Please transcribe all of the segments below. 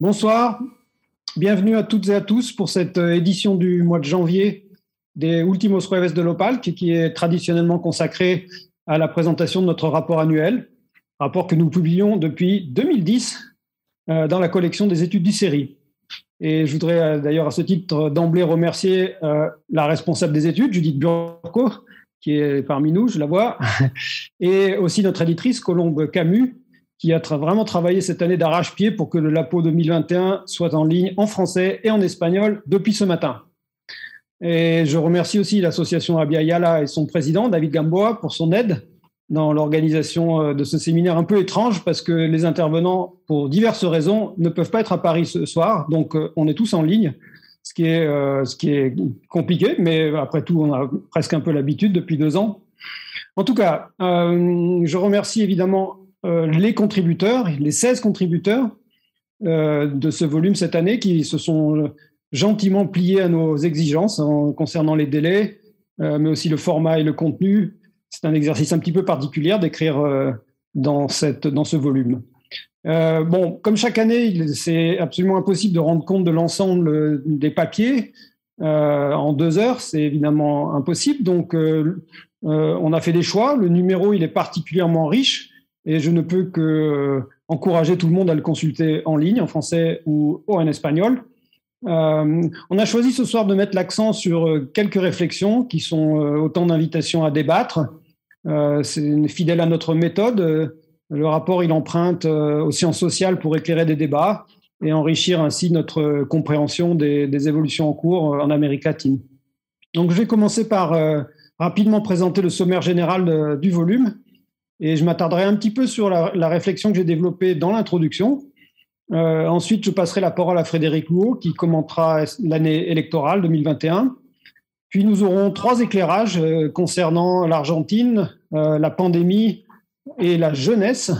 Bonsoir, bienvenue à toutes et à tous pour cette euh, édition du mois de janvier des Ultimos Jueves de l'Opal, qui est traditionnellement consacrée à la présentation de notre rapport annuel, rapport que nous publions depuis 2010 euh, dans la collection des études du série. Et je voudrais euh, d'ailleurs à ce titre d'emblée remercier la responsable des études, Judith Burco, qui est parmi nous, je la vois, et aussi notre éditrice, Colombe Camus, qui a vraiment travaillé cette année d'arrache-pied pour que le LAPO 2021 soit en ligne en français et en espagnol depuis ce matin. Et je remercie aussi l'association Abia Yala et son président, David Gamboa, pour son aide dans l'organisation euh, de ce séminaire un peu étrange parce que les intervenants, pour diverses raisons, ne peuvent pas être à Paris ce soir. Donc, euh, on est tous en ligne, ce qui est, euh, ce qui est compliqué, mais après tout, on a presque un peu l'habitude depuis deux ans. En tout cas, je remercie évidemment les contributeurs, les 16 contributeurs euh, de ce volume cette année qui se sont gentiment pliés à nos exigences en, concernant les délais, euh, mais aussi le format et le contenu. C'est un exercice un petit peu particulier d'écrire dans, dans ce volume. bon, comme chaque année, c'est absolument impossible de rendre compte de l'ensemble des papiers. en deux heures, c'est évidemment impossible. Donc, on a fait des choix. Le numéro, il est particulièrement riche et je ne peux que euh, encourager tout le monde à le consulter en ligne, en français ou en espagnol. Euh, on a choisi ce soir de mettre l'accent sur euh, quelques réflexions qui sont autant d'invitations à débattre. C'est fidèle à notre méthode. Le rapport, il emprunte aux sciences sociales pour éclairer des débats et enrichir ainsi notre compréhension des, des évolutions en cours en Amérique latine. Donc, je vais commencer par rapidement présenter le sommaire général du volume et je m'attarderai un petit peu sur la, réflexion que j'ai développée dans l'introduction. Euh, ensuite, je passerai la parole à Frédéric Louot, qui commentera l'année électorale 2021. Puis nous aurons trois éclairages euh, concernant l'Argentine, euh, la pandémie et la jeunesse,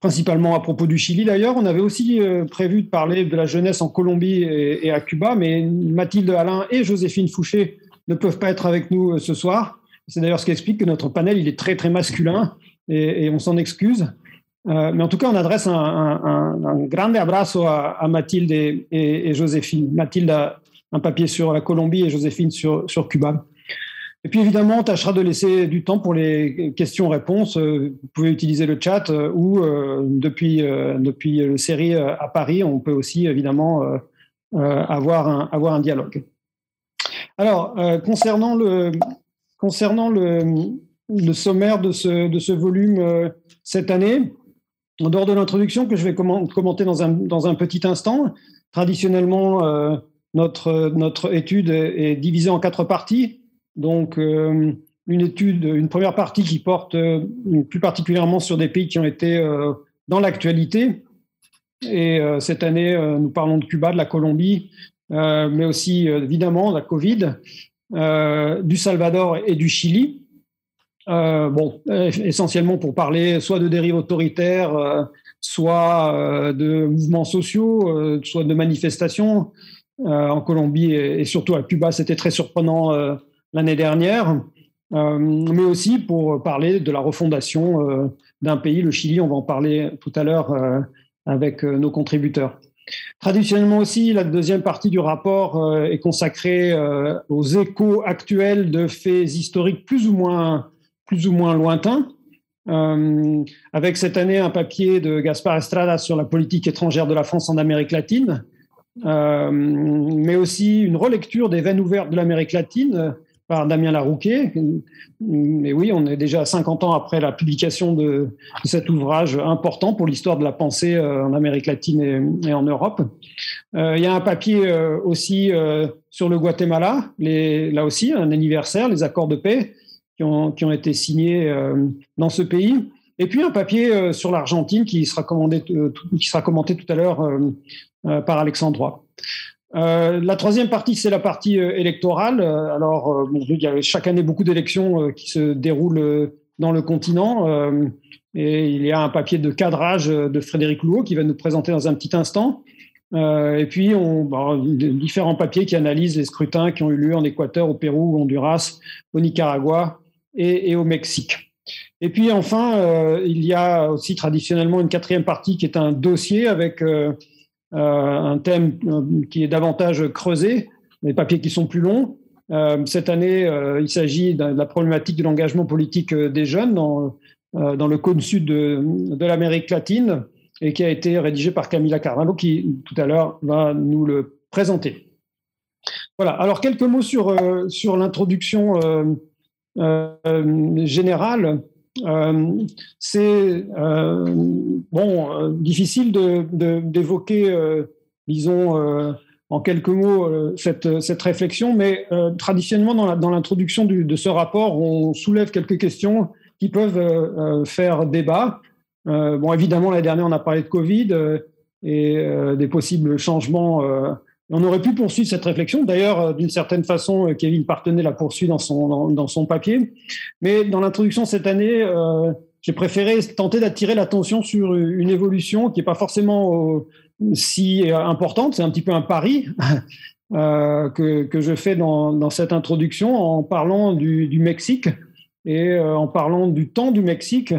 principalement à propos du Chili d'ailleurs. On avait aussi prévu de parler de la jeunesse en Colombie et, et, à Cuba, mais Mathilde Alain et Joséphine Fouché ne peuvent pas être avec nous ce soir. C'est d'ailleurs ce qui explique que notre panel il est très très masculin et, on s'en excuse. Euh, mais en tout cas, on adresse un, un, un grande abrazo à, Mathilde et, Joséphine. Mathilde a un papier sur la Colombie et Joséphine sur, sur Cuba. Et puis évidemment, on tâchera de laisser du temps pour les questions-réponses. Euh, vous pouvez utiliser le chat euh, ou depuis, depuis le série à Paris, on peut aussi évidemment avoir, un, avoir un dialogue. Alors, concernant le, concernant le, sommaire de ce, volume euh, cette année, en dehors de l'introduction que je vais commenter dans un, petit instant, traditionnellement, euh, notre, étude est, divisée en quatre parties. Donc, euh, une étude, une première partie qui porte plus particulièrement sur des pays qui ont été dans l'actualité. Et cette année, nous parlons de Cuba, de la Colombie, mais aussi évidemment de la Covid. Euh, du Salvador et du Chili. Euh, bon, essentiellement pour parler soit de dérives autoritaires, euh, soit de mouvements sociaux, soit de manifestations. en Colombie et, surtout à Cuba, c'était très surprenant l'année dernière. mais aussi pour parler de la refondation d'un pays, le Chili, on va en parler tout à l'heure avec nos contributeurs. Traditionnellement aussi, la deuxième partie du rapport euh, est consacrée euh, aux échos actuels de faits historiques plus ou moins, lointains. Euh, avec cette année un papier de Gaspar Estrada sur la politique étrangère de la France en Amérique latine, mais aussi une relecture des veines ouvertes de l'Amérique latine par Damien Larouquet. Mais oui, on est déjà 50 ans après la publication de, cet ouvrage important pour l'histoire de la pensée euh, en Amérique latine et, en Europe. Euh, il y a un papier euh, aussi sur le Guatemala, là aussi un anniversaire, les accords de paix qui ont, été signés dans ce pays. Et puis un papier sur l'Argentine qui, sera qui sera commenté tout à l'heure par Alexandrois. Euh, la troisième partie, c'est la partie euh, électorale. Euh, alors, il y a chaque année beaucoup d'élections qui se déroulent dans le continent. et il y a un papier de cadrage de Frédéric Louot qui va nous présenter dans un petit instant. et puis, bah, différents papiers qui analysent les scrutins qui ont eu lieu en Équateur, au Pérou, au Honduras, au Nicaragua et au Mexique. Et puis enfin, il y a aussi traditionnellement une quatrième partie qui est un dossier avec un thème qui est davantage creusé, des papiers qui sont plus longs. cette année, il s'agit de la problématique de l'engagement politique des jeunes dans, le cône sud de, de l'Amérique latine et qui a été rédigé par Camila Carvalho, qui tout à l'heure va nous le présenter. Voilà, alors quelques mots sur, euh, sur l'introduction euh, euh, générale. C'est bon, difficile d'évoquer, disons, en quelques mots, cette, cette réflexion, mais traditionnellement, dans l'introduction de ce rapport, on soulève quelques questions qui peuvent faire débat. bon, évidemment, l'année dernière, on a parlé de Covid et des possibles changements on aurait pu poursuivre cette réflexion. D'ailleurs, euh, d'une certaine façon, euh, Kevin Partenay la poursuit dans son, dans, son papier. Mais dans l'introduction cette année, euh, j'ai préféré tenter d'attirer l'attention sur une évolution qui n'est pas forcément si importante. C'est un petit peu un pari que, que, je fais dans, dans, cette introduction en parlant du, du Mexique et en parlant du temps du Mexique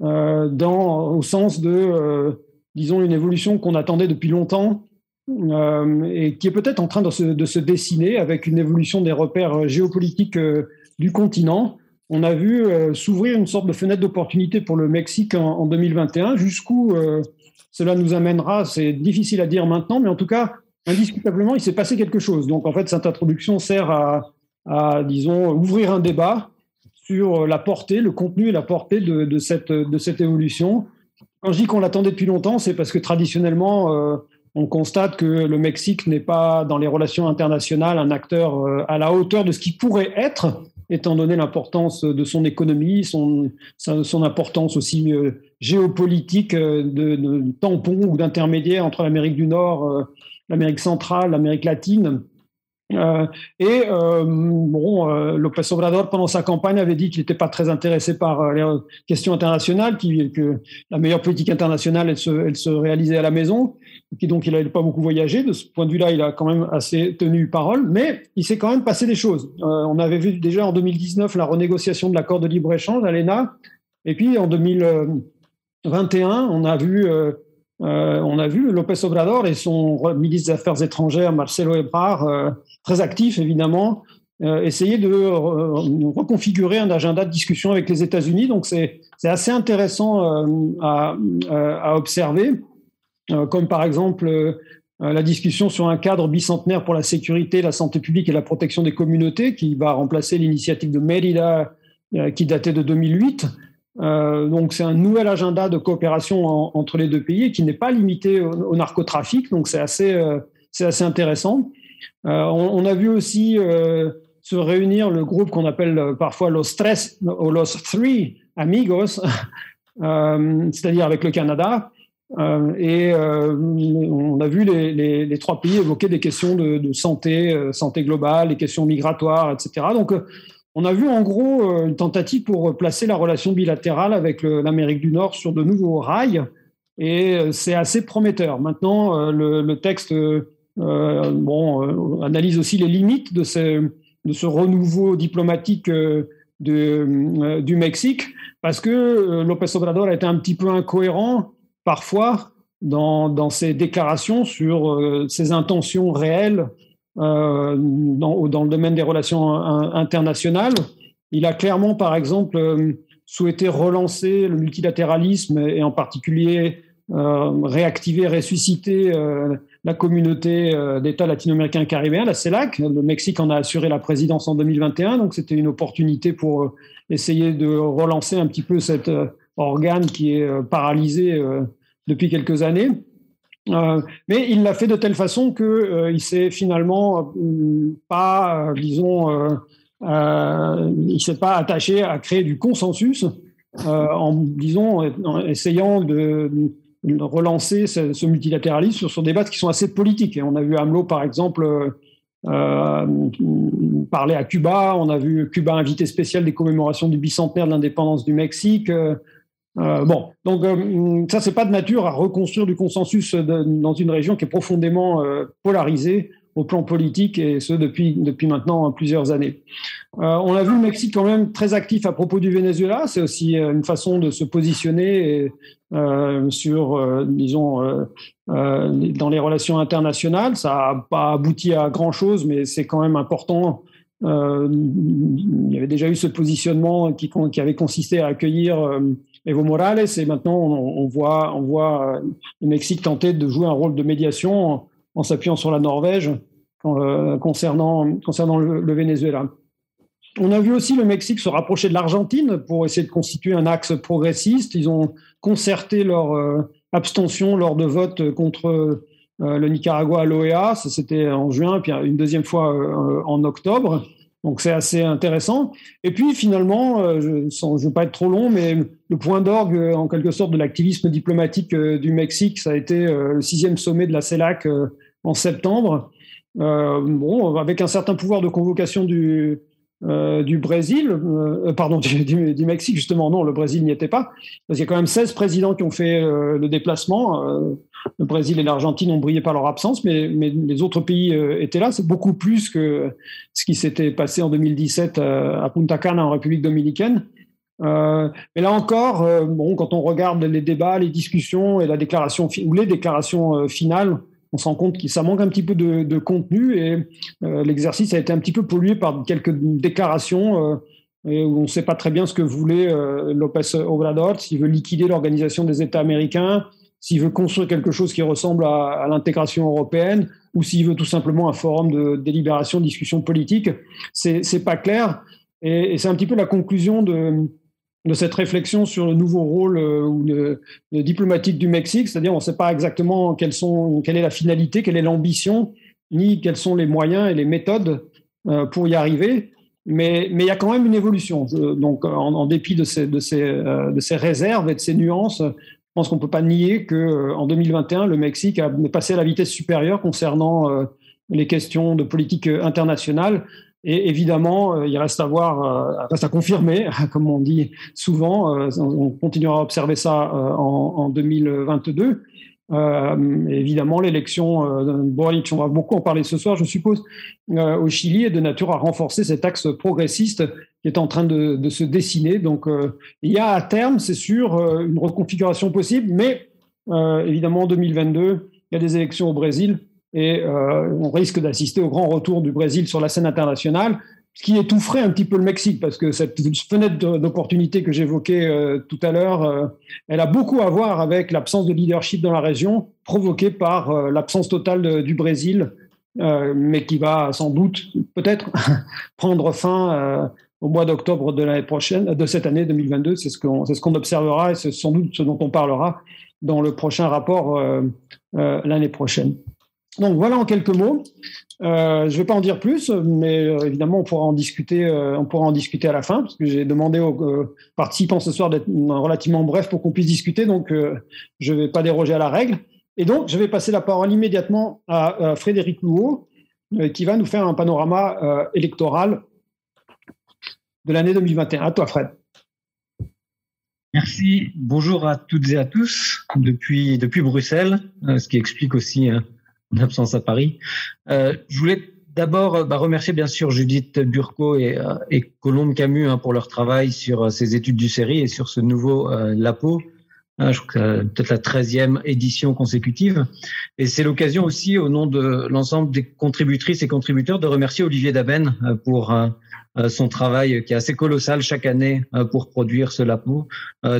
dans, au sens de, disons, une évolution qu'on attendait depuis longtemps euh, et qui est peut-être en train de se, de se, dessiner avec une évolution des repères géopolitiques euh, du continent. On a vu euh, s'ouvrir une sorte de fenêtre d'opportunité pour le Mexique en, 2021. Jusqu'où cela nous amènera, c'est difficile à dire maintenant, mais en tout cas, indiscutablement, il s'est passé quelque chose. Donc en fait, cette introduction sert à, disons, ouvrir un débat sur la portée, le contenu et la portée de cette, de cette évolution. Quand je dis qu'on l'attendait depuis longtemps, c'est parce que traditionnellement, on constate que le Mexique n'est pas dans les relations internationales un acteur euh, à la hauteur de ce qu'il pourrait être, étant donné l'importance de son économie, son, son importance aussi euh, géopolitique euh, de, tampon ou d'intermédiaire entre l'Amérique du Nord, l'Amérique centrale, l'Amérique latine. Euh, et euh, bon, euh, López Obrador, pendant sa campagne, avait dit qu'il n'était pas très intéressé par les questions internationales, que la meilleure politique internationale, elle se, elle réalisait à la maison, et donc il n'avait pas beaucoup voyagé. De ce point de vue-là, il a quand même assez tenu parole, mais il s'est quand même passé des choses. on avait vu déjà en 2019 la renégociation de l'accord de libre-échange à l'ENA, et puis en 2021, on a vu euh, on a vu López Obrador et son ministre des Affaires étrangères, Marcelo Ebrard, euh, très actif évidemment, euh, essayer de reconfigurer un agenda de discussion avec les États-Unis. Donc c'est assez intéressant à, observer, comme par exemple la discussion sur un cadre bicentenaire pour la sécurité, la santé publique et la protection des communautés, qui va remplacer l'initiative de Mérida qui datait de 2008. Euh, donc c'est un nouvel agenda de coopération entre les deux pays qui n'est pas limité au, narcotrafic, donc c'est assez, euh, assez intéressant. Euh, on, a vu aussi se réunir le groupe qu'on appelle parfois los tres ou los three amigos, c'est-à-dire avec le Canada. et on a vu les, trois pays évoquer des questions de, santé, santé globale, les questions migratoires, etc. Donc on a vu en gros euh, une tentative pour placer la relation bilatérale avec l'Amérique du Nord sur de nouveaux rails, et euh, c'est assez prometteur. Maintenant, euh, le, texte bon, analyse aussi les limites de ce, de ce renouveau diplomatique de, du Mexique, parce que López Obrador a été un petit peu incohérent parfois dans, dans ses déclarations sur ses intentions réelles euh, dans, dans, le domaine des relations internationales. Il a clairement, par exemple, euh, souhaité relancer le multilatéralisme et en particulier euh, réactiver, ressusciter la communauté d'États latino-américains caribéens, la CELAC. Le Mexique en a assuré la présidence en 2021, donc c'était une opportunité pour essayer de relancer un petit peu cet organe qui est paralysé depuis quelques années. Euh, mais il l'a fait de telle façon qu'il euh, s'est finalement euh, pas, disons, il s'est pas attaché à créer du consensus en, disons, en essayant de, relancer ce, multilatéralisme sur, sur, des bases qui sont assez politiques. Et on a vu AMLO, par exemple, parler à Cuba. On a vu Cuba invité spécial des commémorations du bicentenaire de l'indépendance du Mexique. Euh, bon, donc euh, ça, c'est pas de nature à reconstruire du consensus dans une région qui est profondément euh, polarisée au plan politique et ce depuis, depuis maintenant plusieurs années. on a vu le Mexique quand même très actif à propos du Venezuela. C'est aussi une façon de se positionner sur, disons, dans les relations internationales. Ça n'a pas abouti à grand-chose, mais c'est quand même important il y avait déjà eu ce positionnement qui, avait consisté à accueillir Evo Morales et maintenant on, voit, on voit euh, le Mexique tenter de jouer un rôle de médiation s'appuyant sur la Norvège euh, concernant, concernant le, Venezuela. On a vu aussi le Mexique se rapprocher de l'Argentine pour essayer de constituer un axe progressiste. Ils ont concerté leur euh, abstention lors de votes contre le Nicaragua à l'OEA. C'était en juin, puis une deuxième fois en octobre. Donc c'est assez intéressant. Et puis finalement, euh, je ne veux pas être trop long, mais le point d'orgue euh, en quelque sorte de l'activisme diplomatique euh, du Mexique, ça a été le sixième sommet de la CELAC en septembre. bon, avec un certain pouvoir de convocation du, du Brésil, pardon, du, Mexique, justement, non, le Brésil n'y était pas, parce qu'il y a quand même 16 présidents qui ont fait le déplacement. Le Brésil et l'Argentine ont brillé par leur absence, mais, les autres pays étaient là. C'est beaucoup plus que ce qui s'était passé en 2017 à Punta Cana, en République dominicaine. mais là encore, bon, quand on regarde les débats, les discussions et la déclaration ou les déclarations finales, on se rend compte que ça manque un petit peu de, contenu et euh, l'exercice a été un petit peu pollué par quelques déclarations euh, où on ne sait pas très bien ce que voulait euh, López Obrador, s'il veut liquider l'organisation des États américains, s'il veut construire quelque chose qui ressemble à, l'intégration européenne ou s'il veut tout simplement un forum de délibération, de discussion politique. C'est pas clair et c'est un petit peu la conclusion de cette réflexion sur le nouveau rôle euh, diplomatique du Mexique, c'est-à-dire on ne sait pas exactement quelle est la finalité, quelle est l'ambition, ni quels sont les moyens et les méthodes euh, pour y arriver. Mais, il y a quand même une évolution. donc, en, dépit euh, de ces réserves et de ces nuances, je pense qu'on ne peut pas nier qu'en 2021, le Mexique a passé à la vitesse supérieure concernant les questions de politique internationale et évidemment, euh, il reste à voir, euh, reste à confirmer, comme on dit souvent. Euh, on continuera à observer ça en, 2022. Évidemment, l'élection de Boric, on va beaucoup en parler ce soir, je suppose, au Chili est de nature à renforcer cet axe progressiste qui est en train de, se dessiner. Donc, il y a à terme, c'est sûr, une reconfiguration possible, mais évidemment, en 2022, il y a des élections au Brésil et euh, on risque d'assister au grand retour du Brésil sur la scène internationale, ce qui étoufferait un petit peu le Mexique, parce que cette fenêtre d'opportunité que j'évoquais euh, tout à l'heure, euh, elle a beaucoup à voir avec l'absence de leadership dans la région, provoquée par l'absence totale du Brésil, mais qui va sans doute, peut-être, prendre fin au mois d'octobre de l'année prochaine, de cette année 2022. C'est ce qu'on ce qu'on observera et c'est sans doute ce dont on parlera dans le prochain rapport l'année prochaine. Donc voilà en quelques mots. Euh, je ne vais pas en dire plus, mais euh, évidemment on pourra en discuter. Euh, on pourra en discuter à la fin, parce que j'ai demandé aux participants ce soir d'être relativement bref pour qu'on puisse discuter. Donc je ne vais pas déroger à la règle. Et donc je vais passer la parole immédiatement à, Frédéric Louot, qui va nous faire un panorama électoral de l'année 2021. À toi, Fred. Merci. Bonjour à toutes et à tous depuis Bruxelles, ce qui explique aussi absence à Paris. Euh, je voulais d'abord euh, bah, remercier bien sûr Judith Burco et, euh, Colombe Camus hein, pour leur travail sur euh, ces études du série et sur ce nouveau LAPO. je crois que peut-être la 13e édition consécutive. Et c'est l'occasion aussi, au nom de l'ensemble des contributrices et contributeurs, de remercier Olivier Daben pour son travail qui est assez colossal chaque année pour produire ce LAPO,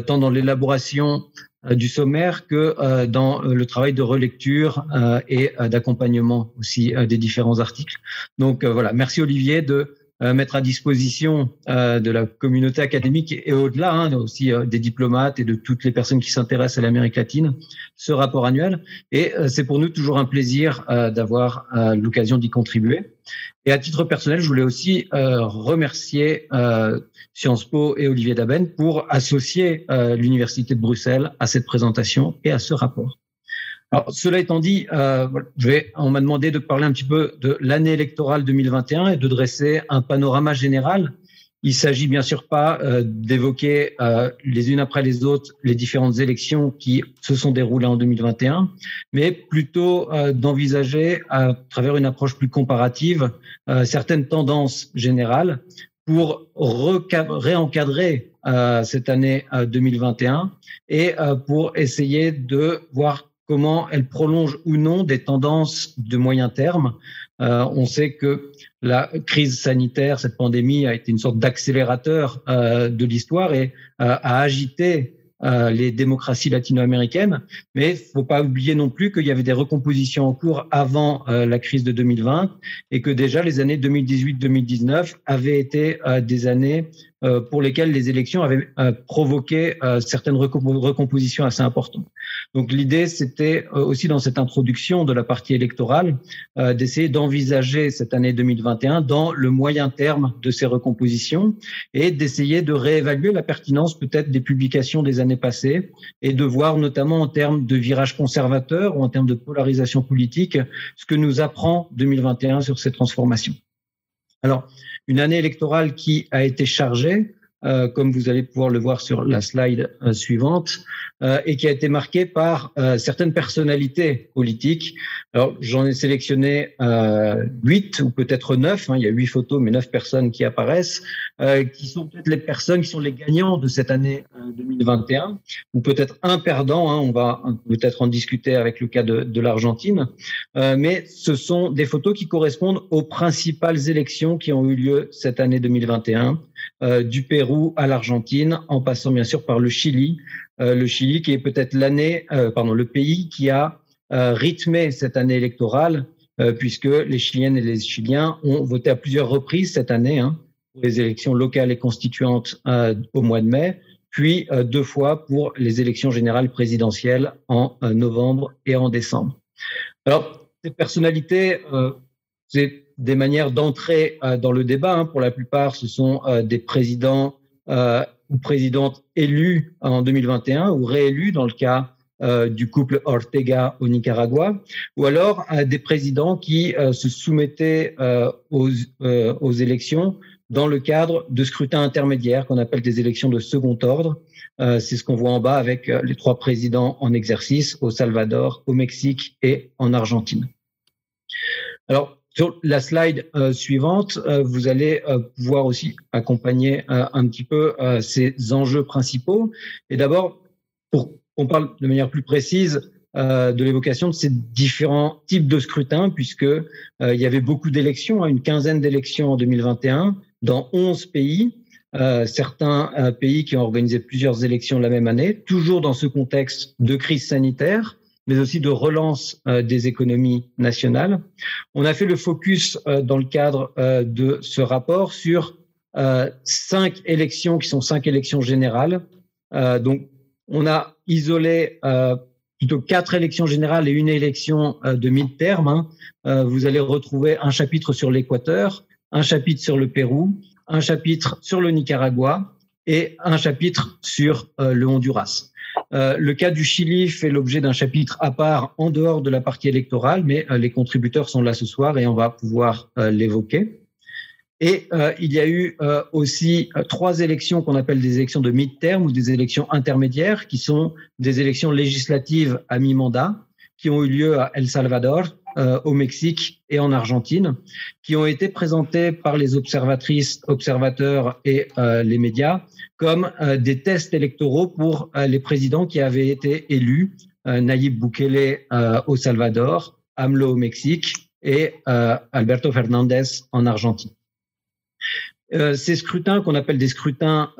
tant dans l'élaboration euh, du sommaire que euh, dans euh, le travail de relecture et d'accompagnement aussi des différents articles. Donc voilà, merci Olivier de mettre à disposition de la communauté académique et au-delà, hein, aussi des diplomates et de toutes les personnes qui s'intéressent à l'Amérique latine, ce rapport annuel. Et c'est pour nous toujours un plaisir d'avoir l'occasion d'y contribuer. Et à titre personnel, je voulais aussi remercier Sciences Po et Olivier Daben pour associer euh, l'Université de Bruxelles à cette présentation et à ce rapport. Alors, cela étant dit, euh, je vais, on m'a demandé de parler un petit peu de l'année électorale 2021 et de dresser un panorama général. Il s'agit bien sûr pas euh, d'évoquer euh, les unes après les autres les différentes élections qui se sont déroulées en 2021, mais plutôt euh, d'envisager à travers une approche plus comparative certaines tendances générales pour réencadrer cette année 2021 et pour essayer de voir comment elle prolonge ou non des tendances de moyen terme. Euh, on sait que la crise sanitaire, cette pandémie, a été une sorte d'accélérateur euh, de l'histoire et euh, a agité les démocraties latino-américaines. Mais il faut pas oublier non plus qu'il y avait des recompositions en cours avant la crise de 2020 et que déjà les années 2018-2019 avaient été des années pour lesquelles les élections avaient provoqué certaines recompositions assez importantes. Donc l'idée, c'était aussi dans cette introduction de la partie électorale d'essayer d'envisager cette année 2021 dans le moyen terme de ces recompositions et d'essayer de réévaluer la pertinence peut-être des publications des années passé et de voir notamment en termes de virage conservateur ou en termes de polarisation politique ce que nous apprend 2021 sur ces transformations. Alors, une année électorale qui a été chargée, euh, comme vous allez pouvoir le voir sur la slide euh, suivante, euh, et qui a été marquée par certaines personnalités politiques. Alors, j'en ai sélectionné huit ou peut-être neuf. Hein, il y a huit photos, mais neuf personnes qui apparaissent, qui sont peut-être les personnes qui sont les gagnants de cette année 2021, ou peut-être un perdant. Hein, on va peut-être en discuter avec le cas de, de l'Argentine. mais ce sont des photos qui correspondent aux principales élections qui ont eu lieu cette année 2021, du Pérou à l'Argentine, en passant bien sûr par le Chili. Euh, le Chili qui est peut-être l'année, euh, pardon, le pays qui a euh, rythmé cette année électorale, puisque les Chiliennes et les Chiliens ont voté à plusieurs reprises cette année hein, pour les élections locales et constituantes au mois de mai, puis deux fois pour les élections générales présidentielles en novembre et en décembre. Alors, ces personnalités, c'est des manières d'entrer euh, dans le débat. Hein. Pour la plupart, ce sont euh, des présidents euh, ou présidentes élus en 2021 ou réélus dans le cas du couple Ortega au Nicaragua, ou alors des présidents qui se soumettaient aux, aux élections dans le cadre de scrutins intermédiaires qu'on appelle des élections de second ordre. C'est ce qu'on voit en bas avec les trois présidents en exercice au Salvador, au Mexique et en Argentine. Alors, sur la slide euh, suivante, euh, vous allez euh, pouvoir aussi accompagner un petit peu ces enjeux principaux. Et d'abord, pour qu'on parle de manière plus précise de l'évocation de ces différents types de scrutins, puisque il y avait beaucoup d'élections, hein, une quinzaine d'élections en 2021 dans 11 pays. certains pays qui ont organisé plusieurs élections la même année, toujours dans ce contexte de crise sanitaire, mais aussi de relance euh, des économies nationales. On a fait le focus euh, dans le cadre euh, de ce rapport sur cinq élections qui sont cinq élections générales. donc, on a isolé plutôt quatre élections générales et une élection de mi-terme. Hein. vous allez retrouver un chapitre sur l'Équateur, un chapitre sur le Pérou, un chapitre sur le Nicaragua et un chapitre sur le Honduras. Euh, le cas du Chili fait l'objet d'un chapitre à part en dehors de la partie électorale, mais euh, les contributeurs sont là ce soir et on va pouvoir euh, l'évoquer. Et il y a eu aussi trois élections qu'on appelle des élections de mi-terme ou des élections intermédiaires, qui sont des élections législatives à mi-mandat, qui ont eu lieu à El Salvador, au Mexique et en Argentine, qui ont été présentées par les observatrices, observateurs et les médias comme euh, des tests électoraux pour euh, les présidents qui avaient été élus, euh, Nayib Bukele au Salvador, AMLO au Mexique et Alberto Fernandez en Argentine. ces scrutins qu'on appelle des scrutins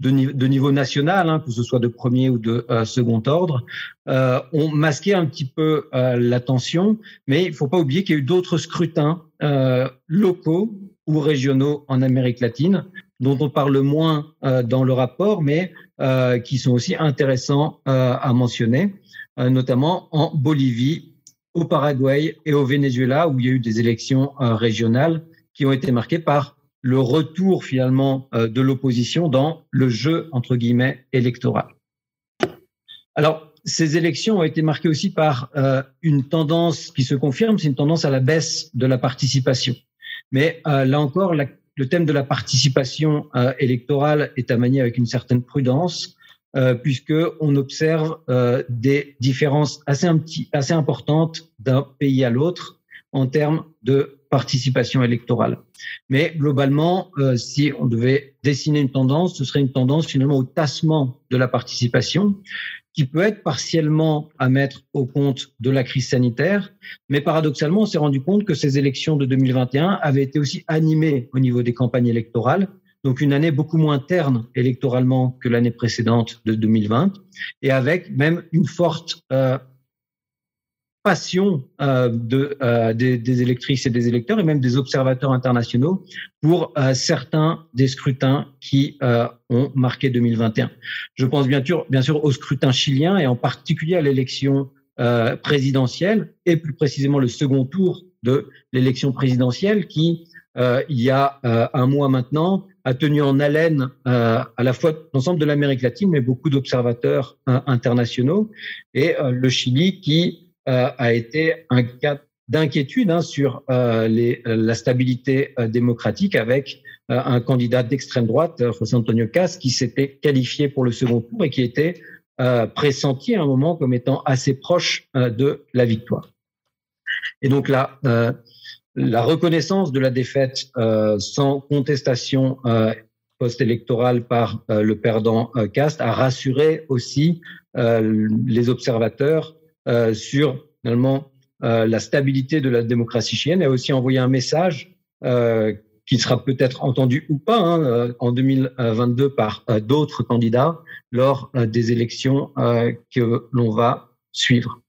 de, niveau national, hein, que ce soit de premier ou de second ordre, ont masqué un petit peu l'attention, mais il ne faut pas oublier qu'il y a eu d'autres scrutins locaux ou régionaux en Amérique latine, dont on parle moins euh, dans le rapport, mais euh, qui sont aussi intéressants euh, à mentionner, notamment en Bolivie, au Paraguay et au Venezuela, où il y a eu des élections régionales qui ont été marquées par le retour finalement de l'opposition dans le jeu entre guillemets électoral. Alors, ces élections ont été marquées aussi par une tendance qui se confirme, c'est une tendance à la baisse de la participation. Mais là encore, le thème de la participation électorale est à manier avec une certaine prudence. puisque on observe des différences assez, assez importantes d'un pays à l'autre en termes de participation électorale. Mais globalement, euh, si on devait dessiner une tendance, ce serait une tendance finalement au tassement de la participation, qui peut être partiellement à mettre au compte de la crise sanitaire. Mais paradoxalement, on s'est rendu compte que ces élections de 2021 avaient été aussi animées au niveau des campagnes électorales. Donc une année beaucoup moins terne électoralement que l'année précédente de 2020, et avec même une forte euh, passion euh, euh, des, électrices et des électeurs et même des observateurs internationaux pour euh, certains des scrutins qui ont marqué 2021. Je pense bien sûr, bien sûr au scrutin chilien et en particulier à l'élection présidentielle et plus précisément le second tour de l'élection présidentielle qui, il y a un mois maintenant, a tenu en haleine à la fois l'ensemble de l'Amérique latine, mais beaucoup d'observateurs internationaux, et le Chili qui a été un cas d'inquiétude hein, sur euh, les, la stabilité euh, démocratique avec un candidat d'extrême droite, José Antonio Cas, qui s'était qualifié pour le second tour et qui était pressenti à un moment comme étant assez proche de la victoire. Et donc là, la reconnaissance de la défaite sans contestation post-électorale par le perdant Cast a rassuré aussi les observateurs euh, sur finalement euh, la stabilité de la démocratie chilienne et a aussi envoyé un message euh, qui sera peut-être entendu ou pas hein, en 2022 par d'autres candidats lors des élections que l'on va suivre.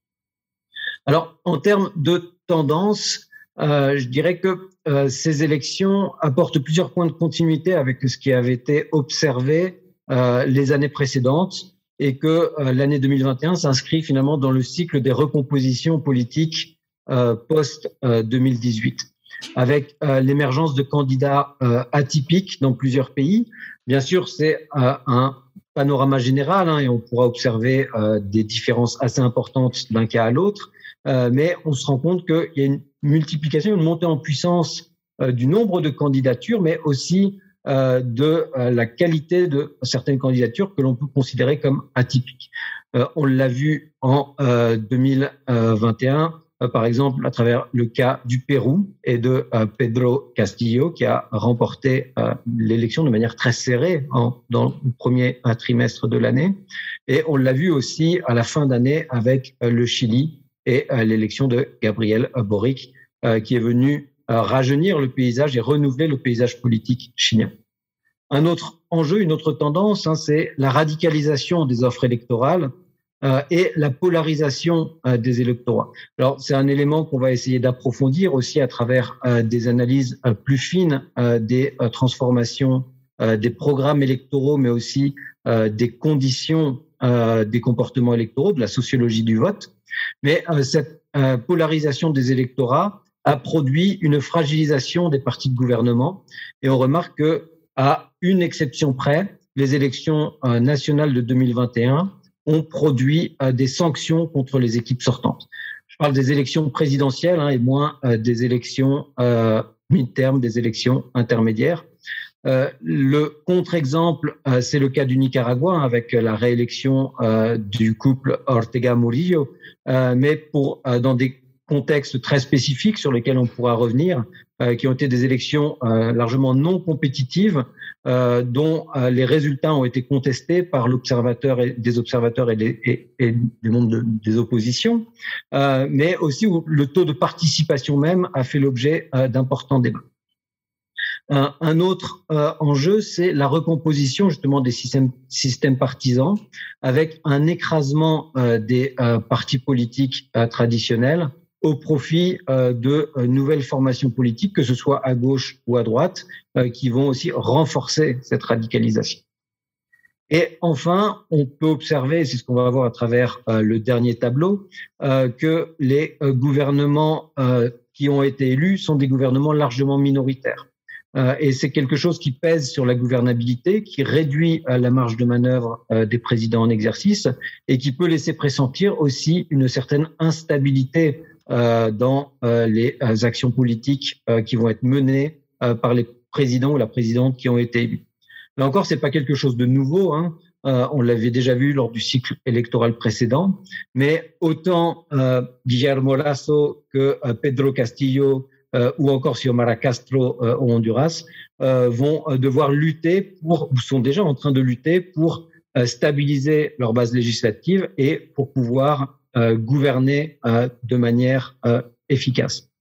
Alors, en termes de tendance, je dirais que ces élections apportent plusieurs points de continuité avec ce qui avait été observé les années précédentes et que euh, l'année 2021 s'inscrit finalement dans le cycle des recompositions politiques euh, post-2018, avec euh, l'émergence de candidats atypiques dans plusieurs pays. Bien sûr, c'est un panorama général hein, et on pourra observer des différences assez importantes d'un cas à l'autre, mais on se rend compte qu'il y a une multiplication, une montée en puissance du nombre de candidatures, mais aussi de euh, la qualité de certaines candidatures que l'on peut considérer comme atypiques. Euh, on l'a vu en 2021, par exemple, à travers le cas du Pérou et de Pedro Castillo, qui a remporté l'élection de manière très serrée dans le premier trimestre de l'année. Et on l'a vu aussi à la fin d'année avec le Chili et l'élection de Gabriel Boric, qui est venu rajeunir le paysage et renouveler le paysage politique chilien. Un autre enjeu, une autre tendance, hein, c'est la radicalisation des offres électorales euh, et la polarisation euh, des électorats. Alors, c'est un élément qu'on va essayer d'approfondir aussi à travers euh, des analyses plus fines des transformations des programmes électoraux, mais aussi des conditions des comportements électoraux, de la sociologie du vote. Mais cette polarisation des électorats a produit une fragilisation des partis de gouvernement et on remarque que à une exception près, les élections euh, nationales de 2021 ont produit euh, des sanctions contre les équipes sortantes. Je parle des élections présidentielles hein, et moins euh, des élections mi-terme, des élections intermédiaires. le contre-exemple, c'est le cas du Nicaragua hein, avec la réélection du couple Ortega-Murillo, mais pour dans des contextes très spécifiques sur lesquels on pourra revenir, euh, qui ont été des élections euh, largement non compétitives, euh, dont les résultats ont été contestés par l'observateur et des observateurs et, du monde des oppositions, mais aussi où le taux de participation même a fait l'objet d'importants débats. Un autre enjeu, c'est la recomposition justement des systèmes partisans avec un écrasement des partis politiques traditionnels au profit euh, de euh, nouvelles formations politiques, que ce soit à gauche ou à droite, euh, qui vont aussi renforcer cette radicalisation. Et enfin, on peut observer, c'est ce qu'on va voir à travers le dernier tableau, que les gouvernements qui ont été élus sont des gouvernements largement minoritaires. et c'est quelque chose qui pèse sur la gouvernabilité, qui réduit la marge de manœuvre des présidents en exercice et qui peut laisser pressentir aussi une certaine instabilité dans euh, les euh, actions politiques qui vont être menées par les président ou la présidente qui ont été élus. Là encore, c'est pas quelque chose de nouveau. Hein. Euh, on l'avait déjà vu lors du cycle électoral précédent, mais autant euh, Guillermo Lasso que euh, Pedro Castillo ou encore Xiomara Castro au Honduras vont devoir lutter pour, ou sont déjà en train de lutter pour stabiliser leur base législative et pour pouvoir gouverner de manière efficace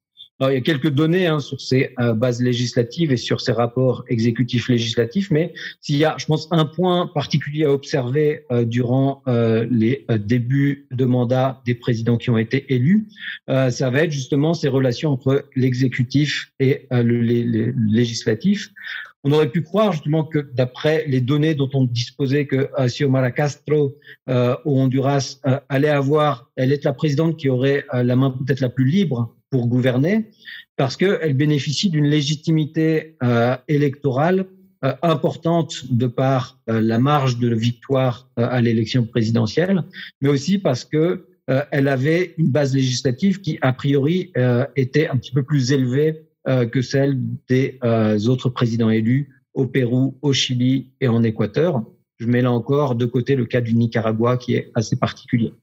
il y a quelques données hein, sur ces euh, bases législatives et sur ces rapports exécutifs législatifs, mais s'il y a, je pense, un point particulier à observer euh, durant euh, les débuts de mandat des présidents qui ont été élus, ça va être justement ces relations entre l'exécutif et le, législatif. On aurait pu croire justement que d'après les données dont on disposait que Xiomara Castro au Honduras allait avoir, elle est la présidente qui aurait la main peut-être la plus libre pour gouverner parce qu'elle bénéficie d'une légitimité euh, électorale euh, importante de par euh, la marge de victoire à l'élection présidentielle, mais aussi parce que elle avait une base législative qui, a priori, était un petit peu plus élevée que celle des autres présidents élus au Pérou, au Chili et en Équateur. Je mets là encore de côté le cas du Nicaragua qui est assez particulier.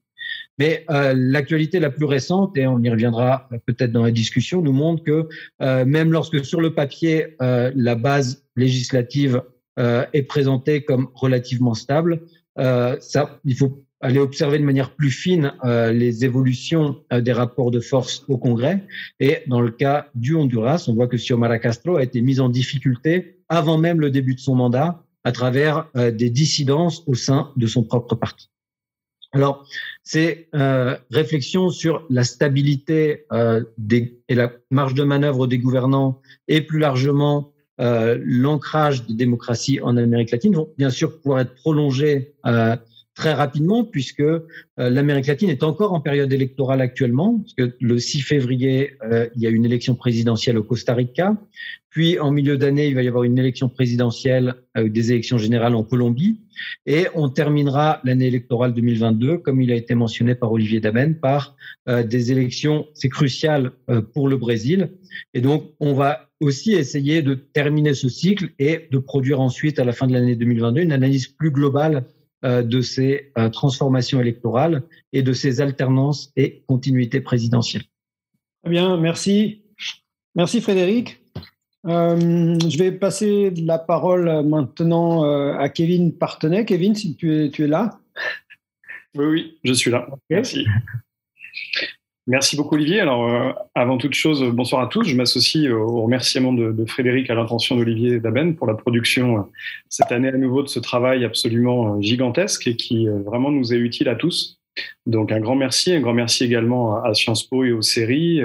Mais euh, l'actualité la plus récente, et on y reviendra peut-être dans la discussion, nous montre que euh, même lorsque sur le papier euh, la base législative euh, est présentée comme relativement stable, euh, ça, il faut aller observer de manière plus fine les évolutions des rapports de force au Congrès. Et dans le cas du Honduras, on voit que Xiomara Castro a été mise en difficulté avant même le début de son mandat à travers des dissidences au sein de son propre parti. Alors, ces euh, réflexions sur la stabilité euh, des, et la marge de manœuvre des gouvernants et plus largement euh, l'ancrage des démocraties en Amérique latine vont bien sûr pouvoir être prolongées euh, très rapidement puisque euh, l'Amérique latine est encore en période électorale actuellement, parce que le 6 février, euh, il y a une élection présidentielle au Costa Rica, puis en milieu d'année, il va y avoir une élection présidentielle, euh, des élections générales en Colombie, et on terminera l'année électorale 2022, comme il a été mentionné par Olivier Damen, par des élections, c'est crucial pour le Brésil, et donc on va aussi essayer de terminer ce cycle et de produire ensuite, à la fin de l'année 2022, une analyse plus globale de ces euh, transformations électorales et de ces alternances et continuités présidentielles. Très bien, merci. Merci Frédéric. Euh, je vais passer la parole maintenant à Kevin Partenay. Kevin, si tu es, tu es là. Oui, oui, je suis là. Merci. Merci beaucoup Olivier. Alors euh, avant toute chose, bonsoir à tous. Je m'associe au remerciement de, Frédéric à l'intention d'Olivier Daben pour la production euh, cette année à nouveau de ce travail absolument euh, gigantesque et qui vraiment nous est utile à tous. Donc un grand merci, un grand merci également à, Sciences Po et aux séries,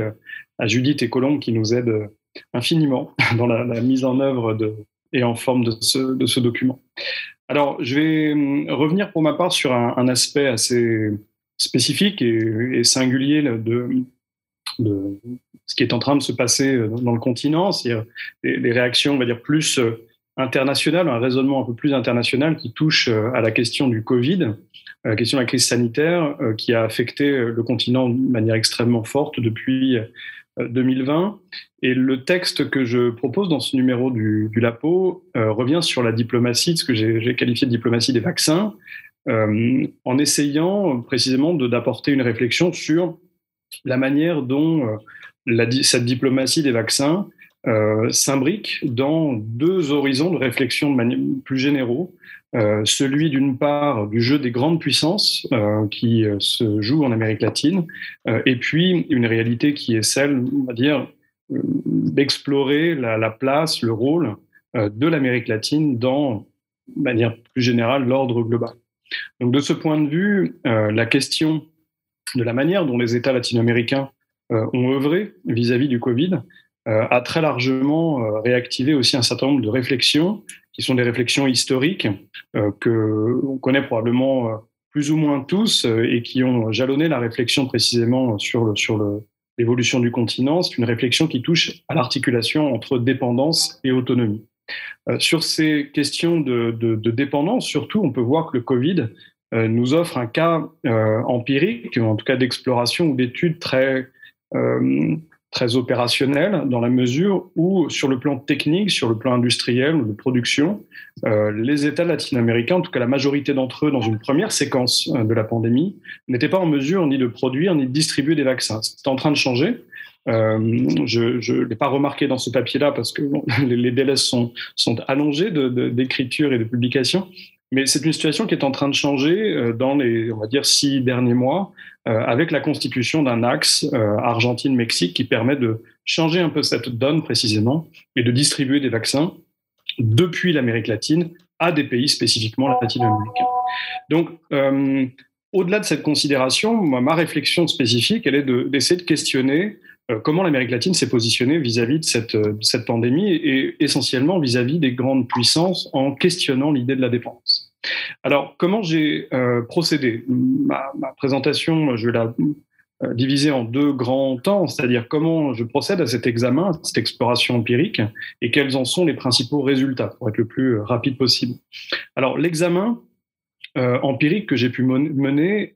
à Judith et Colombe qui nous aident infiniment dans la, mise en œuvre de, et en forme de ce, document. Alors je vais hum, revenir pour ma part sur un aspect assez spécifique et, singulier de, de, ce qui est en train de se passer dans le continent, c'est-à-dire les, réactions, on va dire, plus euh, internationales, un raisonnement un peu plus international qui touche euh, à la question du Covid, à la question de la crise sanitaire euh, qui a affecté le continent de manière extrêmement forte depuis 2020. Et le texte que je propose dans ce numéro du, du LAPO revient sur la diplomatie, ce que j'ai qualifié de diplomatie des vaccins, euh, en essayant précisément d'apporter une réflexion sur la manière dont euh, cette diplomatie des vaccins euh, s'imbrique dans deux horizons de réflexion de manière plus généraux. Celui d'une part du jeu des grandes puissances qui se joue en Amérique latine, et puis une réalité qui est celle, on va dire, d'explorer la, la, place, le rôle de l'Amérique latine dans, de manière plus générale, l'ordre global. Donc de ce point de vue, euh, la question de la manière dont les États latino-américains euh, ont œuvré vis-à-vis du Covid euh, a très largement réactivé aussi un certain nombre de réflexions qui sont des réflexions historiques que on connaît probablement plus ou moins tous et qui ont jalonné la réflexion précisément sur l'évolution du continent. C'est une réflexion qui touche à l'articulation entre dépendance et autonomie. Euh, sur ces questions de, dépendance, surtout, on peut voir que le Covid euh, nous offre un cas euh, empirique, en tout cas d'exploration ou d'étude très, très opérationnel dans la mesure où, sur le plan technique, sur le plan industriel ou de production, les États latino-américains, en tout cas la majorité d'entre eux, dans une première séquence de la pandémie, n'étaient pas en mesure ni de produire ni de distribuer des vaccins. C'est en train de changer. Euh, je ne l'ai pas remarqué dans ce papier-là parce que les, délais sont, allongés d'écriture et de publication, mais c'est une situation qui est en train de changer euh, dans les, on va dire, six derniers mois, euh, avec la constitution d'un axe Argentine-Mexique qui permet de changer un peu cette donne précisément et de distribuer des vaccins depuis l'Amérique latine à des pays spécifiquement latino-américains. Donc, au-delà de cette considération, ma réflexion spécifique, elle est d'essayer de, questionner comment l'Amérique latine s'est positionnée vis-à-vis de cette, cette, pandémie et essentiellement vis-à-vis -vis des grandes puissances en questionnant l'idée de la dépense. Alors, comment j'ai euh, procédé? Ma, présentation, je vais la euh, diviser en deux grands temps, c'est-à-dire comment je procède à cet examen, à cette exploration empirique, et quels en sont les principaux résultats, pour être le plus rapide possible. Alors, l'examen euh, empirique que j'ai pu mener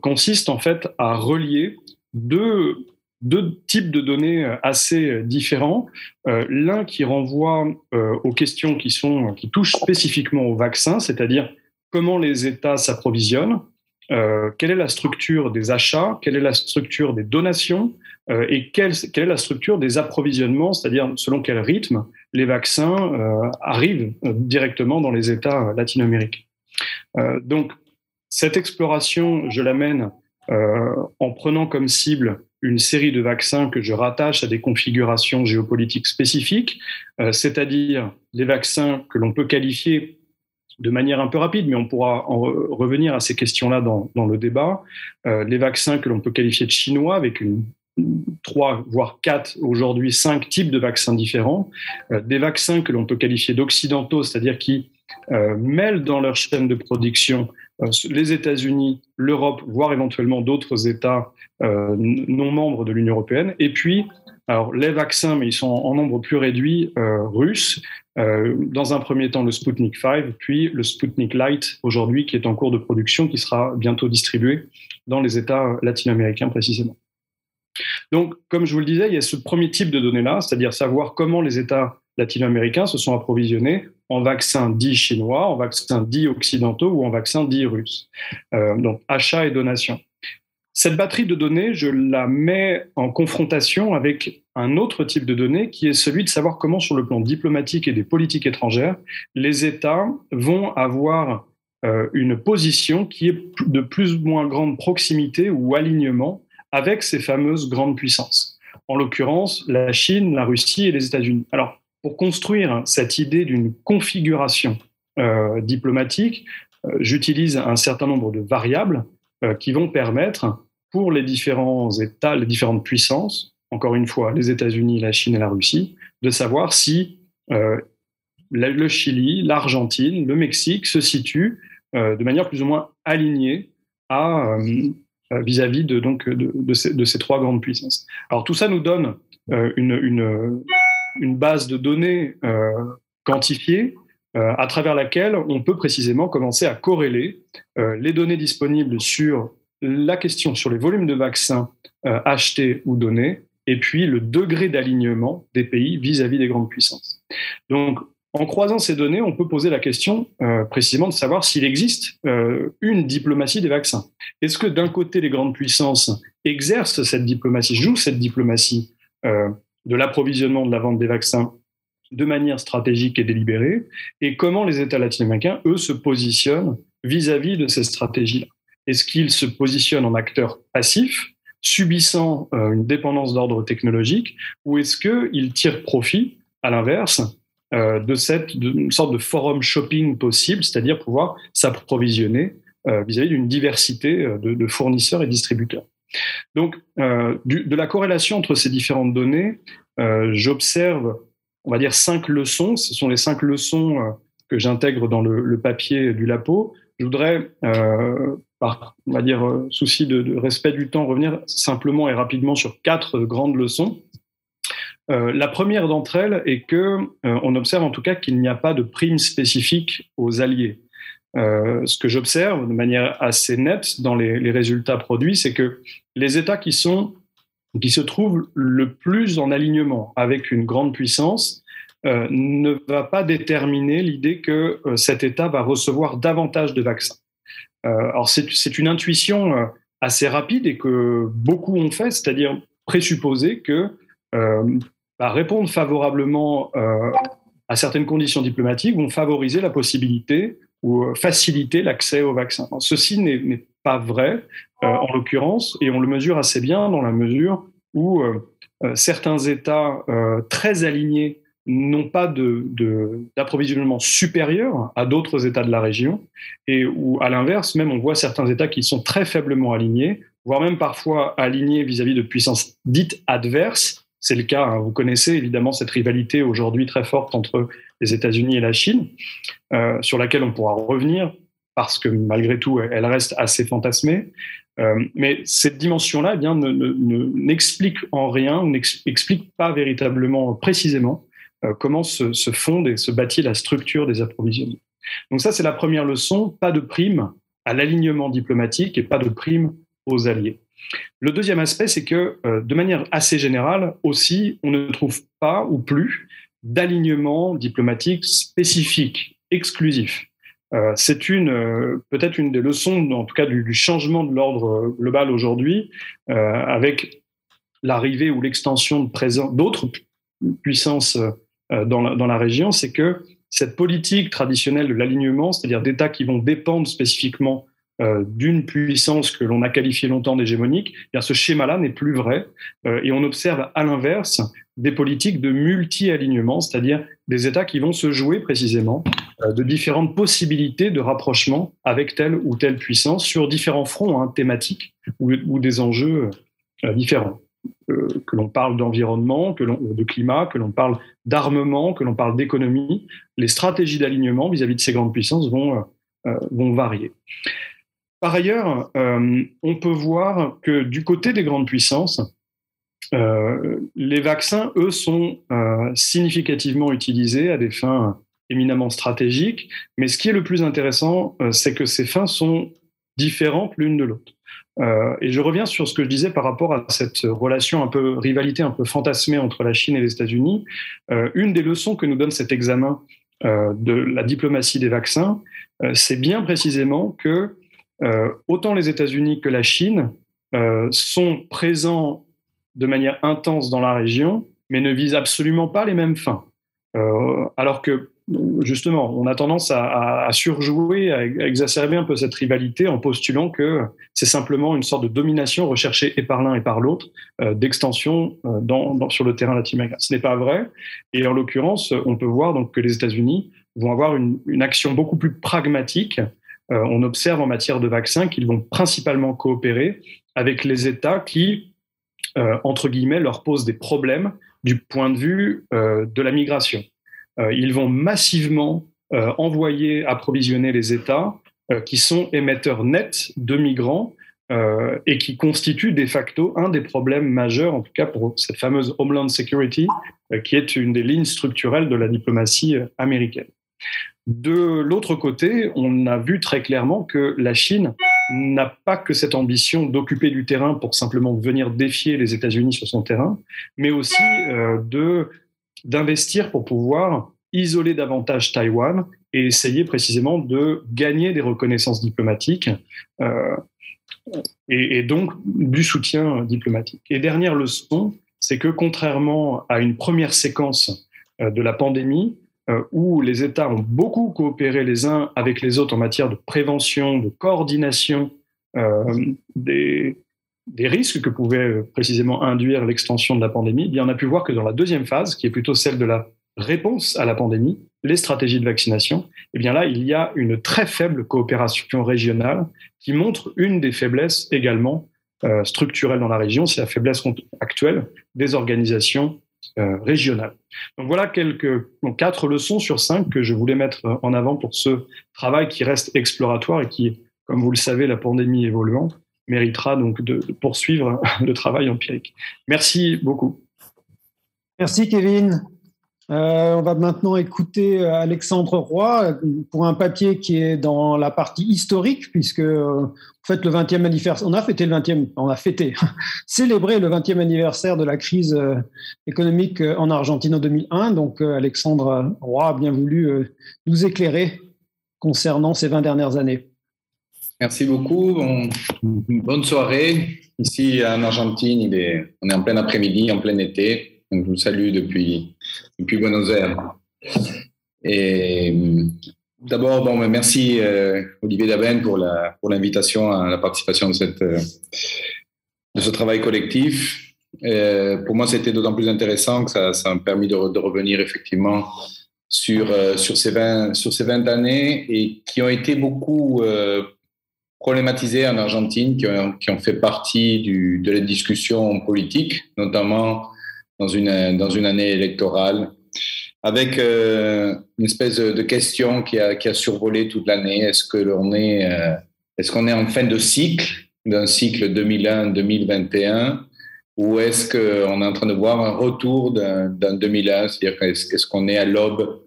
consiste en fait à relier deux deux types de données euh, assez euh, différents. Euh, l'un qui renvoie aux questions qui, sont, qui touchent spécifiquement au vaccin, c'est-à-dire comment les États s'approvisionnent, quelle est la structure des achats, quelle est la structure des donations et quelle, quelle, est la structure des approvisionnements, c'est-à-dire selon quel rythme les vaccins arrivent directement dans les États latino-américains. donc, cette exploration, je l'amène en prenant comme cible une série de vaccins que je rattache à des configurations géopolitiques spécifiques, euh, c'est-à-dire des vaccins que l'on peut qualifier de manière un peu rapide, mais on pourra en revenir à ces questions-là dans, le débat, euh, les vaccins que l'on peut qualifier de chinois avec trois, voire quatre, aujourd'hui cinq types de vaccins différents, euh, des vaccins que l'on peut qualifier d'occidentaux, c'est-à-dire qui euh, mêlent dans leur chaîne de production euh, les États-Unis, l'Europe, voire éventuellement d'autres États non membres de l'Union européenne, et puis alors, les vaccins, mais ils sont en nombre plus réduit, russes. dans un premier temps, le Sputnik 5, puis le Sputnik Light, aujourd'hui, qui est en cours de production, qui sera bientôt distribué dans les États latino-américains précisément. Donc, comme je vous le disais, il y a ce premier type de données-là, c'est-à-dire savoir comment les États latino-américains se sont approvisionnés en vaccins dits chinois, en vaccins dits occidentaux ou en vaccins dits russes. Euh, donc, achat et donation. Cette batterie de données, je la mets en confrontation avec un autre type de données qui est celui de savoir comment, sur le plan diplomatique et des politiques étrangères, les États vont avoir euh, une position qui est de plus ou moins grande proximité ou alignement avec ces fameuses grandes puissances. En l'occurrence, la Chine, la Russie et les États-Unis. Alors, pour construire cette idée d'une configuration euh, diplomatique, euh, j'utilise un certain nombre de variables euh, qui vont permettre pour les différents États, les différentes puissances, encore une fois, les États-Unis, la Chine et la Russie, de savoir si le Chili, l'Argentine, le Mexique se situent de manière plus ou moins alignée vis-à-vis de, donc, de, ces, trois grandes puissances. Alors tout ça nous donne une, une, base de données euh, quantifiées à travers laquelle on peut précisément commencer à corréler les données disponibles sur la question sur les volumes de vaccins achetés ou donnés et puis le degré d'alignement des pays vis-à-vis -vis des grandes puissances. Donc, en croisant ces données, on peut poser la question euh, précisément de savoir s'il existe euh, une diplomatie des vaccins. Est-ce que d'un côté, les grandes puissances exercent cette diplomatie, jouent cette diplomatie euh, de l'approvisionnement, de la vente des vaccins de manière stratégique et délibérée, et comment les États latino-américains, eux, se positionnent vis-à-vis de ces stratégies-là Est-ce qu'ils se positionnent en acteurs passifs, subissant une dépendance d'ordre technologique, ou est-ce qu'ils tirent profit, à l'inverse, euh, de cette sorte de forum shopping possible, c'est-à-dire pouvoir s'approvisionner euh, vis-à-vis d'une diversité euh, de, fournisseurs et distributeurs? Donc, de la corrélation entre ces différentes données, j'observe, on va dire, cinq leçons. Ce sont les cinq leçons que j'intègre dans le, papier du LAPO. Je voudrais, par, on va dire, souci de, de, respect du temps, revenir simplement et rapidement sur quatre grandes leçons. Euh, la première d'entre elles est que euh, on observe en tout cas qu'il n'y a pas de prime spécifique aux alliés. Euh, ce que j'observe de manière assez nette dans les, résultats produits, c'est que les États qui sont qui se trouve le plus en alignement avec une grande puissance, euh, ne va pas déterminer l'idée que euh, cet État va recevoir davantage de vaccins. Alors c'est une intuition assez rapide et que beaucoup ont fait, c'est-à-dire présupposer que bah, répondre favorablement à certaines conditions diplomatiques vont favoriser la possibilité ou faciliter l'accès aux vaccins. ceci n'est pas vrai, en l'occurrence, et on le mesure assez bien dans la mesure où certains États très alignés n'ont pas d'approvisionnement de, supérieur à d'autres États de la région, et où, à l'inverse, même on voit certains États qui sont très faiblement alignés, voire même parfois alignés vis-à-vis de puissances dites adverses. C'est le cas, hein, vous connaissez évidemment cette rivalité aujourd'hui très forte entre les États-Unis et la Chine, euh, sur laquelle on pourra revenir, parce que malgré tout, elle reste assez fantasmée. Euh, mais cette dimension-là eh bien, n'explique en rien, n'explique pas véritablement précisément euh, comment se, se, fonde et se bâtit la structure des approvisionnements. Donc ça, c'est la première leçon, pas de prime à l'alignement diplomatique et pas de prime aux alliés. Le deuxième aspect, c'est que euh, de manière assez générale aussi, on ne trouve pas ou plus d'alignement diplomatique spécifique, exclusif. Euh, c'est une peut-être une des leçons, en tout cas du, changement de l'ordre global aujourd'hui, avec l'arrivée ou l'extension de d'autres puissances euh, dans la, dans la région, c'est que cette politique traditionnelle de l'alignement, c'est-à-dire d'États qui vont dépendre spécifiquement euh, d'une puissance que l'on a qualifiée longtemps d'hégémonique, eh ce schéma-là n'est plus vrai. Euh, et on observe à l'inverse des politiques de multi-alignement, c'est-à-dire des États qui vont se jouer précisément de différentes possibilités de rapprochement avec telle ou telle puissance sur différents fronts hein, thématiques ou, des enjeux différents. Euh, que l'on parle d'environnement, que l'on de climat, que l'on parle d'armement, que l'on parle d'économie, les stratégies d'alignement vis-à-vis de ces grandes puissances euh, vont varier. Par ailleurs, euh, on peut voir que du côté des grandes puissances, les vaccins, eux, sont significativement utilisés à des fins éminemment stratégiques, mais ce qui est le plus intéressant, c'est que ces fins sont différentes l'une de l'autre. Euh, et je reviens sur ce que je disais par rapport à cette relation un peu rivalité un peu fantasmée entre la Chine et les États-Unis. Euh, une des leçons que nous donne cet examen euh, de la diplomatie des vaccins, c'est bien précisément que autant les États-Unis que la Chine sont présents de manière intense dans la région, mais ne visent absolument pas les mêmes fins. alors que justement, on a tendance à, surjouer, à, exacerber un peu cette rivalité en postulant que c'est simplement une sorte de domination recherchée et par l'un et par l'autre euh, d'extension euh, sur le terrain latino-américain. Ce n'est pas vrai. Et en l'occurrence, on peut voir donc que les États-Unis vont avoir une, action beaucoup plus pragmatique. Euh, on observe en matière de vaccins qu'ils vont principalement coopérer avec les États qui, entre guillemets, leur posent des problèmes du point de vue de la migration. Euh, ils vont massivement euh, envoyer, approvisionner les États euh, qui sont émetteurs nets de migrants et qui constituent de facto un des problèmes majeurs, en tout cas pour cette fameuse Homeland Security, qui est une des lignes structurelles de la diplomatie américaine. De l'autre côté, on a vu très clairement que la Chine n'a pas que cette ambition d'occuper du terrain pour simplement venir défier les États-Unis sur son terrain, mais aussi de d'investir pour pouvoir isoler davantage Taïwan et essayer précisément de gagner des reconnaissances diplomatiques euh, et, donc du soutien diplomatique. Et dernière leçon, c'est que contrairement à une première séquence euh, de la pandémie, euh, où les États ont beaucoup coopéré les uns avec les autres en matière de prévention, de coordination des, des risques que pouvait euh, précisément induire l'extension de la pandémie, eh bien on a pu voir que dans la deuxième phase, qui est plutôt celle de la réponse à la pandémie, les stratégies de vaccination, eh bien là, il y a une très faible coopération régionale qui montre une des faiblesses également euh, structurelles dans la région, c'est la faiblesse actuelle des organisations euh, régionales. Donc voilà quelques quatre leçons sur cinq que je voulais mettre en avant pour ce travail qui reste exploratoire et qui, comme vous le savez, la pandémie évoluant, méritera donc de, poursuivre le travail empirique. Merci beaucoup. Merci Kevin. Euh, on va maintenant écouter euh, Alexandre Roy pour un papier qui est dans la partie historique, puisque euh, en fait le 20e anniversaire, on a fêté le 20e, on a fêté, célébré le 20e anniversaire de la crise économique en Argentine en 2001. Donc Alexandre Roy a bien voulu nous éclairer concernant ces 20 dernières années. Merci beaucoup. bonne soirée. Ici en Argentine, on est en plein après-midi, en plein été. Donc, je vous salue depuis, depuis Buenos Aires. Et d'abord, bon, ben, merci euh, Olivier Daben pour l'invitation à la participation de cette euh, de ce travail collectif. Euh, pour moi, c'était d'autant plus intéressant que ça, ça m'a permis de, revenir effectivement sur sur ces 20 sur ces 20 années et qui ont été beaucoup problématisées en Argentine, qui ont, fait partie de la discussion politique, notamment dans une, dans une année électorale, avec euh, une espèce de question qui a, qui a survolé toute l'année. Est-ce que est, euh, est-ce qu'on est en fin de cycle, d'un cycle 2001-2021, ou est-ce qu'on est en train de voir un retour d'un 2001, c'est-à-dire est-ce qu'on est à l'aube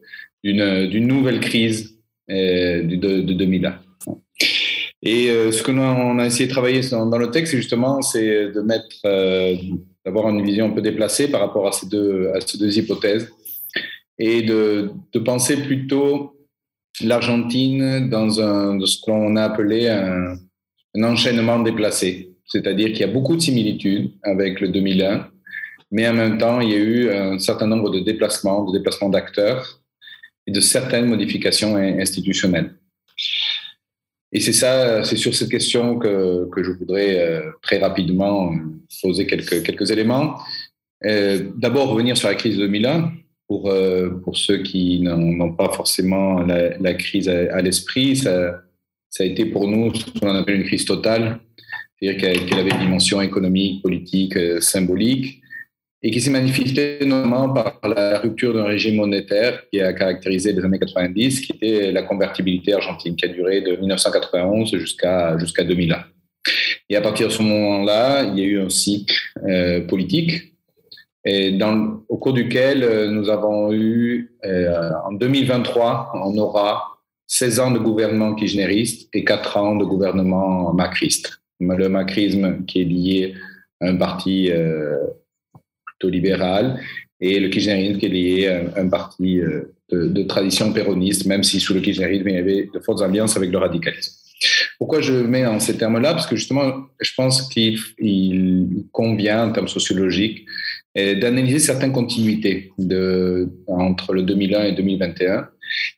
d'une nouvelle crise euh, de, de, 2001 Et ce que nous on a essayé de travailler dans le texte, justement, c'est de mettre d'avoir une vision un peu déplacée par rapport à ces deux, à ces deux hypothèses et de, de penser plutôt l'Argentine dans, un, ce qu'on a appelé un, un enchaînement déplacé. C'est-à-dire qu'il y a beaucoup de similitudes avec le 2001, mais en même temps, il y a eu un certain nombre de déplacements, de déplacements d'acteurs et de certaines modifications institutionnelles. Et c'est ça, c'est sur cette question que, que je voudrais euh, très rapidement poser quelques, quelques éléments. Euh, D'abord, revenir sur la crise de 2001, pour, euh, pour ceux qui n'ont pas forcément la, la crise à, à l'esprit. Ça, ça a été pour nous ce qu'on appelle une crise totale, c'est-à-dire qu'elle avait une dimension économique, politique, euh, symbolique et qui s'est manifesté notamment par la rupture d'un régime monétaire qui a caractérisé les années 90, qui était la convertibilité argentine, qui a duré de 1991 jusqu'à jusqu'à 2001. Et à partir de ce moment-là, il y a eu un cycle euh, politique, et au cours duquel euh, nous avons eu, euh, en 2023, on aura 16 ans de gouvernement kirchneriste et 4 ans de gouvernement macriste. Le macrisme qui est lié à un parti libéral, et le kirchnerisme qui est lié à un parti euh, de, tradition péroniste, même si sous le kirchnerisme, il y avait de fortes alliances avec le radicalisme. Pourquoi je mets en ces termes-là? Parce que justement, je pense qu'il convient, en termes sociologiques, d'analyser certaines continuités entre le 2001 et 2021,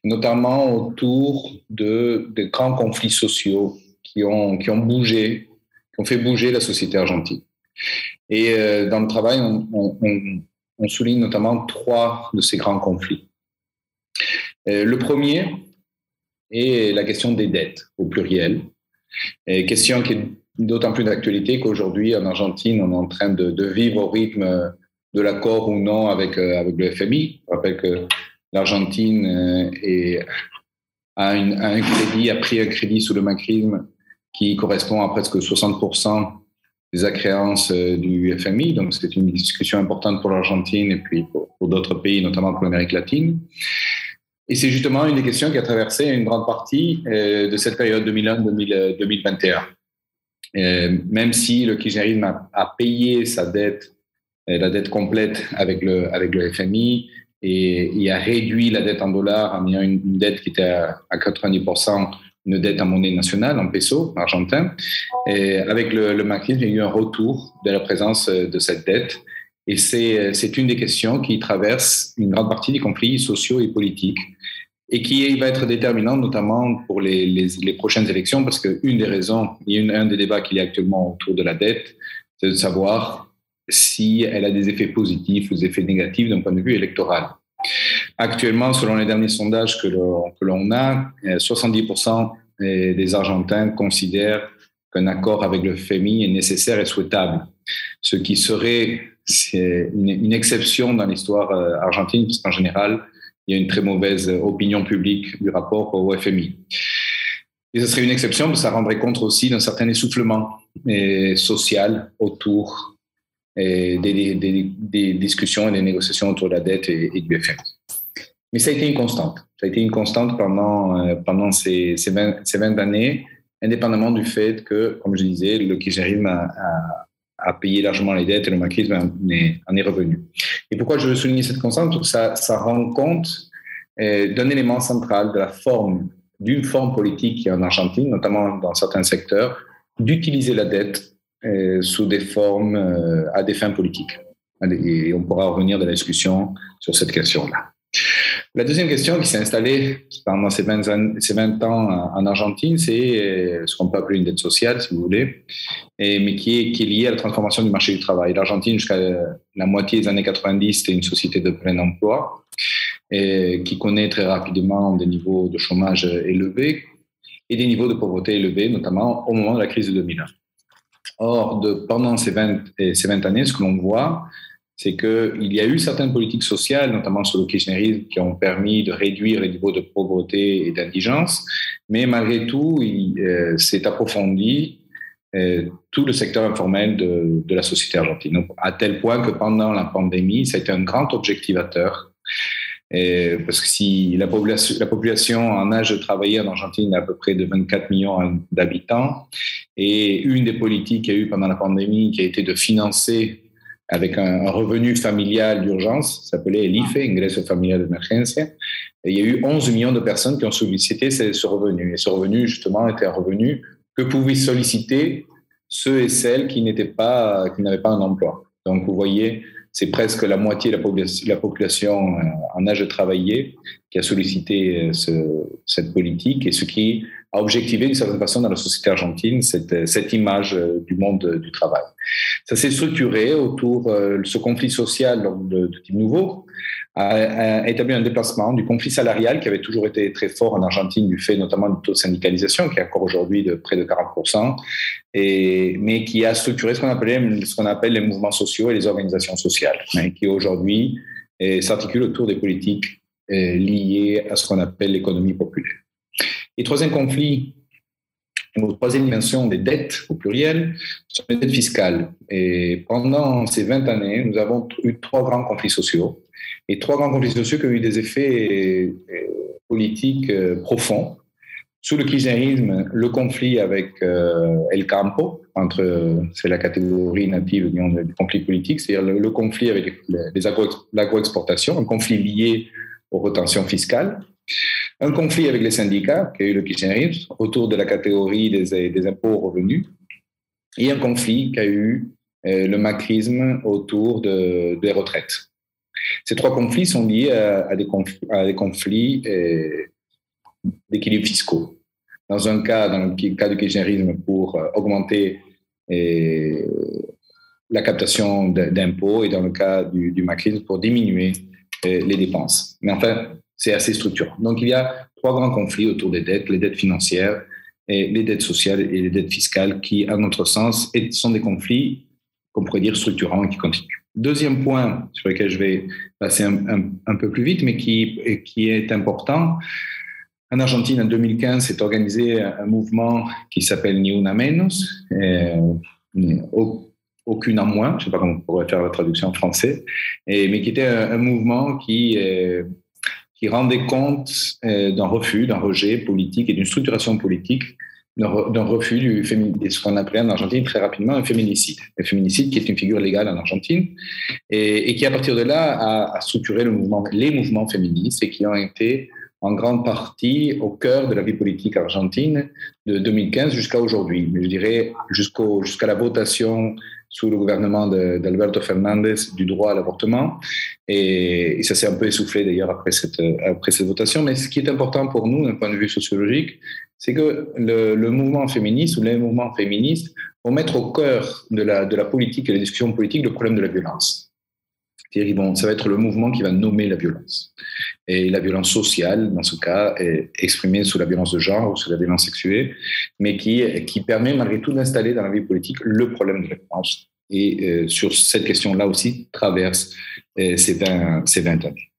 notamment autour de, de grands conflits sociaux qui ont, qui ont bougé, qui ont fait bouger la société argentine. Et euh, dans le travail, on, souligne notamment trois de ces grands conflits. Euh, le premier est la question des dettes au pluriel, question qui est d'autant plus d'actualité qu'aujourd'hui en Argentine, on est en train de, vivre au rythme de l'accord ou non avec, euh, le FMI. Je rappelle que l'Argentine a, un crédit, a pris un crédit sous le macrisme qui correspond à presque 60% des accréances euh, du FMI. Donc, c'est une discussion importante pour l'Argentine et puis pour, d'autres pays, notamment pour l'Amérique latine. Et c'est justement une des questions qui a traversé une grande partie euh, de cette période 2001-2021. Euh, même si le kirchnerisme a, payé sa dette, la dette complète avec le, avec le FMI, et, il a réduit la dette en dollars en ayant une, dette qui était à 90% une dette en monnaie nationale, en peso argentin. Et avec le, le il y a eu un retour de la présence euh, de cette dette. Et c'est, c'est une des questions qui traverse une grande partie des conflits sociaux et politiques et qui va être déterminante notamment pour les, les, prochaines élections parce qu'une des raisons, a une, un des débats qu'il y a actuellement autour de la dette, c'est de savoir si elle a des effets positifs ou des effets négatifs d'un point de vue électoral. Actuellement, selon les derniers sondages que l'on a, 70% euh, des Argentins considèrent qu'un accord avec le FMI est nécessaire et souhaitable, ce qui serait une, exception dans l'histoire euh, argentine, puisqu'en général, il y a une très mauvaise opinion publique du rapport au FMI. Et ce serait une exception, que ça rendrait compte aussi d'un certain essoufflement social autour des, des, discussions et des négociations autour de la dette et, du FMI. Mais ça a été une constante. Ça a été une constante pendant, pendant ces, ces, 20, ces 20 années, indépendamment du fait que, comme je disais, le kirchnerisme a, a, payé largement les dettes et le macrisme en est, en est revenu. Et pourquoi je veux souligner cette constante? Ça, ça rend compte d'un élément central de la forme, d'une forme politique en Argentine, notamment dans certains secteurs, d'utiliser la dette euh, sous des formes euh, à des fins politiques. Et on pourra revenir dans la discussion sur cette question-là. La deuxième question qui s'est installée pendant ces 20, ces 20 ans en Argentine, c'est euh, ce qu'on peut appeler une dette sociale, si vous voulez, mais qui est, liée à la transformation du marché du travail. L'Argentine, jusqu'à la moitié des années 90, c'était une société de plein emploi et qui connaît très rapidement des niveaux de chômage élevés et des niveaux de pauvreté élevés, notamment au moment de la crise de 2001. Or, pendant ces 20, ces 20 années, ce que l'on voit, c'est qu'il y a eu certaines politiques sociales, notamment sur le kirchnerisme, qui ont permis de réduire les niveaux de pauvreté et d'indigence, mais malgré tout, il euh, s'est approfondi euh, tout le secteur informel de, la société argentine, à tel point que pendant la pandémie, ça a été un grand objectivateur. Parce que si la population, la population en âge de travailler en Argentine est à peu près de 24 millions d'habitants, et une des politiques qu'il y a eu pendant la pandémie qui a été de financer avec un, revenu familial d'urgence, s'appelait l'IFE, Ingreso Familiar d'Emergencia. Il y a eu 11 millions de personnes qui ont sollicité ce, revenu. Et ce revenu, justement, était un revenu que pouvaient solliciter ceux et celles qui n'étaient pas, n'avaient pas un emploi. Donc, vous voyez c'est presque la moitié de la, population euh, en âge de travailler qui a sollicité euh, cette politique et ce qui a objectivé d'une certaine façon dans la société argentine cette, cette image euh, du monde du travail. Ça s'est structuré autour de ce conflit social de, type nouveau, a, établi un déplacement du conflit salarial qui avait toujours été très fort en Argentine du fait notamment du taux de syndicalisation qui est encore aujourd'hui de près de 40%, et, mais qui a structuré ce qu'on ce qu'on appelle les mouvements sociaux et les organisations sociales, hein, qui aujourd'hui s'articulent autour des politiques liées à ce qu'on appelle l'économie populaire. Et troisième conflit, ou troisième dimension des dettes au pluriel, sont les dettes fiscales. Et pendant ces 20 années, nous avons eu trois grands conflits sociaux et trois grands conflits sociaux qui ont eu des effets euh, politiques euh, profonds. Sous le kirchnerisme, le conflit avec euh, El Campo, entre, c'est la catégorie native du conflit politique, c'est-à-dire le, conflit avec l'agro-exportation, un conflit lié aux retentions fiscales, un conflit avec les syndicats, qui a eu le kirchnerisme, autour de la catégorie des, impôts revenus, et un conflit qui a eu le macrisme autour de, des retraites. Ces trois conflits sont liés à, des, conflits, à euh, d'équilibre fiscaux. Dans un cas, dans le cas du kirchnerisme, pour euh, augmenter euh, la captation d'impôts et dans le cas du, du macrisme, pour diminuer les dépenses. Mais enfin, c'est assez structurant. Donc il y a trois grands conflits autour des dettes, les dettes financières, et les dettes sociales et les dettes fiscales qui, à notre sens, sont des conflits qu'on pourrait dire structurants et qui continuent. Deuxième point sur lequel je vais passer un, peu plus vite, mais qui, est important. En Argentine, en 2015, s'est organisé un mouvement qui s'appelle Ni Una Menos, euh, aucune en moins, je ne sais pas comment on pourrait faire la traduction en français, mais qui était un, mouvement qui, euh, qui rendait compte euh, d'un refus, d'un rejet politique et d'une structuration politique d'un refus du de ce qu'on appelait en Argentine très rapidement un féminicide. Un féminicide qui est une figure légale en Argentine et, qui, à partir de là, a, structuré le les mouvements féministes et qui ont été en grande partie au cœur de la vie politique argentine de 2015 jusqu'à aujourd'hui. Je dirais jusqu'à la votation sous le gouvernement d'Alberto Fernandez du droit à l'avortement. Et, ça s'est un peu essoufflé d'ailleurs après cette, après cette votation. Mais ce qui est important pour nous d'un point de vue sociologique, c'est que le, le, mouvement féministe ou les mouvements féministes vont mettre au cœur de la, de la politique et des discussions politiques le problème de la violence. C'est-à-dire bon, ça va être le mouvement qui va nommer la violence. Et la violence sociale, dans ce cas, est exprimée sous la violence de genre ou sous la violence sexuelle, mais qui, qui permet malgré tout d'installer dans la vie politique le problème de la violence. Et euh, sur cette question-là aussi, traverse euh, ces, 20, ces 20 années.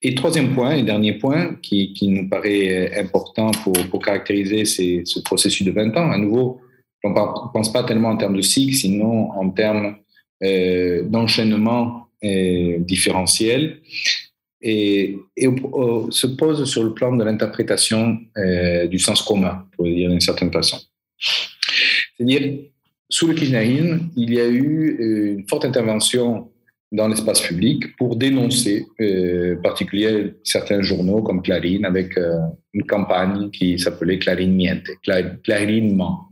Et troisième point, et dernier point, qui, qui nous paraît important pour, pour caractériser ce processus de 20 ans, à nouveau, on ne pense pas tellement en termes de cycle, sinon en termes d'enchaînement différentiel et, se pose sur le plan de l'interprétation du sens commun, pour dire d'une certaine façon. C'est-à-dire, sous le kirchnerisme, il y a eu une forte intervention dans l'espace public pour dénoncer, euh, particulièrement certains journaux comme Clarín, avec euh, une campagne qui s'appelait Clarín Miente, Clarín ment.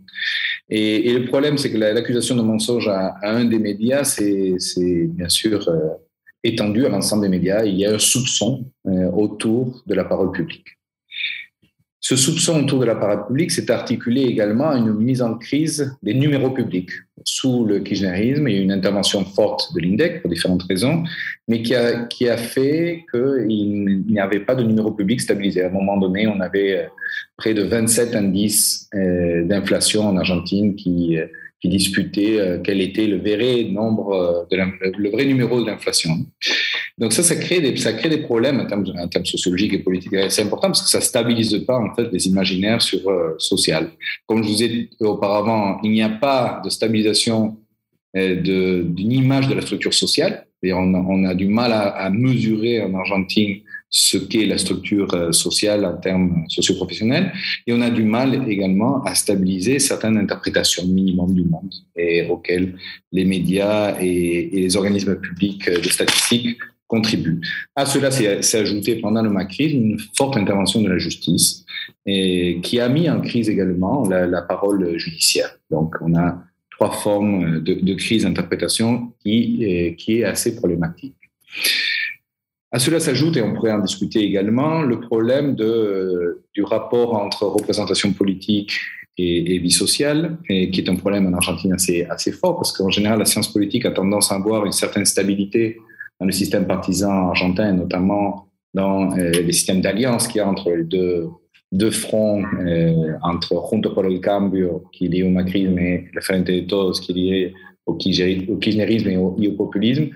Et, le problème, c'est que l'accusation de mensonge à, un des médias, c'est bien sûr euh, étendu à l'ensemble des médias. Il y a un soupçon euh, autour de la parole publique. Ce soupçon autour de l'appareil public s'est articulé également à une mise en crise des numéros publics. Sous le kirchnerisme, il y a eu une intervention forte de l'INDEC pour différentes raisons, mais qui a, qui a fait qu'il n'y avait pas de numéro public stabilisé. À un moment donné, on avait euh, près de 27 indices euh, d'inflation en Argentine qui, euh, qui disputaient quel était le vrai nombre, de le vrai numéro d'inflation. Donc ça, ça crée des, ça crée des problèmes en termes, en termes sociologiques et politiques. C'est important parce que ça stabilise pas en fait les imaginaires sur euh, social. Comme je vous ai dit auparavant, il n'y a pas de stabilisation euh, d'une image de la structure sociale. On a, on a du mal à mesurer en Argentine ce qu'est la structure euh, sociale en termes socioprofessionnels, et on a du mal également à stabiliser certaines interprétations minimum du monde et auxquelles les médias et, les organismes publics de statistiques contribue. À cela s'est ajouté pendant le macrisme une forte intervention de la justice et qui a mis en crise également la, parole judiciaire. Donc on a trois formes de, crise d'interprétation est, qui est assez problématique. À cela s'ajoute, et on pourrait en discuter également, le problème de, du rapport entre représentation politique et, vie sociale, et qui est un problème en Argentine assez, assez fort, parce qu'en général, la science politique a tendance à avoir une certaine stabilité dans le système partisan argentin, notamment dans euh, les systèmes d'alliance qu'il y a entre les deux, fronts, euh, entre Junto por el Cambio, qui est lié au macrisme, et le Frente de Todos, qui est lié au, kirchnerisme et au, populisme,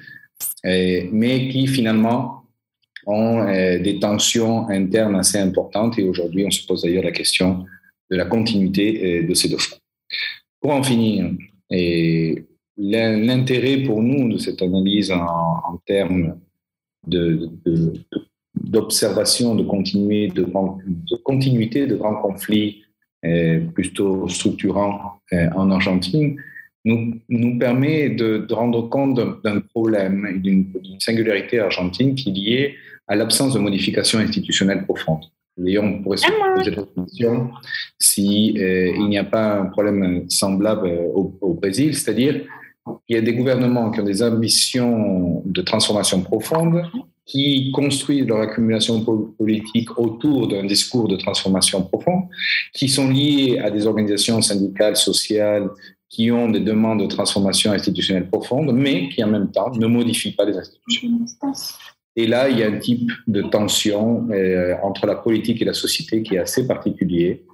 euh, mais qui finalement ont des tensions internes assez importantes. Et aujourd'hui, on se pose d'ailleurs la question de la continuité de ces deux fronts. Pour en finir, et L'intérêt pour nous de cette analyse en, termes d'observation, de, de, de, de, continuité de grands conflits euh, plutôt structurants euh, en Argentine, nous, nous permet de, rendre compte d'un problème, d'une singularité argentine qui est liée à l'absence de modification institutionnelle profonde. D'ailleurs, on pourrait se poser la question s'il euh, il n'y a pas un problème semblable au, au Brésil, c'est-à-dire il y a des gouvernements qui ont des ambitions de transformation profonde, qui construisent leur accumulation politique autour d'un discours de transformation profonde, qui sont liés à des organisations syndicales, sociales, qui ont des demandes de transformation institutionnelle profonde, mais qui en même temps ne modifient pas les institutions. Et là, il y a un type de tension euh, entre la politique et la société qui est assez particulier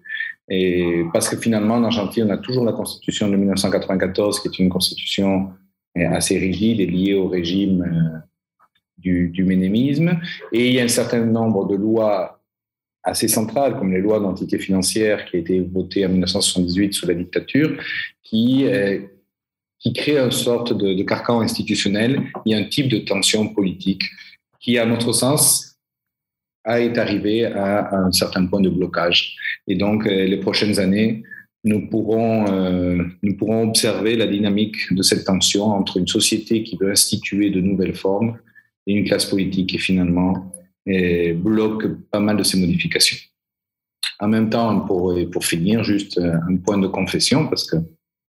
et parce que finalement, en Argentine, on a toujours la constitution de 1994, qui est une constitution euh, assez rigide et liée au régime euh, du, du ménémisme. Et il y a un certain nombre de lois assez centrales, comme les lois d'entité financière qui ont été votées en 1978 sous la dictature, qui, qui créent une sorte de carcan institutionnel. Il y a un type de tension politique qui, à notre sens, est arrivé à, un certain point de blocage. Et donc, euh, les prochaines années, nous pourrons, euh, nous pourrons observer la dynamique de cette tension entre une société qui veut instituer de nouvelles formes et une classe politique qui finalement euh, bloque pas mal de ces modifications. En même temps, pour, pour finir, juste un point de confession, parce que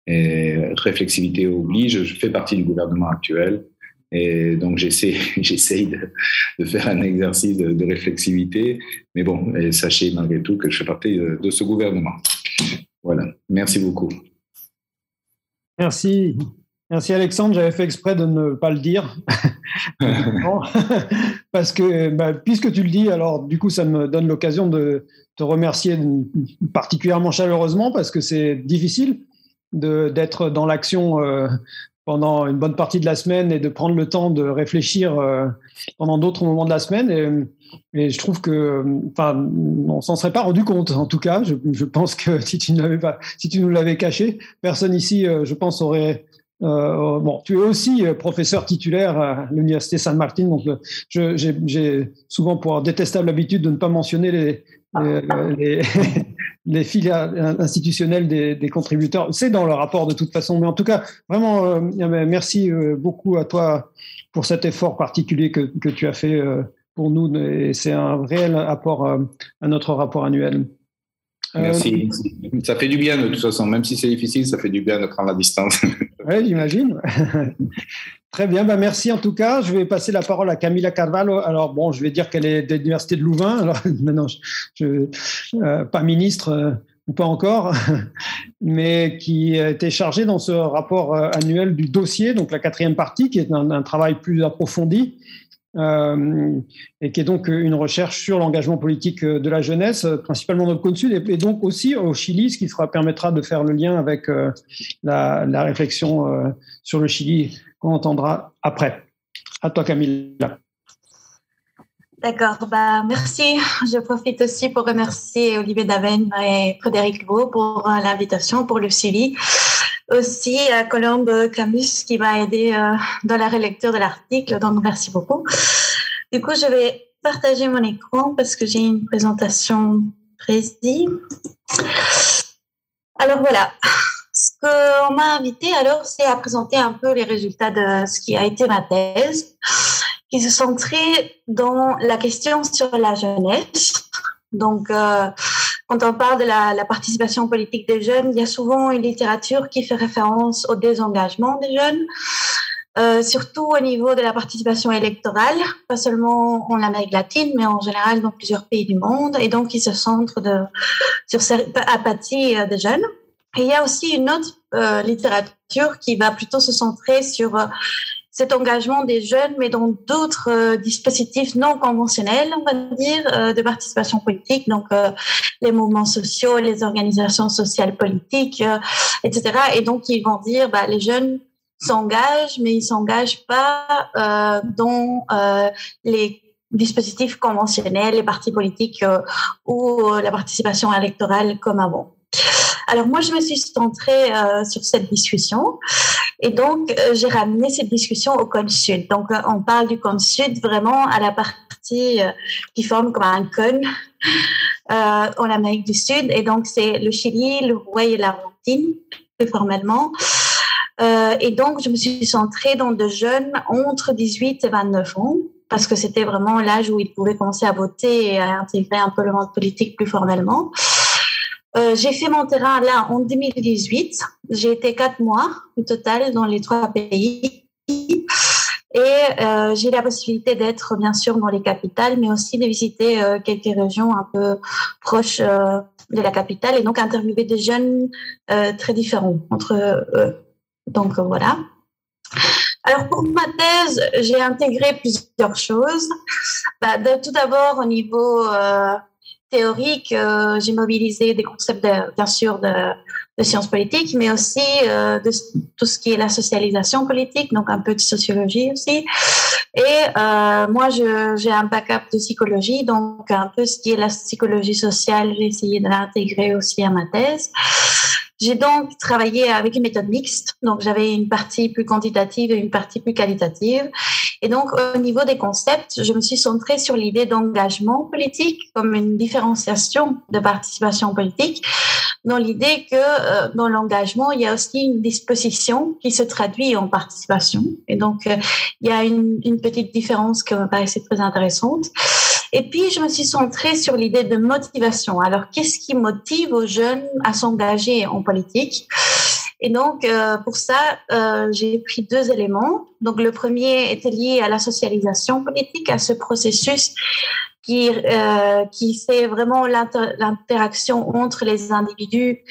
réflexivité oblige, je fais partie du gouvernement actuel et donc, j'essaie, j'essaye de, faire un exercice de, réflexivité. Mais bon, sachez malgré tout que je fais partie de, ce gouvernement. Voilà. Merci beaucoup. Merci. Merci Alexandre, j'avais fait exprès de ne pas le dire. Parce que, bah, puisque tu le dis, alors du coup, ça me donne l'occasion de te remercier particulièrement chaleureusement parce que c'est difficile d'être dans l'action euh, pendant une bonne partie de la semaine et de prendre le temps de réfléchir euh, pendant d'autres moments de la semaine. Et, je trouve que, enfin, on s'en serait pas rendu compte. En tout cas, je, pense que si tu ne pas, si tu nous l'avais caché, personne ici, euh, je pense, aurait bon, tu es aussi professeur titulaire à l'université San Martin, donc j'ai souvent pour détestable habitude de ne pas mentionner les, les, les, filiales institutionnelles des, des contributeurs. C'est dans le rapport de toute façon, mais en tout cas, vraiment, merci beaucoup à toi pour cet effort particulier que, que tu as fait pour nous et c'est un réel apport euh, à notre rapport annuel. Euh, Merci. Ça fait du bien de toute façon, même si c'est difficile, ça fait du bien de prendre la distance. oui, j'imagine. Très bien, bah merci en tout cas. Je vais passer la parole à Camila Carvalho. Alors bon, je vais dire qu'elle est de l'université de Louvain. Alors maintenant, je, euh, pas ministre ou pas encore, mais qui été chargée dans ce rapport annuel du dossier, donc la quatrième partie, qui est un travail plus approfondi euh, et qui est donc une recherche sur l'engagement politique de la jeunesse, principalement dans le Cône Sud, et, donc aussi au Chili, ce qui permettra de faire le lien avec euh, la, réflexion euh, sur le Chili qu'on entendra après. À toi, Camille. D'accord, bah, merci. Je profite aussi pour remercier Olivier Daven et Frédéric Beau pour l'invitation pour le Chili aussi à Colombe Camus qui m'a aidé euh, dans la relecture de l'article, donc merci beaucoup. Du coup, je vais partager mon écran parce que j'ai une présentation précise. Alors voilà, ce qu'on m'a invité alors, c'est à présenter un peu les résultats de ce qui a été ma thèse, qui se centrait dans la question sur la jeunesse. Donc, euh, quand on parle de la, participation politique des jeunes, il y a souvent une littérature qui fait référence au désengagement des jeunes, euh, surtout au niveau de la participation électorale, pas seulement en Amérique latine, mais en général dans plusieurs pays du monde, et donc il se centre sur cette apathie euh, des jeunes. Il y a aussi une autre euh, littérature qui va plutôt se centrer sur cet engagement des jeunes, mais dans d'autres euh, dispositifs non conventionnels, on va dire, euh, de participation politique, donc euh, les mouvements sociaux, les organisations sociales politiques, etc. Et donc, ils vont dire, bah, les jeunes s'engagent, mais ils s'engagent pas dans les dispositifs conventionnels, les partis politiques ou la participation électorale comme avant. Alors moi, je me suis centrée euh, sur cette discussion et donc euh, j'ai ramené cette discussion au cône sud. Donc euh, on parle du cône sud vraiment à la partie qui forme comme un cône en Amérique du Sud et donc c'est le Chili, l'Uruguay et l'Argentine plus formellement. et donc je me suis centrée dans de jeunes entre 18 et 29 ans parce que c'était vraiment l'âge où ils pouvaient commencer à voter et à intégrer un peu le monde politique plus formellement. Euh, j'ai fait mon terrain là en 2018. J'ai été quatre mois au total dans les trois pays. Et euh, j'ai la possibilité d'être bien sûr dans les capitales, mais aussi de visiter euh, quelques régions un peu proches euh, de la capitale et donc interviewer des jeunes euh, très différents entre eux. Donc voilà. Alors pour ma thèse, j'ai intégré plusieurs choses. Bah, de, tout d'abord au niveau théorique, euh, j'ai mobilisé des concepts, de, bien sûr, de, de, sciences politiques, mais aussi euh, de tout ce qui est la socialisation politique, donc un peu de sociologie aussi. Et euh, moi, j'ai un backup de psychologie, donc un peu ce qui est la psychologie sociale, j'ai essayé de l'intégrer aussi à ma thèse. J'ai donc travaillé avec une méthode mixte, donc j'avais une partie plus quantitative et une partie plus qualitative. Et donc au niveau des concepts, je me suis centrée sur l'idée d'engagement politique comme une différenciation de participation politique, dans l'idée que euh, dans l'engagement, il y a aussi une disposition qui se traduit en participation. Et donc euh, il y a une, une petite différence qui me paraissait très intéressante. Et puis, je me suis centrée sur l'idée de motivation. Alors, qu'est-ce qui motive aux jeunes à s'engager en politique? Et donc, euh, pour ça, euh, j'ai pris deux éléments. Donc, le premier était lié à la socialisation politique, à ce processus qui, euh, qui fait vraiment l'interaction entre les individus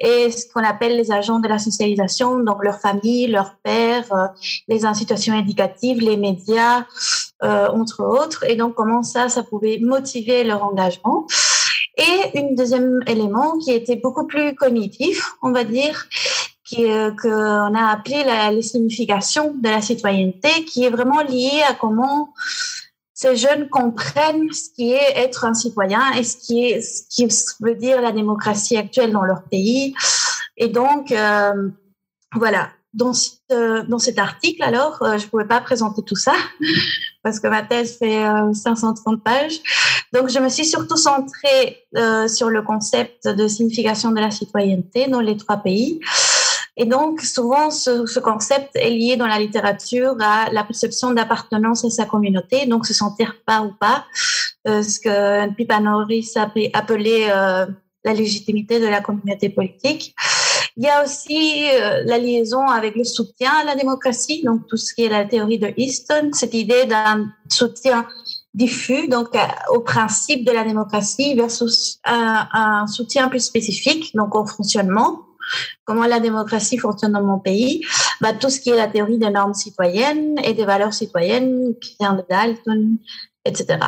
et ce qu'on appelle les agents de la socialisation, donc leur famille, leurs pères, euh, les institutions éducatives, les médias, entre autres. Et donc comment ça, ça pouvait motiver leur engagement. Et un deuxième élément qui était beaucoup plus cognitif, on va dire, qui euh, qu'on a appelé la, les significations de la citoyenneté, qui est vraiment lié à comment ces jeunes comprennent ce qui est être un citoyen et ce qui est ce qui veut dire la démocratie actuelle dans leur pays. Et donc, euh, voilà. dans, dans cet article, alors, je ne pouvais pas présenter tout ça parce que ma thèse fait 530 pages. Donc, je me suis surtout centrée sur le concept de signification de la citoyenneté dans les trois pays. Et donc, souvent, ce, concept est lié dans la littérature à la perception d'appartenance à sa communauté, donc se sentir pas ou pas, euh, ce que Pipa Norris appelait euh, la légitimité de la communauté politique. Il y a aussi euh, la liaison avec le soutien à la démocratie, donc tout ce qui est la théorie de Easton, cette idée d'un soutien diffus, donc au principe de la démocratie versus un, un soutien plus spécifique, donc au fonctionnement comment la démocratie fonctionne dans mon pays, bah, tout ce qui est la théorie des normes citoyennes et des valeurs citoyennes qui vient de Dalton, etc.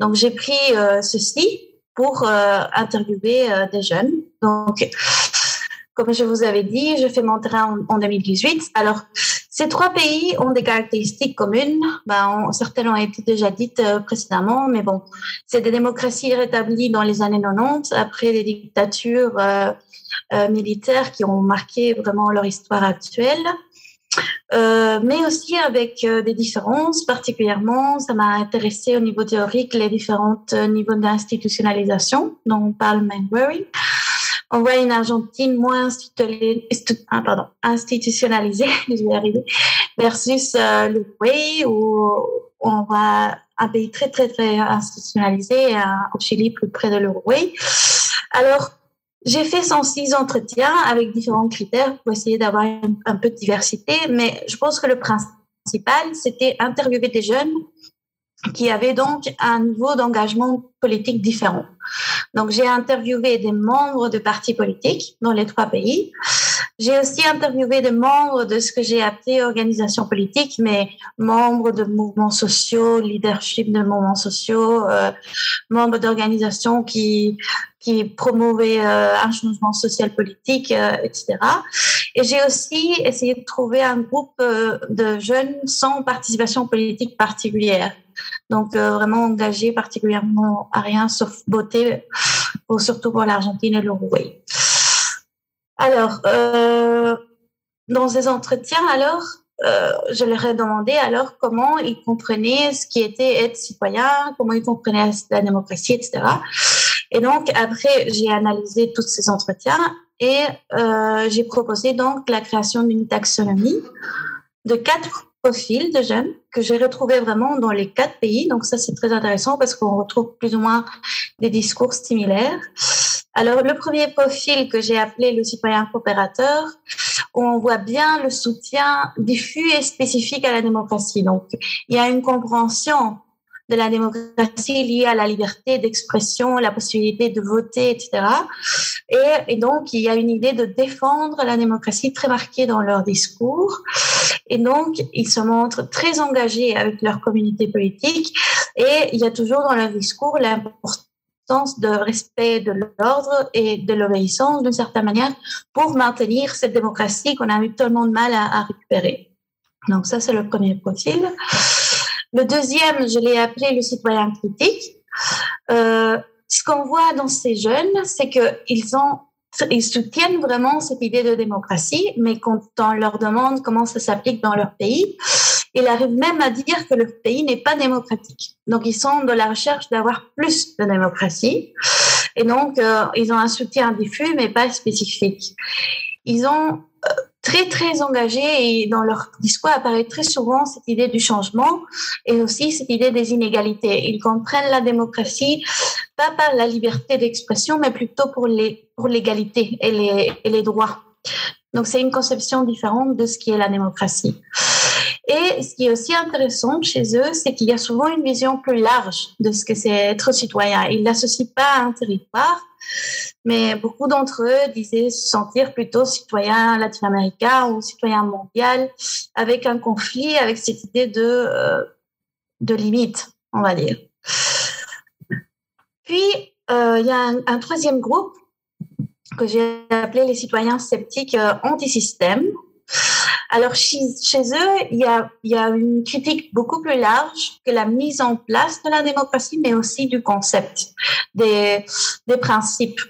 Donc j'ai pris euh, ceci pour euh, interviewer euh, des jeunes. Donc, comme je vous avais dit, je fais mon train en, 2018. Alors, ces trois pays ont des caractéristiques communes. Ben, certaines ont été déjà dites précédemment, mais bon, c'est des démocraties rétablies dans les années 90 après des dictatures euh, militaires qui ont marqué vraiment leur histoire actuelle. Euh, mais aussi avec euh, des différences. Particulièrement, ça m'a intéressé au niveau théorique les différents niveaux d'institutionnalisation dont on parle Manbury. On voit une Argentine moins ah, institutionnalisée, versus l'Uruguay où on voit un pays très très très institutionnalisé, au Chili plus près de l'Uruguay. Alors j'ai fait 106 entretiens avec différents critères pour essayer d'avoir un, peu de diversité, mais je pense que le principal, c'était interviewer des jeunes qui avaient donc un niveau d'engagement politique différent. Donc, j'ai interviewé des membres de partis politiques dans les trois pays. J'ai aussi interviewé des membres de ce que j'ai appelé organisation politique, mais membres de mouvements sociaux, leadership de mouvements sociaux, euh, membres d'organisations qui qui promouvait euh, un changement social politique, euh, etc. Et j'ai aussi essayé de trouver un groupe de jeunes sans participation politique particulière. Donc vraiment engagés particulièrement à rien sauf beauté, pour, surtout pour l'Argentine et l'Uruguay. Alors, dans ces entretiens, alors, je leur ai demandé alors comment ils comprenaient ce qui était être citoyen, comment ils comprenaient la démocratie, etc. Et donc, après, j'ai analysé tous ces entretiens et euh, j'ai proposé donc la création d'une taxonomie de quatre profils de jeunes que j'ai retrouvés vraiment dans les quatre pays. Donc ça, c'est très intéressant parce qu'on retrouve plus ou moins des discours similaires. Alors, le premier profil que j'ai appelé le citoyen coopérateur, on voit bien le soutien diffus et spécifique à la démocratie. Donc, il y a une compréhension de la démocratie liée à la liberté d'expression, la possibilité de voter, etc. Et, donc, il y a une idée de défendre la démocratie très marquée dans leur discours. Et donc, ils se montrent très engagés avec leur communauté politique. Et il y a toujours dans leur discours de respect de l'ordre et de l'obéissance d'une certaine manière pour maintenir cette démocratie qu'on a eu tellement de mal à, à récupérer. Donc ça, c'est le premier profil. Le deuxième, je l'ai appelé le citoyen critique. Euh, ce qu'on voit dans ces jeunes, c'est qu'ils ont ils soutiennent vraiment cette idée de démocratie, mais quand on leur demande comment ça s'applique dans leur pays, ils arrivent même à dire que le pays n'est pas démocratique. Donc, ils sont dans la recherche d'avoir plus de démocratie. Et donc, euh, ils ont un soutien diffus, mais pas spécifique. Ils ont euh, très très engagés et dans leur discours apparaît très souvent cette idée du changement et aussi cette idée des inégalités. Ils comprennent la démocratie pas par la liberté d'expression mais plutôt pour les pour l'égalité et les, et les droits. Donc c'est une conception différente de ce qui est la démocratie. Et ce qui est aussi intéressant chez eux, c'est qu'il y a souvent une vision plus large de ce que c'est être citoyen. Ils l'associent pas à un territoire, mais beaucoup d'entre eux disaient se sentir plutôt citoyen latino-américain ou citoyen mondial, avec un conflit, avec cette idée de, euh, de limite, on va dire. Puis, euh, il y a un, troisième groupe que j'ai appelé les citoyens sceptiques euh, anti-système. Alors, chez, eux, il y, a, une critique beaucoup plus large que la mise en place de la démocratie, mais aussi du concept, des, principes.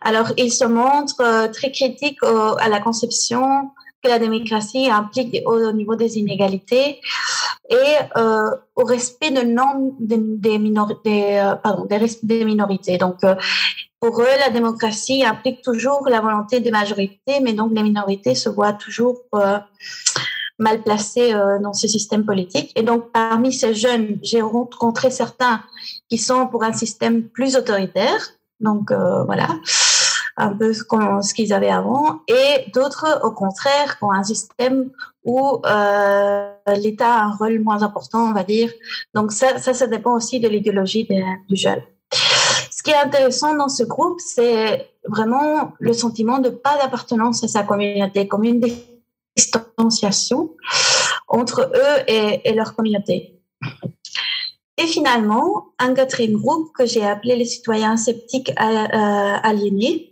Alors, ils se montrent euh, très critiques à la conception que la démocratie implique au, niveau des inégalités et euh, au respect de des, euh, des, minorités. Donc, pour eux, la démocratie implique toujours la volonté des majorités, mais donc les minorités se voient toujours euh, mal placées dans ce système politique. Et donc, parmi ces jeunes, j'ai rencontré certains qui sont pour un système plus autoritaire. Donc, voilà un peu ce qu'ils avaient avant, et d'autres, au contraire, qui ont un système où euh, l'État a un rôle moins important, on va dire. Donc ça, ça, ça dépend aussi de l'idéologie du jeune. Qui est intéressant dans ce groupe, c'est vraiment le sentiment de pas d'appartenance à sa communauté, comme une distanciation entre eux et, et leur communauté. Et finalement, un quatrième groupe que j'ai appelé les citoyens sceptiques euh, euh, aliénés,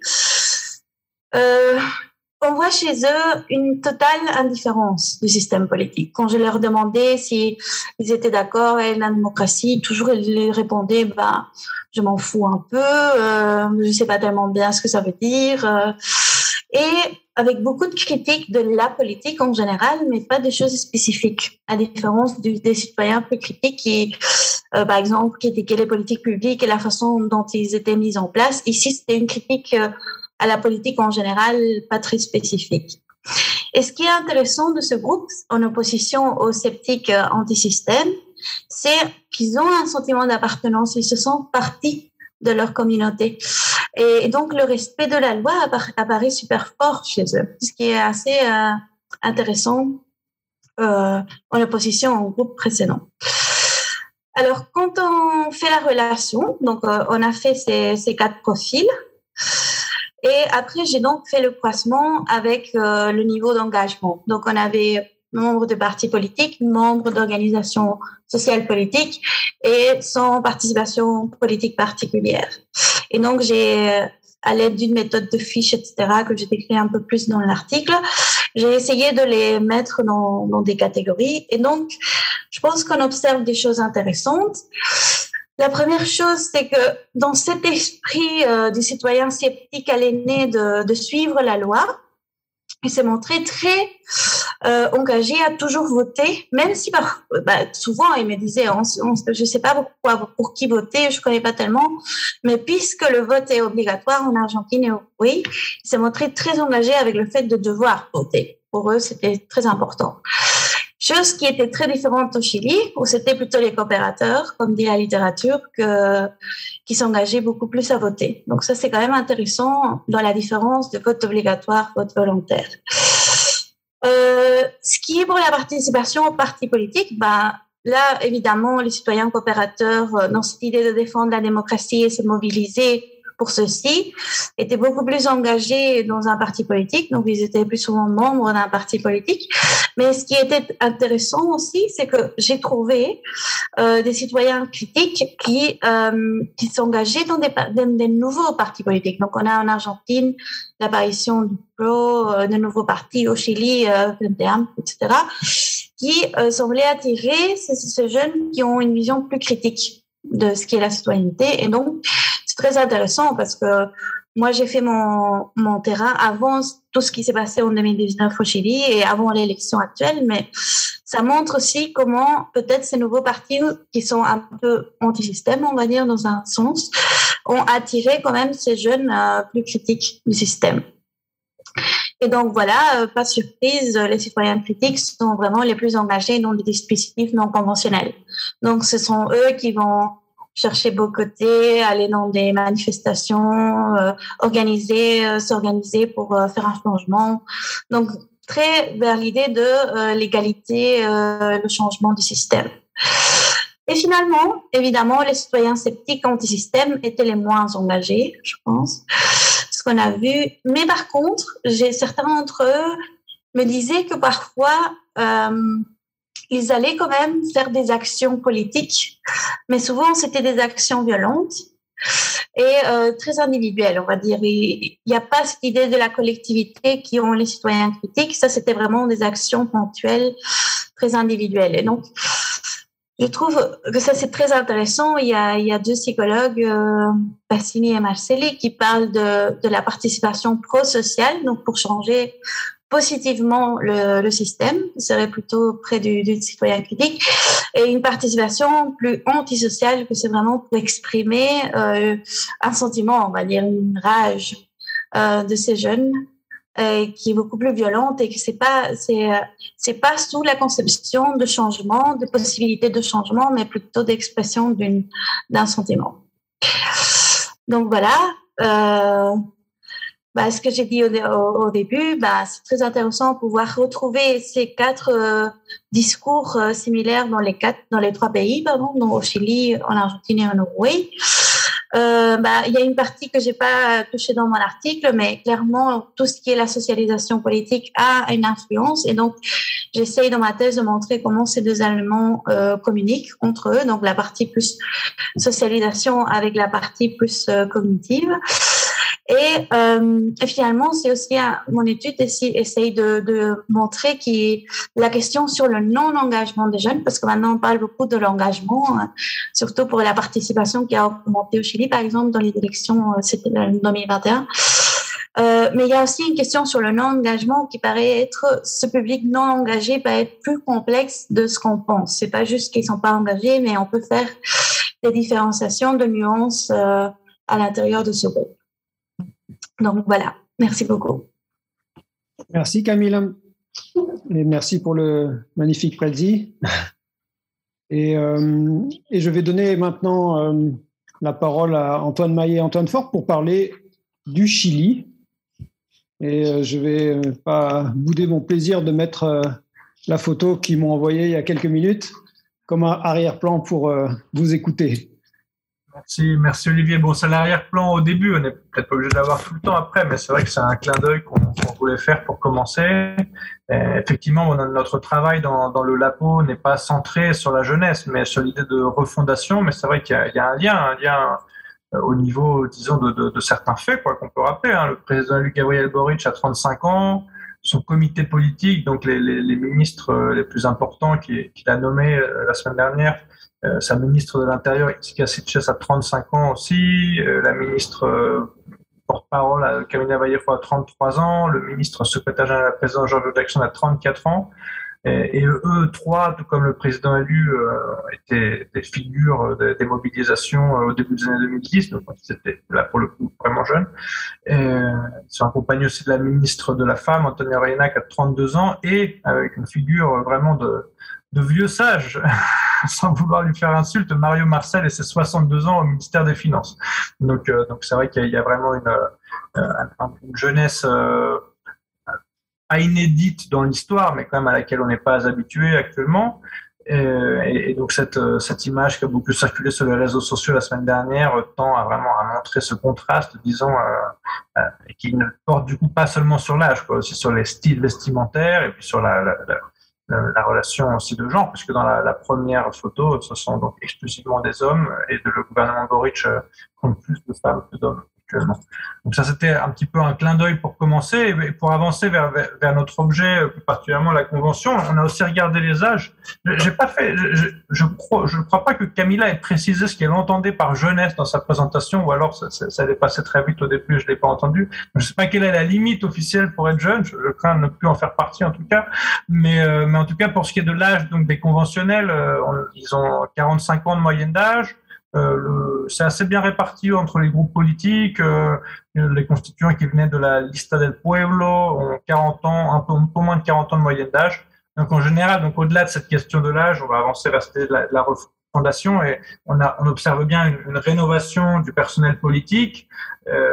euh, on voit chez eux une totale indifférence du système politique. Quand je leur demandais s'ils étaient d'accord avec la démocratie, toujours ils répondaient bah, je m'en fous un peu, je ne sais pas tellement bien ce que ça veut dire. et avec beaucoup de critiques de la politique en général, mais pas des choses spécifiques, à différence des citoyens plus critiques qui, euh, par exemple, critiquaient les politiques publiques et la façon dont ils étaient mis en place. Ici, c'était une critique euh, à la politique en général, pas très spécifique. Et ce qui est intéressant de ce groupe, en opposition aux sceptiques euh, anti-système, c'est qu'ils ont un sentiment d'appartenance, ils se sentent partie de leur communauté. Et donc, le respect de la loi apparaît super fort chez eux, ce qui est assez euh, intéressant euh, en opposition au groupe précédent. Alors, quand on fait la relation, donc on a fait ces, quatre profils, et après j'ai donc fait le croisement avec le niveau d'engagement. Donc, on avait membres de partis politiques, membres d'organisations sociales politiques et sans participation politique particulière. Et donc, j'ai, à l'aide d'une méthode de fiche, etc., que j'ai décrit un peu plus dans l'article, j'ai essayé de les mettre dans des catégories. Et donc, je pense qu'on observe des choses intéressantes. La première chose, c'est que dans cet esprit euh, du citoyen sceptique à l'aîné de, de suivre la loi, il s'est montré très euh, engagé à toujours voter, même si bah, souvent il me disait, je ne sais pas pourquoi, pour qui voter, je ne connais pas tellement, mais puisque le vote est obligatoire en Argentine et oui, il s'est montré très engagé avec le fait de devoir voter. Pour eux, c'était très important. Chose qui était très différente au Chili, où c'était plutôt les coopérateurs, comme dit la littérature, qui s'engageaient beaucoup plus à voter. Donc ça, c'est quand même intéressant dans la différence de vote obligatoire, vote volontaire. Euh, ce qui est pour la participation au parti politique, bah, là, évidemment, les citoyens coopérateurs, euh, dans cette idée de défendre la démocratie et se mobiliser pour ceux-ci étaient beaucoup plus engagés dans un parti politique, donc ils étaient plus souvent membres d'un parti politique. Mais ce qui était intéressant aussi, c'est que j'ai trouvé euh, des citoyens critiques qui euh, qui s'engageaient dans des, nouveaux partis politiques. Donc on a en Argentine l'apparition du PRO, euh, de nouveaux partis au Chili, euh, etc., qui semblaient attirer ces, ces jeunes qui ont une vision plus critique de ce qui est la citoyenneté. Et donc, très intéressant parce que moi, j'ai fait mon, mon terrain avant tout ce qui s'est passé en 2019 au Chili et avant l'élection actuelle, mais ça montre aussi comment peut-être ces nouveaux partis qui sont un peu anti-système, on va dire, dans un sens, ont attiré quand même ces jeunes euh, plus critiques du système. Et donc voilà, euh, pas surprise, les citoyens critiques sont vraiment les plus engagés dans les dispositifs non conventionnels. Donc ce sont eux qui vont chercher beau côté, aller dans des manifestations, euh, organiser, euh, s'organiser pour euh, faire un changement. Donc, très vers l'idée de l'égalité, le changement du système. Et finalement, évidemment, les citoyens sceptiques anti-système étaient les moins engagés, je pense, ce qu'on a vu. Mais par contre, j'ai certains d'entre eux me disaient que parfois, ils allaient quand même faire des actions politiques, mais souvent c'était des actions violentes et euh, très individuelles, on va dire. Il n'y a pas cette idée de la collectivité qui ont les citoyens critiques. Ça, c'était vraiment des actions ponctuelles, très individuelles. Et donc, je trouve que ça, c'est très intéressant. Il y a, deux psychologues, euh, Bassini et Marcelli, qui parlent de, de la participation pro-sociale, donc pour changer positivement le, système, serait plutôt près du, citoyen critique, et une participation plus antisociale, que c'est vraiment pour exprimer euh, un sentiment, on va dire une rage euh, de ces jeunes euh, qui est beaucoup plus violente et que c'est pas c'est c'est pas sous la conception de changement, de possibilité de changement, mais plutôt d'expression d'une d'un sentiment. Donc voilà. Euh, bah, ce que j'ai dit au, début, bah, c'est très intéressant de pouvoir retrouver ces quatre euh, discours euh, similaires dans les quatre, dans les trois pays, pardon, donc au Chili, en Argentine et en Uruguay. Euh, bah, il y a une partie que j'ai pas touchée dans mon article, mais clairement, tout ce qui est la socialisation politique a une influence. Et donc, j'essaye dans ma thèse de montrer comment ces deux éléments euh, communiquent entre eux. Donc, la partie plus socialisation avec la partie plus cognitive. Et, euh, finalement, c'est aussi mon étude essaye de, de montrer que la question sur le non-engagement des jeunes, parce que maintenant on parle beaucoup de l'engagement, hein, surtout pour la participation qui a augmenté au Chili, par exemple, dans les élections, euh, c'était en 2021. Euh, mais il y a aussi une question sur le non-engagement qui paraît être ce public non engagé peut être plus complexe de ce qu'on pense. C'est pas juste qu'ils sont pas engagés, mais on peut faire des différenciations de nuances euh, à l'intérieur de ce groupe. Donc voilà, merci beaucoup. Merci Camille. Et merci pour le magnifique prédit. Et, euh, et, je vais donner maintenant euh, la parole à Antoine Maillet et Antoine Fort pour parler du Chili. Et euh, je vais pas bouder mon plaisir de mettre la photo qu'ils m'ont envoyée il y a quelques minutes comme arrière-plan pour vous écouter. Merci, merci Olivier. Bon, c'est l'arrière-plan au début, on n'est peut-être pas obligé de l'avoir tout le temps après, mais c'est vrai que c'est un clin d'œil qu'on voulait faire pour commencer. effectivement, notre travail dans, le LAPO n'est pas centré sur la jeunesse, mais sur l'idée de refondation. Mais c'est vrai qu'il y, a un lien, un lien euh, au niveau, disons, de, certains faits qu'on peut rappeler. Hein. Le président Luc Gabriel Boric a 35 ans, son comité politique, donc les, ministres euh, les plus importants qu'il a nommés euh, la semaine dernière, euh, sa ministre de l'Intérieur, Jessica Sitches, a 35 ans aussi. Euh, la ministre euh, porte-parole, Camilla Vallejo, a 33 ans. Le ministre secrétaire général de la présidence, Georges Jackson, a 34 ans. Et, eux trois, tout comme le président élu, étaient des figures des mobilisations au début des années 2010, donc c'était là pour le coup vraiment jeunes. ils sont accompagnés aussi de la ministre de la Femme, Antonia Reina, qui a 32 ans, et avec une figure vraiment de, de vieux sage, sans vouloir lui faire insulte, Mario Marcel et ses 62 ans au ministère des Finances. Donc, euh, donc c'est vrai qu'il y, a vraiment une, euh, une jeunesse euh, pas inédite dans l'histoire, mais quand même à laquelle on n'est pas habitué actuellement. Et, donc cette, cette image qui a beaucoup circulé sur les réseaux sociaux la semaine dernière tend à vraiment à montrer ce contraste, disons, qui ne porte du coup pas seulement sur l'âge, aussi sur les styles vestimentaires et puis sur la, la la, relation aussi de genre, puisque dans la, première photo, ce sont donc exclusivement des hommes et de, le gouvernement Boric euh, compte plus de femmes que d'hommes. Donc ça, c'était un petit peu un clin d'œil pour commencer. Et pour avancer vers, vers, notre objet, euh, plus particulièrement la convention, on a aussi regardé les âges. J'ai pas fait, je, je, crois, je crois pas que Camilla ait précisé ce qu'elle entendait par jeunesse dans sa présentation, ou alors ça, ça, ça passer très vite au début, je l'ai pas entendu. Je sais pas quelle est la limite officielle pour être jeune. Je, crains de ne plus en faire partie en tout cas. Mais, euh, mais en tout cas, pour ce qui est de l'âge, donc des conventionnels, euh, ils ont 45 ans de moyenne d'âge. Euh, c'est assez bien réparti entre les groupes politiques. Euh, les constituants qui venaient de la Lista del Pueblo ont 40 ans, un peu, moins de 40 ans de moyenne d'âge. Donc en général, donc au-delà de cette question de l'âge, on va avancer vers la, la et on, observe bien une, rénovation du personnel politique, euh,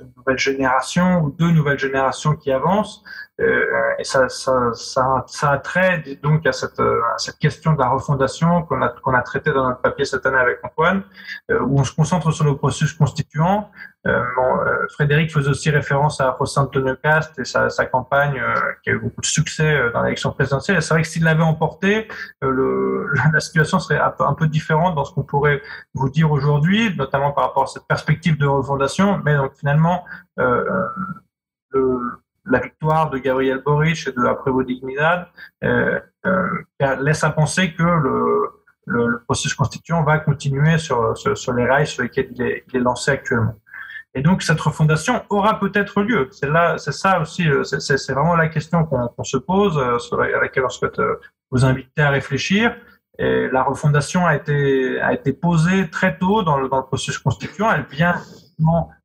une nouvelle génération ou deux nouvelles générations qui avancent. Euh, et ça, ça, a trait donc à cette, à cette question de la refondation qu'on a, qu'on a traité dans notre papier cette année avec Antoine, euh, où on se concentre sur le processus constituant. Euh, euh, Frédéric faisait aussi référence à Antonio Cast et sa, campagne euh, qui a eu beaucoup de succès dans l'élection présidentielle. C'est vrai que s'il l'avait emporté, la situation serait un peu, différente dans ce qu'on pourrait vous dire aujourd'hui, notamment par rapport à cette perspective de refondation. Mais donc finalement, le, la victoire de Gabriel Boric et de la Prévost euh, euh, laisse à penser que le, processus constituant va continuer sur, les rails sur lesquels il est, il est lancé actuellement. Et donc cette refondation aura peut-être lieu. C'est là, c'est ça aussi, c'est vraiment la question qu'on se pose, sur laquelle on souhaite vous inviter à réfléchir. La refondation a été, posée très tôt dans le, processus constituant. Elle vient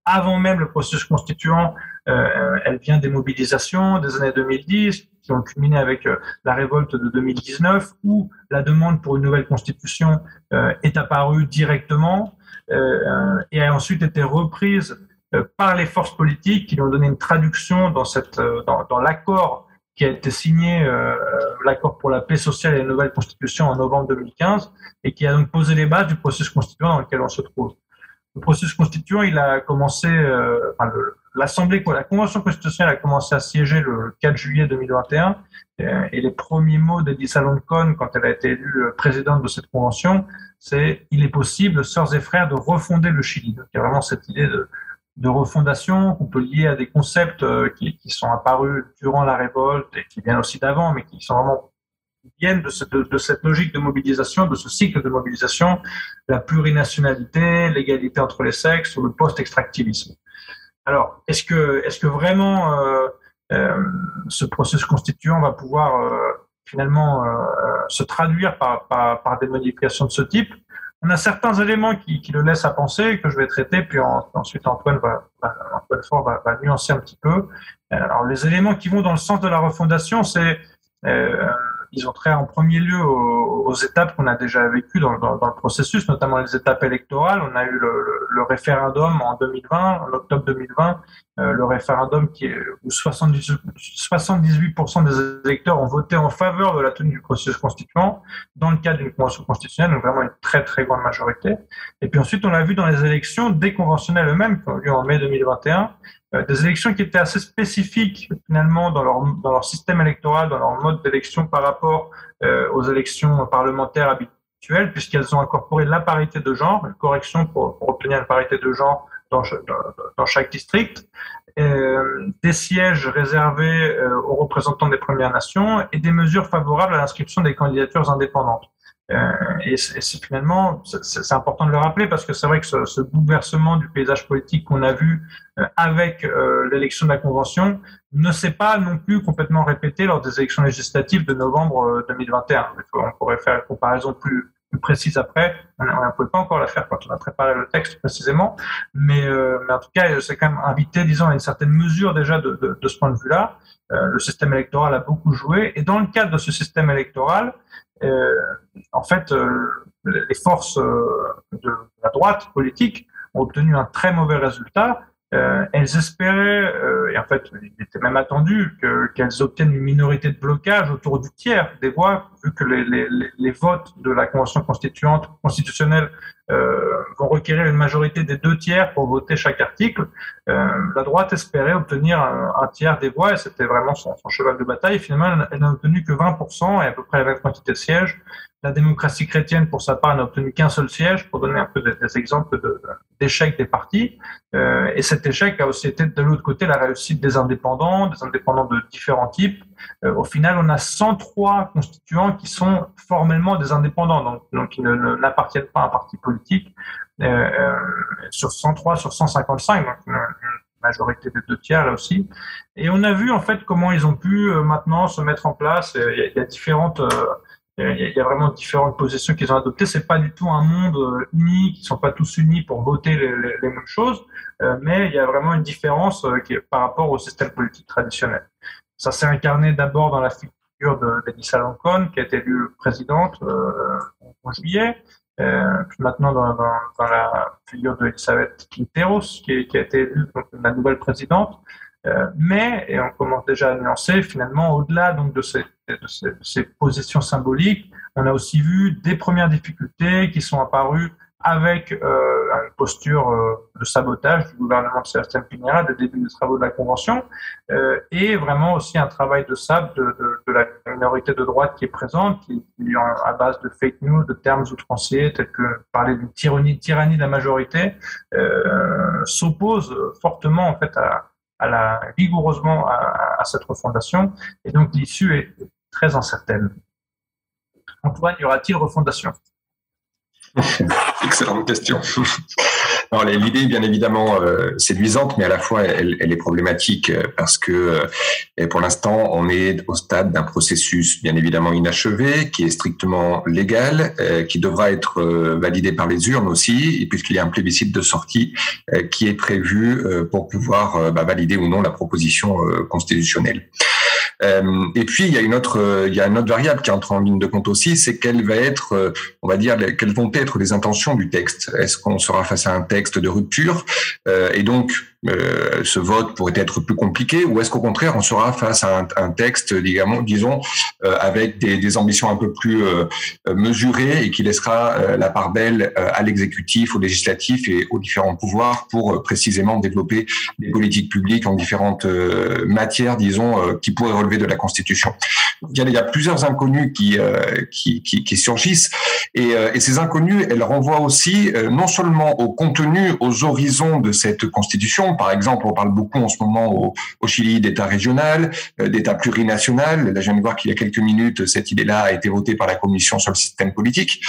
avant même le processus constituant, euh, elle vient des mobilisations des années 2010 qui ont culminé avec euh, la révolte de 2019 où la demande pour une nouvelle constitution euh, est apparue directement et a ensuite été reprise par les forces politiques qui lui ont donné une traduction dans l'accord qui a été signé, euh, l'accord pour la paix sociale et la nouvelle constitution en novembre 2015, et qui a donc posé les bases du processus constituant dans lequel on se trouve. Le processus constituant, il a commencé, euh, enfin, l'Assemblée, la Convention constitutionnelle a commencé à siéger le 4 juillet 2021, euh, et les premiers mots d'Eddie Saloncon, quand elle a été élue présidente de cette convention, c'est « il est possible, sœurs et frères, de refonder le Chili ». Donc, il y a vraiment cette idée de de refondation qu'on peut lier à des concepts euh, qui, qui, sont apparus durant la révolte et qui viennent aussi d'avant, mais qui sont vraiment viennent de cette, de cette, logique de mobilisation, de ce cycle de mobilisation, la plurinationalité, l'égalité entre les sexes ou le post-extractivisme. Alors, est-ce que, est-ce que vraiment euh, euh, ce processus constituant va pouvoir finalement se traduire par, par, des modifications de ce type? On a certains éléments qui, qui, le laissent à penser que je vais traiter, puis ensuite Antoine va, Antoine Fort va, va, nuancer un petit peu. Alors les éléments qui vont dans le sens de la refondation, c'est euh, ils ont trait en premier lieu aux, étapes qu'on a déjà vécues dans, le processus, notamment les étapes électorales. On a eu le, référendum en 2020, en octobre 2020, euh, le référendum qui est, où 78%, 78 des électeurs ont voté en faveur de la tenue du processus constituant dans le cadre d'une convention constitutionnelle, donc vraiment une très très grande majorité. Et puis ensuite, on l'a vu dans les élections déconventionnelles eux-mêmes qui ont eu lieu en mai 2021, euh, des élections qui étaient assez spécifiques finalement dans leur, dans leur système électoral, dans leur mode d'élection par rapport euh, aux élections parlementaires habituelles, puisqu'elles ont incorporé la parité de genre, une correction pour, obtenir une parité de genre dans, dans, chaque district, euh, des sièges réservés euh, aux représentants des Premières Nations et des mesures favorables à l'inscription des candidatures indépendantes. Euh, et c'est finalement, c'est important de le rappeler parce que c'est vrai que ce, bouleversement du paysage politique qu'on a vu euh, avec euh, l'élection de la Convention ne s'est pas non plus complètement répété lors des élections législatives de novembre 2021. On pourrait faire une comparaison plus, précise après. On ne pouvait pas encore la faire quand on a préparé le texte précisément, mais, en tout cas, c'est quand même invité, disons, à une certaine mesure déjà de, ce point de vue-là. Le système électoral a beaucoup joué, et dans le cadre de ce système électoral, en fait, euh, les forces euh, de la droite politique ont obtenu un très mauvais résultat. Euh, elles espéraient, euh, et en fait, il était même attendu qu'elles obtiennent une minorité de blocage autour du tiers des voix, vu que les, les, les votes de la convention constituante constitutionnelle euh, vont requérir une majorité des deux tiers pour voter chaque article. la droite espérait obtenir un, tiers des voix, et c'était vraiment son, son, cheval de bataille. Finalement, elle n'a obtenu que 20% et à peu près la même quantité de sièges. La démocratie chrétienne, pour sa part, n'a obtenu qu'un seul siège, pour donner un peu des, des exemples d'échecs de, des partis. Euh, et cet échec a aussi été, de l'autre côté, la réussite des indépendants, des indépendants de différents types. Euh, au final, on a 103 constituants qui sont formellement des indépendants, donc, donc qui n'appartiennent pas à un parti politique. Euh, euh sur 103 sur 155, donc une, majorité des deux tiers là aussi. Et on a vu en fait comment ils ont pu maintenant se mettre en place. Il y a, différentes il y a vraiment différentes positions qu'ils ont adoptées. C'est pas du tout un monde uni, qui sont pas tous unis pour voter les, les, les mêmes choses, mais il y a vraiment une différence par rapport au système politique traditionnel. Ça s'est incarné d'abord dans la figure de Lancon, qui a été élue présidente euh, en juillet, euh, puis maintenant dans, la figure de Elisabeth Quinteros, qui, a été élue la nouvelle présidente. Euh, mais, et on commence déjà à nuancer, finalement, au-delà donc de ces, positions symboliques, on a aussi vu des premières difficultés qui sont apparues avec euh, une posture euh, de sabotage du gouvernement de Sébastien Pinera dès le début des travaux de la Convention, euh, et vraiment aussi un travail de sable de, la minorité de droite qui est présente, qui, qui à base de fake news, de termes outranciers, tels que parler d'une tyrannie, tyrannie de la majorité, euh, s'oppose fortement en fait à, à la, vigoureusement à, à, cette refondation, et donc l'issue est très incertaine. Antoine, y aura-t-il refondation? Excellente question. L'idée, bien évidemment, euh, séduisante, mais à la fois, elle, est problématique euh, parce que euh, pour l'instant, on est au stade d'un processus bien évidemment inachevé, qui est strictement légal, qui devra être validé par les urnes aussi, puisqu'il y a un plébiscite de sortie qui est prévu pour pouvoir bah, valider ou non la proposition constitutionnelle. Euh, et puis il y a une autre, euh, il y a une autre variable qui entre en ligne de compte aussi, c'est quelle va être, euh, on va dire, quelles vont être les intentions du texte. Est-ce qu'on sera face à un texte de rupture? Et donc euh, ce vote pourrait être plus compliqué ou est-ce qu'au contraire on sera face à un, un texte disons, euh, avec des, des, ambitions un peu plus euh, mesurées et qui laissera la part belle à l'exécutif, au législatif et aux différents pouvoirs pour précisément développer des politiques publiques en différentes matières, disons, qui pourraient relever de la Constitution. Il y a, il y a plusieurs inconnus qui, qui, qui, qui surgissent et, et, ces inconnus, elles renvoient aussi non seulement au contenu, aux horizons de cette Constitution, par exemple, on parle beaucoup en ce moment au, Chili d'État régional, euh, d'État plurinational. Là, je viens de voir qu'il y a quelques minutes, cette idée-là a été votée par la Commission sur le système politique.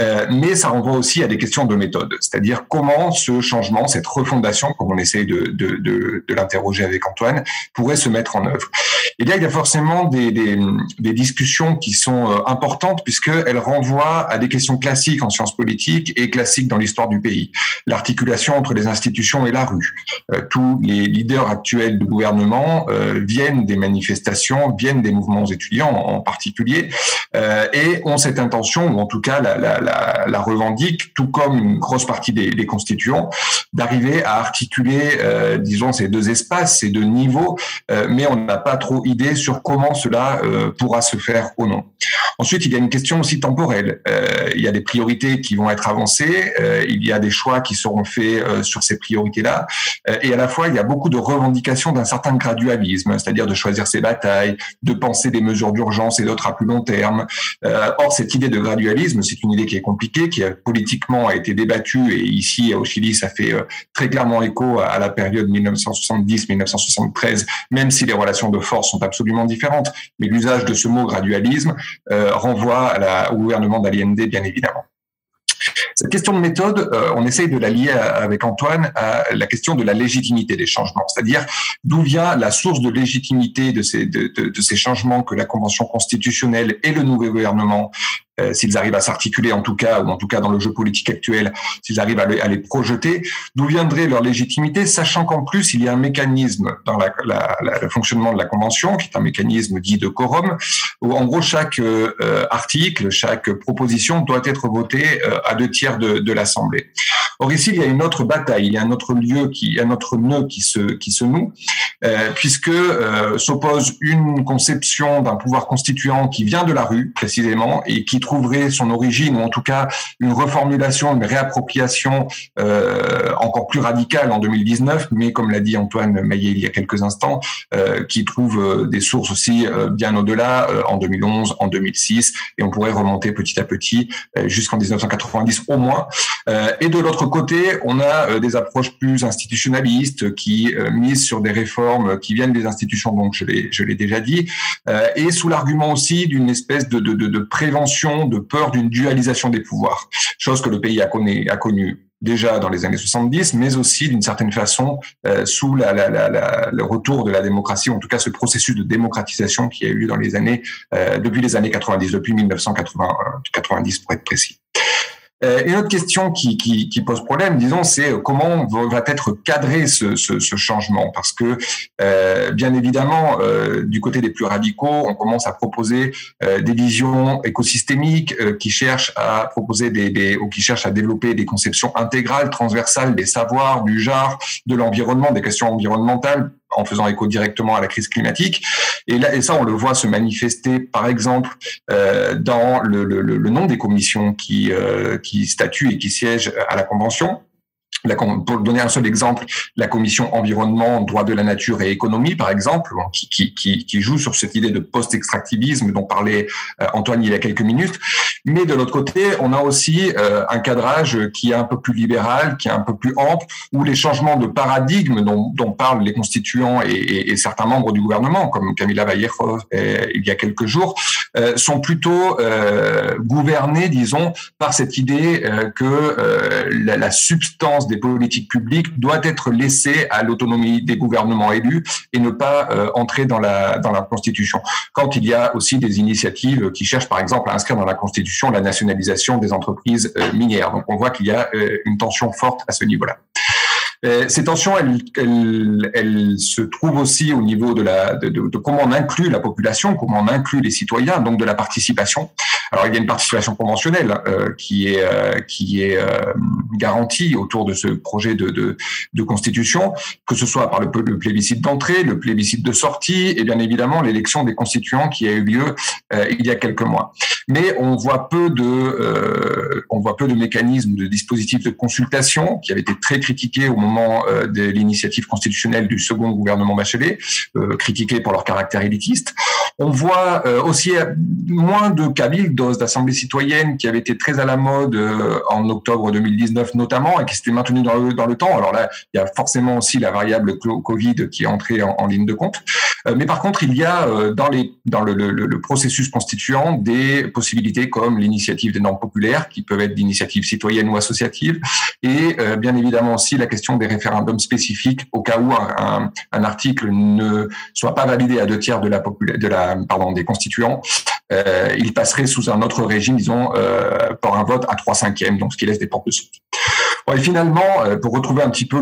Euh, mais ça renvoie aussi à des questions de méthode, c'est-à-dire comment ce changement, cette refondation, comme on essaye de, de, de, de l'interroger avec Antoine, pourrait se mettre en œuvre. Et là, il y a forcément des, des, des discussions qui sont euh, importantes puisqu'elles renvoient à des questions classiques en sciences politiques et classiques dans l'histoire du pays. L'articulation entre les institutions et la rue, tous les leaders actuels du gouvernement euh, viennent des manifestations, viennent des mouvements étudiants en particulier, euh, et ont cette intention, ou en tout cas la, la, la, la revendiquent, tout comme une grosse partie des, des constituants, d'arriver à articuler, disons, ces deux espaces, ces deux niveaux, mais on n'a pas trop idée sur comment cela pourra se faire ou non. Ensuite, il y a une question aussi temporelle. il y a des priorités qui vont être avancées, il y a des choix qui seront faits sur ces priorités-là, euh, et à la fois, il y a beaucoup de revendications d'un certain gradualisme, c'est-à-dire de choisir ses batailles, de penser des mesures d'urgence et d'autres à plus long terme. Euh, or, cette idée de gradualisme, c'est une idée qui est compliquée, qui a politiquement a été débattue, et ici au Chili, ça fait euh, très clairement écho à la période 1970-1973, même si les relations de force sont absolument différentes. Mais l'usage de ce mot gradualisme renvoie au gouvernement d'Allende, bien évidemment. Cette question de méthode, euh, on essaye de la lier avec Antoine à la question de la légitimité des changements, c'est-à-dire d'où vient la source de légitimité de ces, changements que la Convention constitutionnelle et le nouveau gouvernement euh, s'ils arrivent à s'articuler en tout cas, ou en tout cas dans le jeu politique actuel, s'ils arrivent à, les projeter, d'où viendrait leur légitimité, sachant qu'en plus il y a un mécanisme dans le fonctionnement de la Convention, qui est un mécanisme dit de quorum, où en gros chaque euh, article, chaque proposition doit être votée euh, à deux tiers de, de l'Assemblée. Or ici il y a une autre bataille, il y a un autre lieu, qui, un autre nœud qui se, qui se noue, puisque s'oppose une conception d'un pouvoir constituant qui vient de la rue précisément et qui trouverait son origine, ou en tout cas une reformulation, une réappropriation euh, encore plus radicale en 2019, mais comme l'a dit Antoine Maillet il y a quelques instants, euh, qui trouve euh, des sources aussi bien au-delà, en 2011, en 2006, et on pourrait remonter petit à petit jusqu'en 1990 au moins. et de l'autre côté, on a des approches plus institutionnalistes qui misent sur des réformes qui viennent des institutions, donc je l'ai, déjà dit, et sous l'argument aussi d'une espèce de prévention de peur d'une dualisation des pouvoirs, chose que le pays a, connu, a connu déjà dans les années 70, mais aussi d'une certaine façon euh, sous le retour de la démocratie, en tout cas ce processus de démocratisation qui a eu lieu dans les années, euh, depuis les années 90, depuis 1990 pour être précis. Euh, une autre question qui, pose problème, disons, c'est euh, comment va être cadré ce, changement? Parce que, euh, bien évidemment, du côté des plus radicaux, on commence à proposer des visions écosystémiques qui cherchent à proposer des, des, ou qui cherchent à développer des conceptions intégrales, transversales des savoirs, du genre, de l'environnement, des questions environnementales en faisant écho directement à la crise climatique. Et, là, et ça, on le voit se manifester, par exemple, euh, dans le, nom des commissions qui, euh, qui statuent et qui siègent à la Convention pour donner un seul exemple, la commission environnement, droit de la nature et économie, par exemple, qui, qui, qui, qui joue sur cette idée de post-extractivisme dont parlait euh, Antoine il y a quelques minutes. Mais de l'autre côté, on a aussi euh, un cadrage qui est un peu plus libéral, qui est un peu plus ample, où les changements de paradigme dont, dont parlent les constituants et, et, certains membres du gouvernement, comme Camila Vallejo euh, il y a quelques jours, sont plutôt gouvernés, disons, par cette idée que la, la substance des des politiques publiques doit être laissée à l'autonomie des gouvernements élus et ne pas entrer dans la, dans la Constitution. Quand il y a aussi des initiatives qui cherchent, par exemple, à inscrire dans la Constitution la nationalisation des entreprises minières. Donc on voit qu'il y a une tension forte à ce niveau-là. Euh, ces tensions, elles, elles, se trouvent aussi au niveau de, comment on inclut la population, comment on inclut les citoyens, donc de la participation. Alors il y a une participation conventionnelle euh, qui est euh, qui est euh, garantie autour de ce projet de, de, de, constitution, que ce soit par le, plébiscite d'entrée, le plébiscite de sortie, et bien évidemment l'élection des constituants qui a eu lieu il y a quelques mois. Mais on voit peu de on voit peu de mécanismes, de dispositifs de consultation qui avaient été très critiqués au moment euh, de l'initiative constitutionnelle du second gouvernement Bachelet, euh, critiquée pour leur caractère élitiste. On voit euh, aussi moins de cabildos, d'assemblées citoyennes qui avaient été très à la mode en octobre 2019 notamment et qui s'étaient maintenues dans le, dans le temps. Alors là, il y a forcément aussi la variable Covid qui est entrée en, ligne de compte. mais par contre, il y a dans, les, dans le, le, le processus constituant des possibilités comme l'initiative des normes populaires qui peuvent être d'initiatives citoyennes ou associatives et bien évidemment aussi la question des référendums spécifiques au cas où un, un, article ne soit pas validé à deux tiers de la, de la pardon, des constituants. Euh, il passerait sous un autre régime, disons, euh, par un vote à 3 cinquièmes, donc ce qui laisse des portes de sortie. Et finalement, euh, pour retrouver un petit peu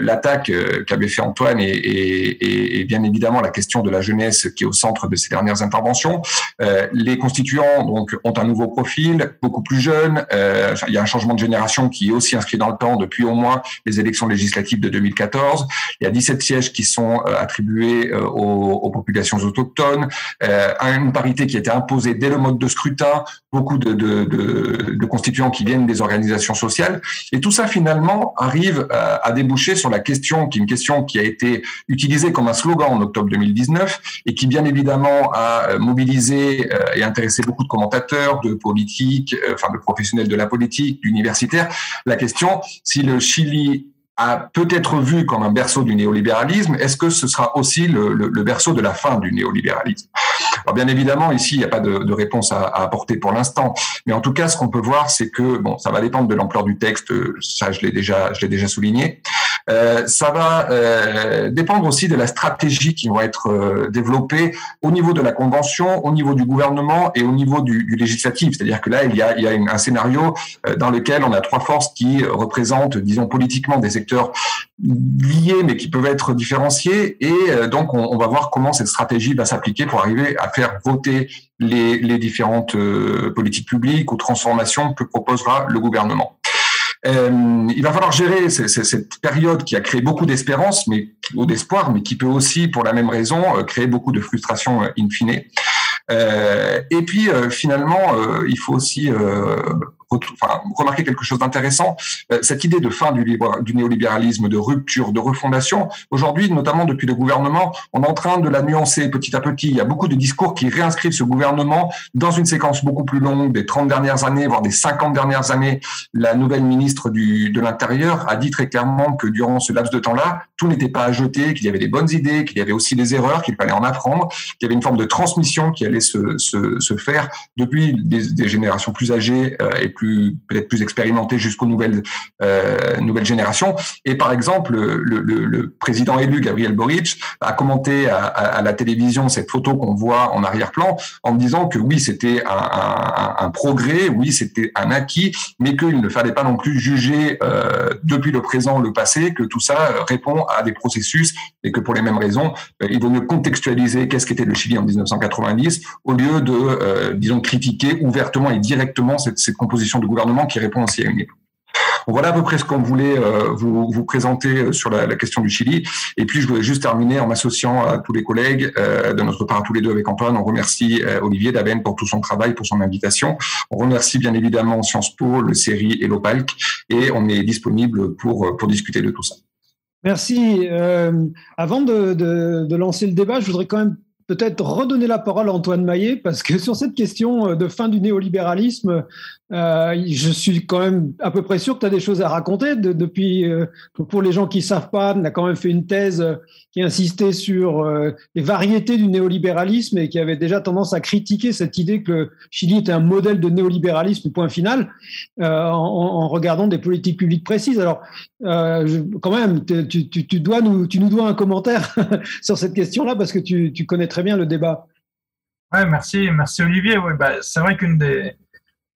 l'attaque euh, qu'avait fait Antoine et, et, et, bien évidemment la question de la jeunesse qui est au centre de ces dernières interventions, euh, les constituants donc ont un nouveau profil, beaucoup plus jeune. Euh, il y a un changement de génération qui est aussi inscrit dans le temps depuis au moins les élections législatives de 2014. Il y a 17 sièges qui sont attribués aux, aux, populations autochtones, une parité qui a été imposée dès le mode de scrutin, beaucoup de, de, de, de constituants qui viennent des organisations sociales, et tout ça finalement arrive euh, à déboucher sur la question, qui est une question qui a été utilisée comme un slogan en octobre 2019 et qui bien évidemment a euh, mobilisé euh, et intéressé beaucoup de commentateurs, de politiques, enfin de professionnels de la politique, d'universitaires. La question si le Chili a peut-être vu comme un berceau du néolibéralisme, est-ce que ce sera aussi le, le, le, berceau de la fin du néolibéralisme? Alors bien évidemment, ici, il n'y a pas de, de réponse à, à, apporter pour l'instant, mais en tout cas, ce qu'on peut voir, c'est que bon, ça va dépendre de l'ampleur du texte. Ça, je l'ai déjà, je l'ai déjà souligné. Euh, ça va euh, dépendre aussi de la stratégie qui va être euh, développée au niveau de la convention, au niveau du gouvernement et au niveau du, législatif. C'est-à-dire que là, il y a, un scénario dans lequel on a trois forces qui représentent, disons politiquement, des secteurs liés mais qui peuvent être différenciés. Et donc, on, va voir comment cette stratégie va s'appliquer pour arriver à faire voter les différentes politiques publiques ou transformations que proposera le gouvernement. Euh, il va falloir gérer cette période qui a créé beaucoup d'espérance, mais ou d'espoir, mais qui peut aussi, pour la même raison, euh, créer beaucoup de frustration euh, in fine. Euh, et puis finalement, euh, il faut aussi enfin, remarquer quelque chose d'intéressant. Euh, cette idée de fin du, du, néolibéralisme, de rupture, de refondation, aujourd'hui, notamment depuis le gouvernement, on est en train de la nuancer petit à petit. Il y a beaucoup de discours qui réinscrivent ce gouvernement dans une séquence beaucoup plus longue des 30 dernières années, voire des 50 dernières années. La nouvelle ministre du, de l'Intérieur a dit très clairement que durant ce laps de temps-là, tout n'était pas à jeter, qu'il y avait des bonnes idées, qu'il y avait aussi des erreurs, qu'il fallait en apprendre, qu'il y avait une forme de transmission qui allait se, se, se faire depuis des, des, générations plus âgées euh, et plus peut-être plus expérimenté jusqu'aux nouvelles euh, nouvelles générations. Et par exemple, le, président élu Gabriel Boric a commenté à, la télévision cette photo qu'on voit en arrière-plan en disant que oui, c'était un, progrès, oui, c'était un acquis, mais qu'il ne fallait pas non plus juger euh, depuis le présent le passé, que tout ça répond à des processus et que pour les mêmes raisons, euh, il vaut mieux contextualiser qu'est-ce qu'était le Chili en 1990 au lieu de, disons, critiquer ouvertement et directement cette composition de gouvernement qui répond aussi à une époque. voilà à peu près ce qu'on voulait euh, vous, vous, présenter euh, sur la, question du Chili. Et puis, je voulais juste terminer en m'associant à tous les collègues, euh, de notre part à tous les deux avec Antoine. On remercie Olivier Daben pour tout son travail, pour son invitation. On remercie bien évidemment Sciences Po, le CERI et l'OPALC. Et on est disponible pour, pour discuter de tout ça. Merci. Avant de, de, de, lancer le débat, je voudrais quand même peut-être redonner la parole à Antoine Maillet, parce que sur cette question de fin du néolibéralisme, euh, je suis quand même à peu près sûr que tu as des choses à raconter. depuis, euh, pour les gens qui savent pas, on a quand même fait une thèse qui insistait sur les variétés du néolibéralisme et qui avait déjà tendance à critiquer cette idée que le Chili était un modèle de néolibéralisme, point final, en, regardant des politiques publiques précises. Alors, quand même, tu, nous, dois un commentaire sur cette question-là, parce que tu, tu connais très bien le débat. Ouais, merci, merci Olivier. Ouais, bah, c'est vrai qu'une des,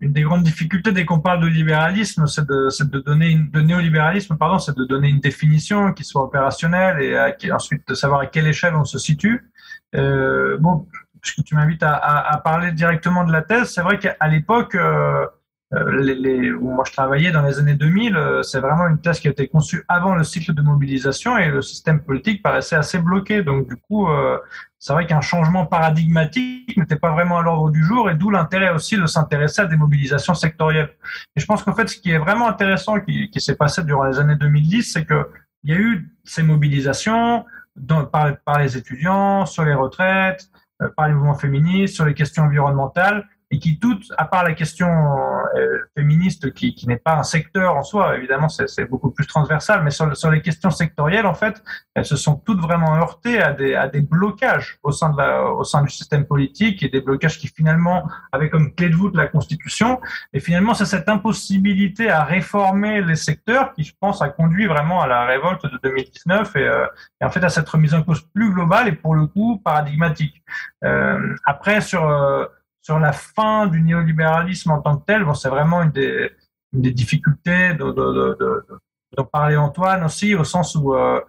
une des grandes difficultés dès qu'on parle de libéralisme, c'est de, de, donner une, de néolibéralisme, pardon, c'est de donner une définition qui soit opérationnelle et ensuite de savoir à quelle échelle on se situe. Euh, bon, puisque tu m'invites à, à, parler directement de la thèse, c'est vrai qu'à l'époque, euh, euh, les, où moi je travaillais dans les années 2000, euh, c'est vraiment une thèse qui a été conçue avant le cycle de mobilisation et le système politique paraissait assez bloqué. Donc du coup, euh, c'est vrai qu'un changement paradigmatique n'était pas vraiment à l'ordre du jour et d'où l'intérêt aussi de s'intéresser à des mobilisations sectorielles. Et je pense qu'en fait, ce qui est vraiment intéressant qui, qui s'est passé durant les années 2010, c'est que il y a eu ces mobilisations dans, par, par les étudiants, sur les retraites, par les mouvements féministes, sur les questions environnementales, et qui toutes, à part la question euh, féministe qui, qui n'est pas un secteur en soi, évidemment c'est beaucoup plus transversal, mais sur, sur, les questions sectorielles, en fait, elles se sont toutes vraiment heurtées à des, à des blocages au sein, de la, au sein du système politique et des blocages qui finalement avaient comme clé de voûte la Constitution. Et finalement, c'est cette impossibilité à réformer les secteurs qui, je pense, a conduit vraiment à la révolte de 2019 et, euh, et en fait à cette remise en cause plus globale et pour le coup paradigmatique. Euh, après, sur euh, sur la fin du néolibéralisme en tant que tel, bon, c'est vraiment une des, difficultés de, de, parlait Antoine aussi, au sens où euh,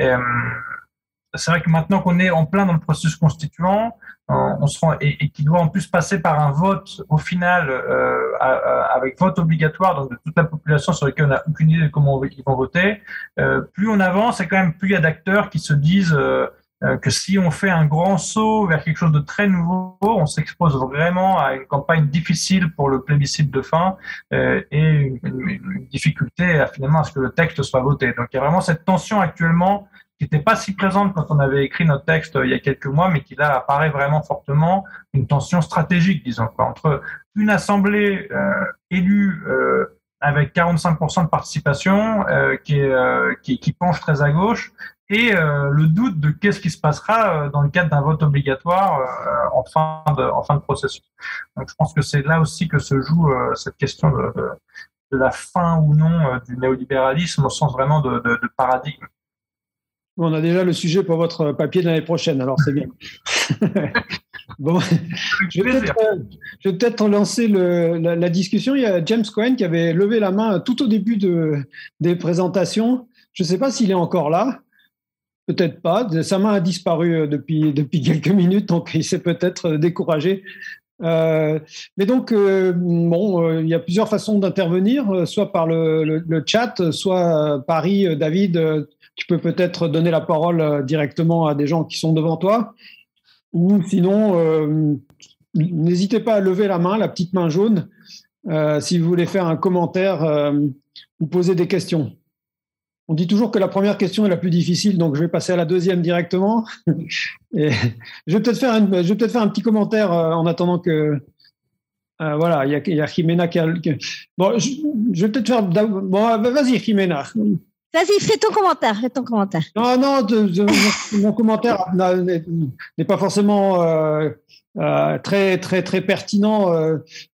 euh, c'est vrai que maintenant qu'on est en plein dans le processus constituant, on, se rend, et, qui doit en plus passer par un vote au final euh, avec vote obligatoire donc de toute la population sur lequel on n'a aucune idée de comment ils vont voter. plus on avance, et quand même plus il y a d'acteurs qui se disent euh, que si on fait un grand saut vers quelque chose de très nouveau, on s'expose vraiment à une campagne difficile pour le plébiscite de fin euh, et une, difficulté à, finalement à ce que le texte soit voté. Donc il y a vraiment cette tension actuellement qui n'était pas si présente quand on avait écrit notre texte euh, il y a quelques mois, mais qui là apparaît vraiment fortement, une tension stratégique, disons, entre une assemblée élue avec 45% de participation qui, est, qui, qui penche très à gauche et euh, le doute de qu'est-ce qui se passera euh, dans le cadre d'un vote obligatoire euh, en, fin de, en fin de processus. Donc, je pense que c'est là aussi que se joue cette question de, de, la fin ou non du néolibéralisme au sens vraiment de, de, paradigme. On a déjà le sujet pour votre papier de l'année prochaine, alors c'est bien. bon, je vais peut-être lancer le, la, la, discussion. Il y a James Cohen qui avait levé la main tout au début de, des présentations. Je ne sais pas s'il est encore là. Peut-être pas. Sa main a disparu euh, depuis, quelques minutes, donc il s'est peut-être euh, découragé. Euh, mais donc, bon, il y a plusieurs façons d'intervenir, soit par le, le, chat, soit Paris, David, tu peux peut-être donner la parole directement à des gens qui sont devant toi. Ou sinon, n'hésitez pas à lever la main, la petite main jaune, si vous voulez faire un commentaire ou poser des questions. On dit toujours que la première question est la plus difficile, donc je vais passer à la deuxième directement. Et je vais peut-être faire, un, je vais peut-être faire un petit commentaire euh, en attendant que. Euh, voilà, il y a, y a Jimena qui a. Bon, je, vais peut-être faire. Bon, vas-y, Jimena. Vas-y, fais ton commentaire, fais ton commentaire. Non, non, mon commentaire n'est pas forcément euh, très, très, très pertinent,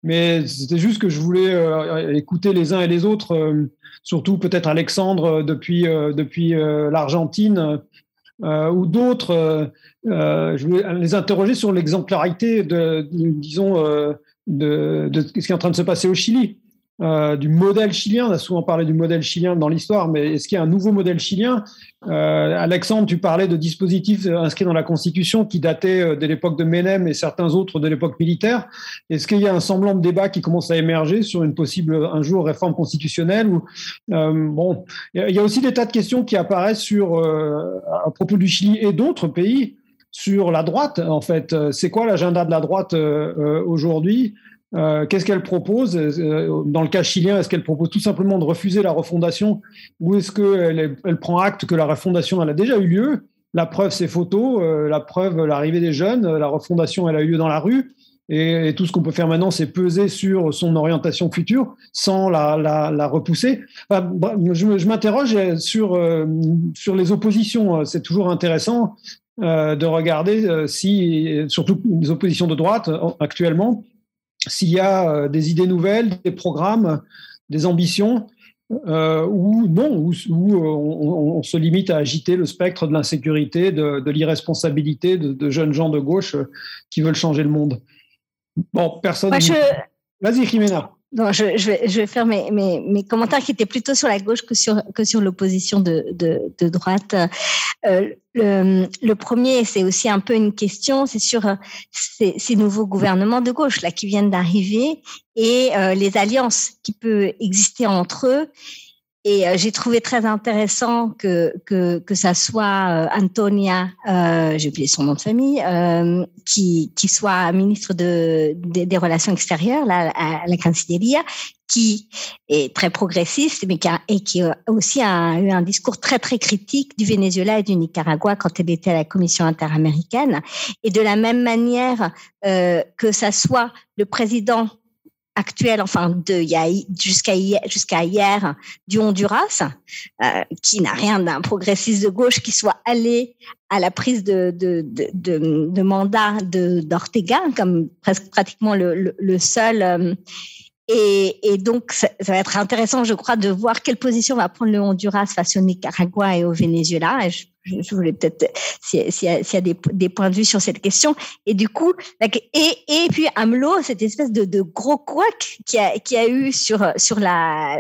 mais c'était juste que je voulais écouter les uns et les autres surtout peut-être Alexandre euh, depuis, euh, euh, l'Argentine ou d'autres. je voulais les interroger sur l'exemplarité disons, de, ce qui est en train de se passer au Chili. Euh, du modèle chilien. On a souvent parlé du modèle chilien dans l'histoire, mais est-ce qu'il y a un nouveau modèle chilien euh, Alexandre, tu parlais de dispositifs inscrits dans la Constitution qui dataient euh, de l'époque de Menem et certains autres de l'époque militaire. Est-ce qu'il y a un semblant de débat qui commence à émerger sur une possible un jour réforme constitutionnelle Bon, il y a aussi des tas de questions qui apparaissent sur à propos du Chili et d'autres pays sur la droite. En fait, c'est quoi l'agenda de la droite aujourd'hui? Euh, qu'est-ce qu'elle propose euh, Dans le cas chilien, est-ce qu'elle propose tout simplement de refuser la refondation ou est-ce qu'elle elle prend acte que la refondation a déjà eu lieu? La preuve, ces photos, la preuve, l'arrivée des jeunes, la refondation, elle a eu lieu dans la rue. Et, tout ce qu'on peut faire maintenant, c'est peser sur son orientation future sans la, repousser. je, je m'interroge sur, sur les oppositions. C'est toujours intéressant de regarder si, surtout les oppositions de droite actuellement, s'il y a des idées nouvelles, des programmes, des ambitions euh, ou non, où, euh, on, se limite à agiter le spectre de l'insécurité, de, l'irresponsabilité de, jeunes gens de gauche euh, qui veulent changer le monde. Bon, personne. Vas-y, Jimena. Non, je, vais, faire mes, commentaires qui étaient plutôt sur la gauche que sur, l'opposition de, droite. Euh, le, premier, c'est aussi un peu une question, c'est sur ces, ces, nouveaux gouvernements de gauche là qui viennent d'arriver et euh, les alliances qui peuvent exister entre eux et euh, j'ai trouvé très intéressant que, que, que ça soit euh, Antonia, euh, j'ai oublié son nom de famille, qui, qui soit ministre de, des Relations extérieures là, à la Cancilleria, qui est très progressiste, mais qui a, et qui a aussi a eu un discours très très critique du Venezuela et du Nicaragua quand elle était à la Commission interaméricaine. Et de la même manière que ça soit le président actuel, enfin de jusqu'à hier, hier, du Honduras, euh, qui n'a rien d'un progressiste de gauche qui soit allé à la prise de, de, mandat d'Ortega, comme presque pratiquement le, seul. Euh, et, donc, ça, va être intéressant, je crois, de voir quelle position va prendre le Honduras face au Nicaragua et au Venezuela. Je voulais peut-être s'il y a, des, points de vue sur cette question. Et du coup, et, puis AMLO, cette espèce de, gros couac qui a, a eu sur, la,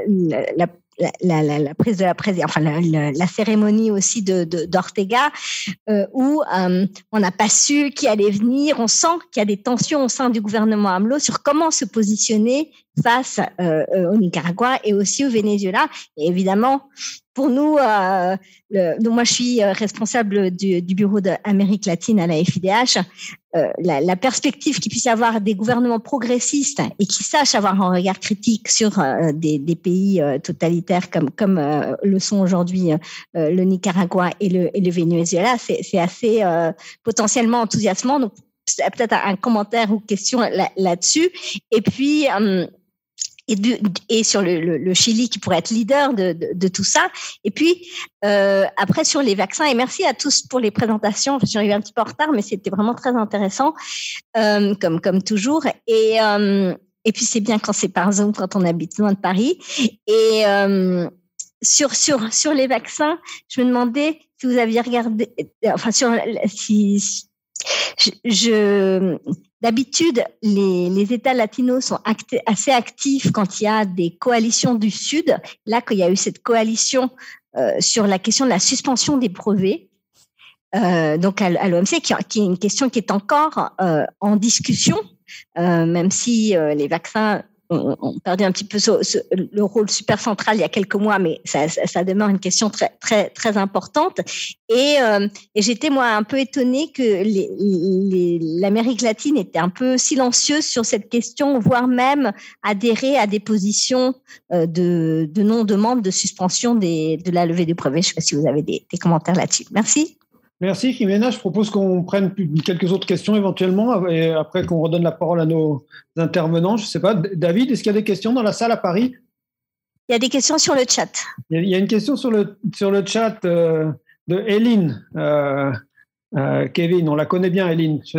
prise de la présidence, enfin la, cérémonie aussi de d'Ortega, euh, où euh, on n'a pas su qui allait venir. On sent qu'il y a des tensions au sein du gouvernement AMLO sur comment se positionner face euh, au Nicaragua et aussi au Venezuela. Et évidemment, pour nous, euh, le, moi je suis euh, responsable du, du bureau d'Amérique latine à la FIDH. La, perspective qu'il puisse y avoir des gouvernements progressistes et qui sachent avoir un regard critique sur des, pays totalitaires comme, comme le sont aujourd'hui le Nicaragua et le, et le Venezuela, c'est assez potentiellement enthousiasmant. Donc, peut-être un commentaire ou question là-dessus. et puis, et, sur le, Chili qui pourrait être leader de, tout ça. Et puis euh, après sur les vaccins, et merci à tous pour les présentations. Je suis arrivée un petit peu en retard, mais c'était vraiment très intéressant, euh, comme comme toujours. Et euh, et puis c'est bien quand c'est par Zoom quand on habite loin de Paris. Et sur sur sur les vaccins, je me demandais si vous aviez regardé, enfin sur si D'habitude, les, États latinos sont assez actifs quand il y a des coalitions du Sud. Là, quand il y a eu cette coalition euh, sur la question de la suspension des brevets, euh, donc à, l'OMC, qui, est une question qui est encore euh, en discussion, même si les vaccins on, perdait un petit peu le rôle super central il y a quelques mois, mais ça, demeure une question très très très importante. Et, euh, j'étais moi un peu étonnée que l'Amérique latine était un peu silencieuse sur cette question, voire même adhérer à des positions euh, de, de non-demande de suspension de la levée des brevets. Je ne sais pas si vous avez des, des commentaires là-dessus. Merci. Merci Jimena. Je propose qu'on prenne quelques autres questions éventuellement et après qu'on redonne la parole à nos intervenants. Je ne sais pas, David, est-ce qu'il y a des questions dans la salle à Paris? Il y a des questions sur le chat. Il y a une question sur le, sur le chat euh, de Hélène. Euh, euh, Kevin, on la connaît bien, Hélène.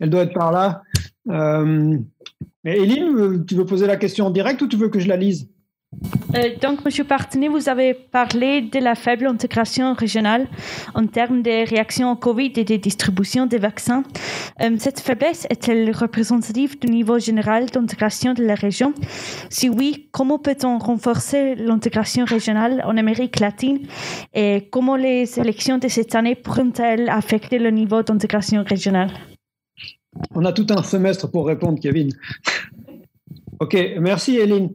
Elle doit être par là. mais Hélène, tu veux poser la question en direct ou tu veux que je la lise? Euh, donc, Monsieur Partenay, vous avez parlé de la faible intégration régionale en termes de réactions au Covid et de distribution des vaccins. Euh, cette faiblesse est-elle représentative du niveau général d'intégration de la région? Si oui, comment peut-on renforcer l'intégration régionale en Amérique latine? Et comment les élections de cette année pourront-elles affecter le niveau d'intégration régionale? On a tout un semestre pour répondre, Kevin. ok, merci, Eline.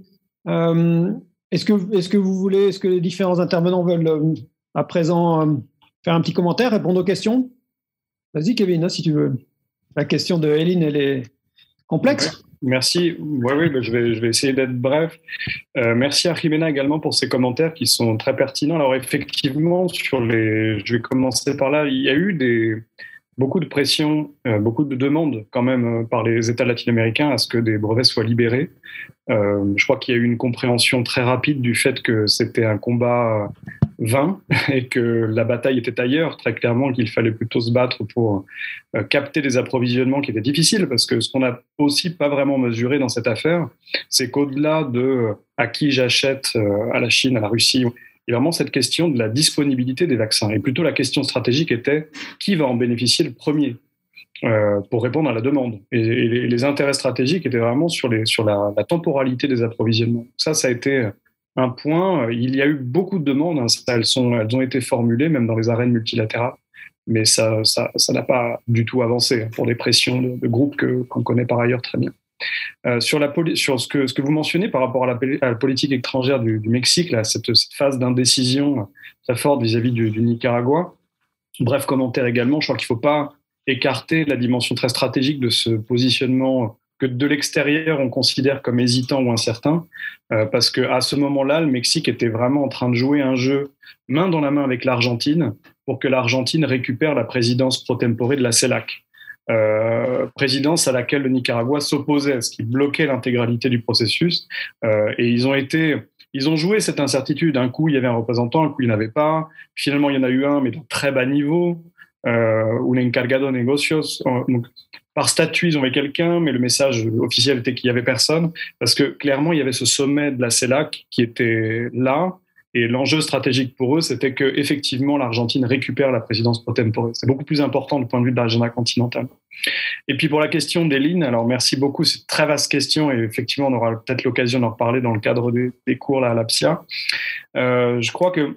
Euh, est-ce que, est que vous voulez, est-ce que les différents intervenants veulent euh, à présent euh, faire un petit commentaire, répondre aux questions? Vas-y, Kevin, hein, si tu veux. La question de Hélène, elle est complexe. Merci. Oui, oui, bah, je, vais, je vais essayer d'être bref. Merci à Jimena également pour ses commentaires qui sont très pertinents. Alors effectivement, sur les, je vais commencer par là. Il y a eu des, beaucoup de pression, euh, beaucoup de demandes quand même euh, par les États latino-américains à ce que des brevets soient libérés. Euh, je crois qu'il y a eu une compréhension très rapide du fait que c'était un combat vain et que la bataille était ailleurs, très clairement qu'il fallait plutôt se battre pour capter des approvisionnements qui étaient difficiles, parce que ce qu'on n'a aussi pas vraiment mesuré dans cette affaire, c'est qu'au-delà de à qui j'achète à la Chine, à la Russie, vraiment cette question de la disponibilité des vaccins. Et plutôt la question stratégique était qui va en bénéficier le premier euh, pour répondre à la demande. Et, les, intérêts stratégiques étaient vraiment sur, les, sur la, temporalité des approvisionnements. Ça, ça a été un point. Il y a eu beaucoup de demandes. Hein. elles, sont, elles ont été formulées même dans les arènes multilatérales. Mais ça n'a ça, pas du tout avancé pour des pressions de, de groupes qu'on connaît par ailleurs très bien. Euh, sur, la sur ce, que, que vous mentionnez par rapport à la, politique étrangère du, Mexique, là, cette, phase d'indécision très forte vis-à-vis du, Nicaragua, bref commentaire également, je crois qu'il ne faut pas écarter la dimension très stratégique de ce positionnement que de l'extérieur on considère comme hésitant ou incertain, euh, parce qu'à ce moment-là, le Mexique était vraiment en train de jouer un jeu main dans la main avec l'Argentine pour que l'Argentine récupère la présidence pro tempore de la CELAC. Euh, présidence à laquelle le Nicaragua s'opposait, ce qui bloquait l'intégralité du processus. Euh, et ils ont été, ils ont joué cette incertitude. Un coup, il y avait un représentant, un coup, il n'y en avait pas. Finalement, il y en a eu un, mais de très bas niveau. Euh, un encargado negocios. Donc, par statut, ils ont eu quelqu'un, mais le message officiel était qu'il n'y avait personne, parce que clairement, il y avait ce sommet de la CELAC qui était là, et l'enjeu stratégique pour eux, c'était que effectivement l'Argentine récupère la présidence pro tempore. C'est beaucoup plus important du point de vue de l'agenda continental. Et puis pour la question des alors merci beaucoup, c'est une très vaste question et effectivement on aura peut-être l'occasion d'en reparler dans le cadre des, cours là, à l'APSIA. Euh, je crois que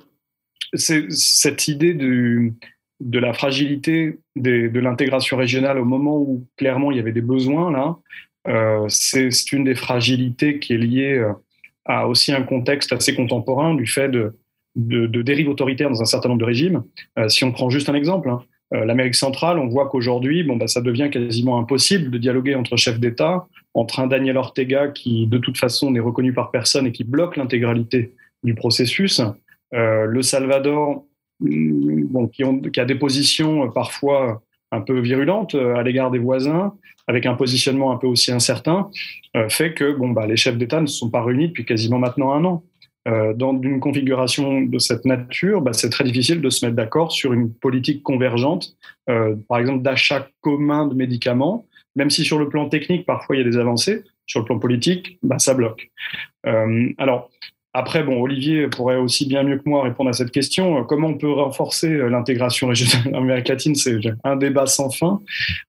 cette idée du, de la fragilité de l'intégration régionale au moment où clairement il y avait des besoins là, euh, c'est une des fragilités qui est liée euh, a aussi un contexte assez contemporain du fait de, de, dérives autoritaires dans un certain nombre de régimes. Euh, si on prend juste un exemple, hein, euh, l'Amérique centrale, on voit qu'aujourd'hui, bon, bah, ça devient quasiment impossible de dialoguer entre chefs d'État, entre un Daniel Ortega qui, de toute façon, n'est reconnu par personne et qui bloque l'intégralité du processus, euh, le Salvador, mm, qui, qui, a des positions parfois un peu virulentes à l'égard des voisins, avec un positionnement un peu aussi incertain, euh, fait que bon, bah, les chefs d'État ne se sont pas réunis depuis quasiment maintenant un an. Euh, dans une configuration de cette nature, bah, c'est très difficile de se mettre d'accord sur une politique convergente, euh, par exemple d'achat commun de médicaments, même si sur le plan technique, parfois il y a des avancées, sur le plan politique, bah, ça bloque. Euh, alors, après, bon, Olivier pourrait aussi bien mieux que moi répondre à cette question. Comment on peut renforcer euh, l'intégration régionale en latine? C'est un débat sans fin.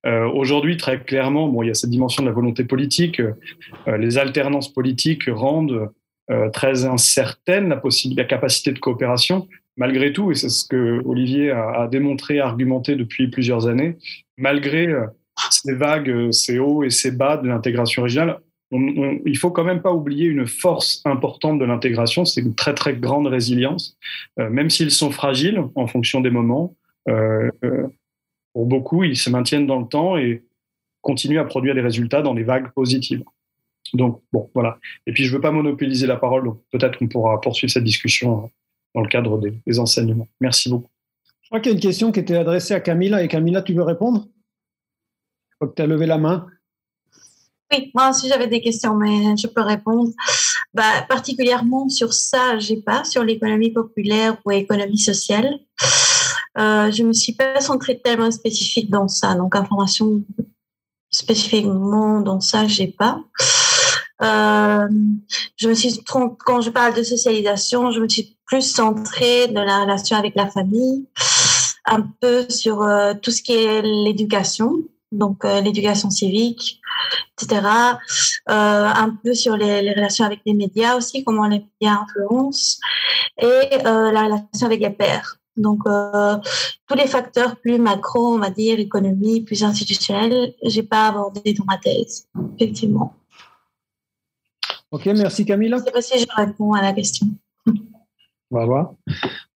Euh, Aujourd'hui, très clairement, bon, il y a cette dimension de la volonté politique. Euh, les alternances politiques rendent euh, très incertaine la, la capacité de coopération. Malgré tout, et c'est ce que Olivier a, a, démontré, argumenté depuis plusieurs années, malgré euh, ces vagues, ces hauts et ces bas de l'intégration régionale, on, il faut quand même pas oublier une force importante de l'intégration, c'est une très très grande résilience, euh, même s'ils sont fragiles en fonction des moments. Euh, euh, pour beaucoup, ils se maintiennent dans le temps et continuent à produire des résultats dans des vagues positives. Donc bon, voilà. Et puis je veux pas monopoliser la parole, donc peut-être qu'on pourra poursuivre cette discussion dans le cadre des, des enseignements. Merci beaucoup. Je crois qu'il y a une question qui était adressée à Camilla et Camilla, tu veux répondre? Je crois que tu as levé la main. Oui, moi aussi j'avais des questions, mais je peux répondre. Bah, particulièrement sur ça, j'ai pas sur l'économie populaire ou l'économie sociale. Euh, je me suis pas centrée tellement spécifique dans ça, donc information spécifiquement dans ça, j'ai pas. Euh, je me suis quand je parle de socialisation, je me suis plus centrée dans la relation avec la famille, un peu sur euh, tout ce qui est l'éducation, donc euh, l'éducation civique, etc. Euh, un peu sur les, relations avec les médias aussi, comment les médias influencent, et euh, la relation avec les pairs. Donc, tous les facteurs plus macro, on va dire, économie, plus institutionnels, j'ai pas abordé dans ma thèse, effectivement. Ok, merci Camilla. Je sais pas si je réponds à la question. On va voir.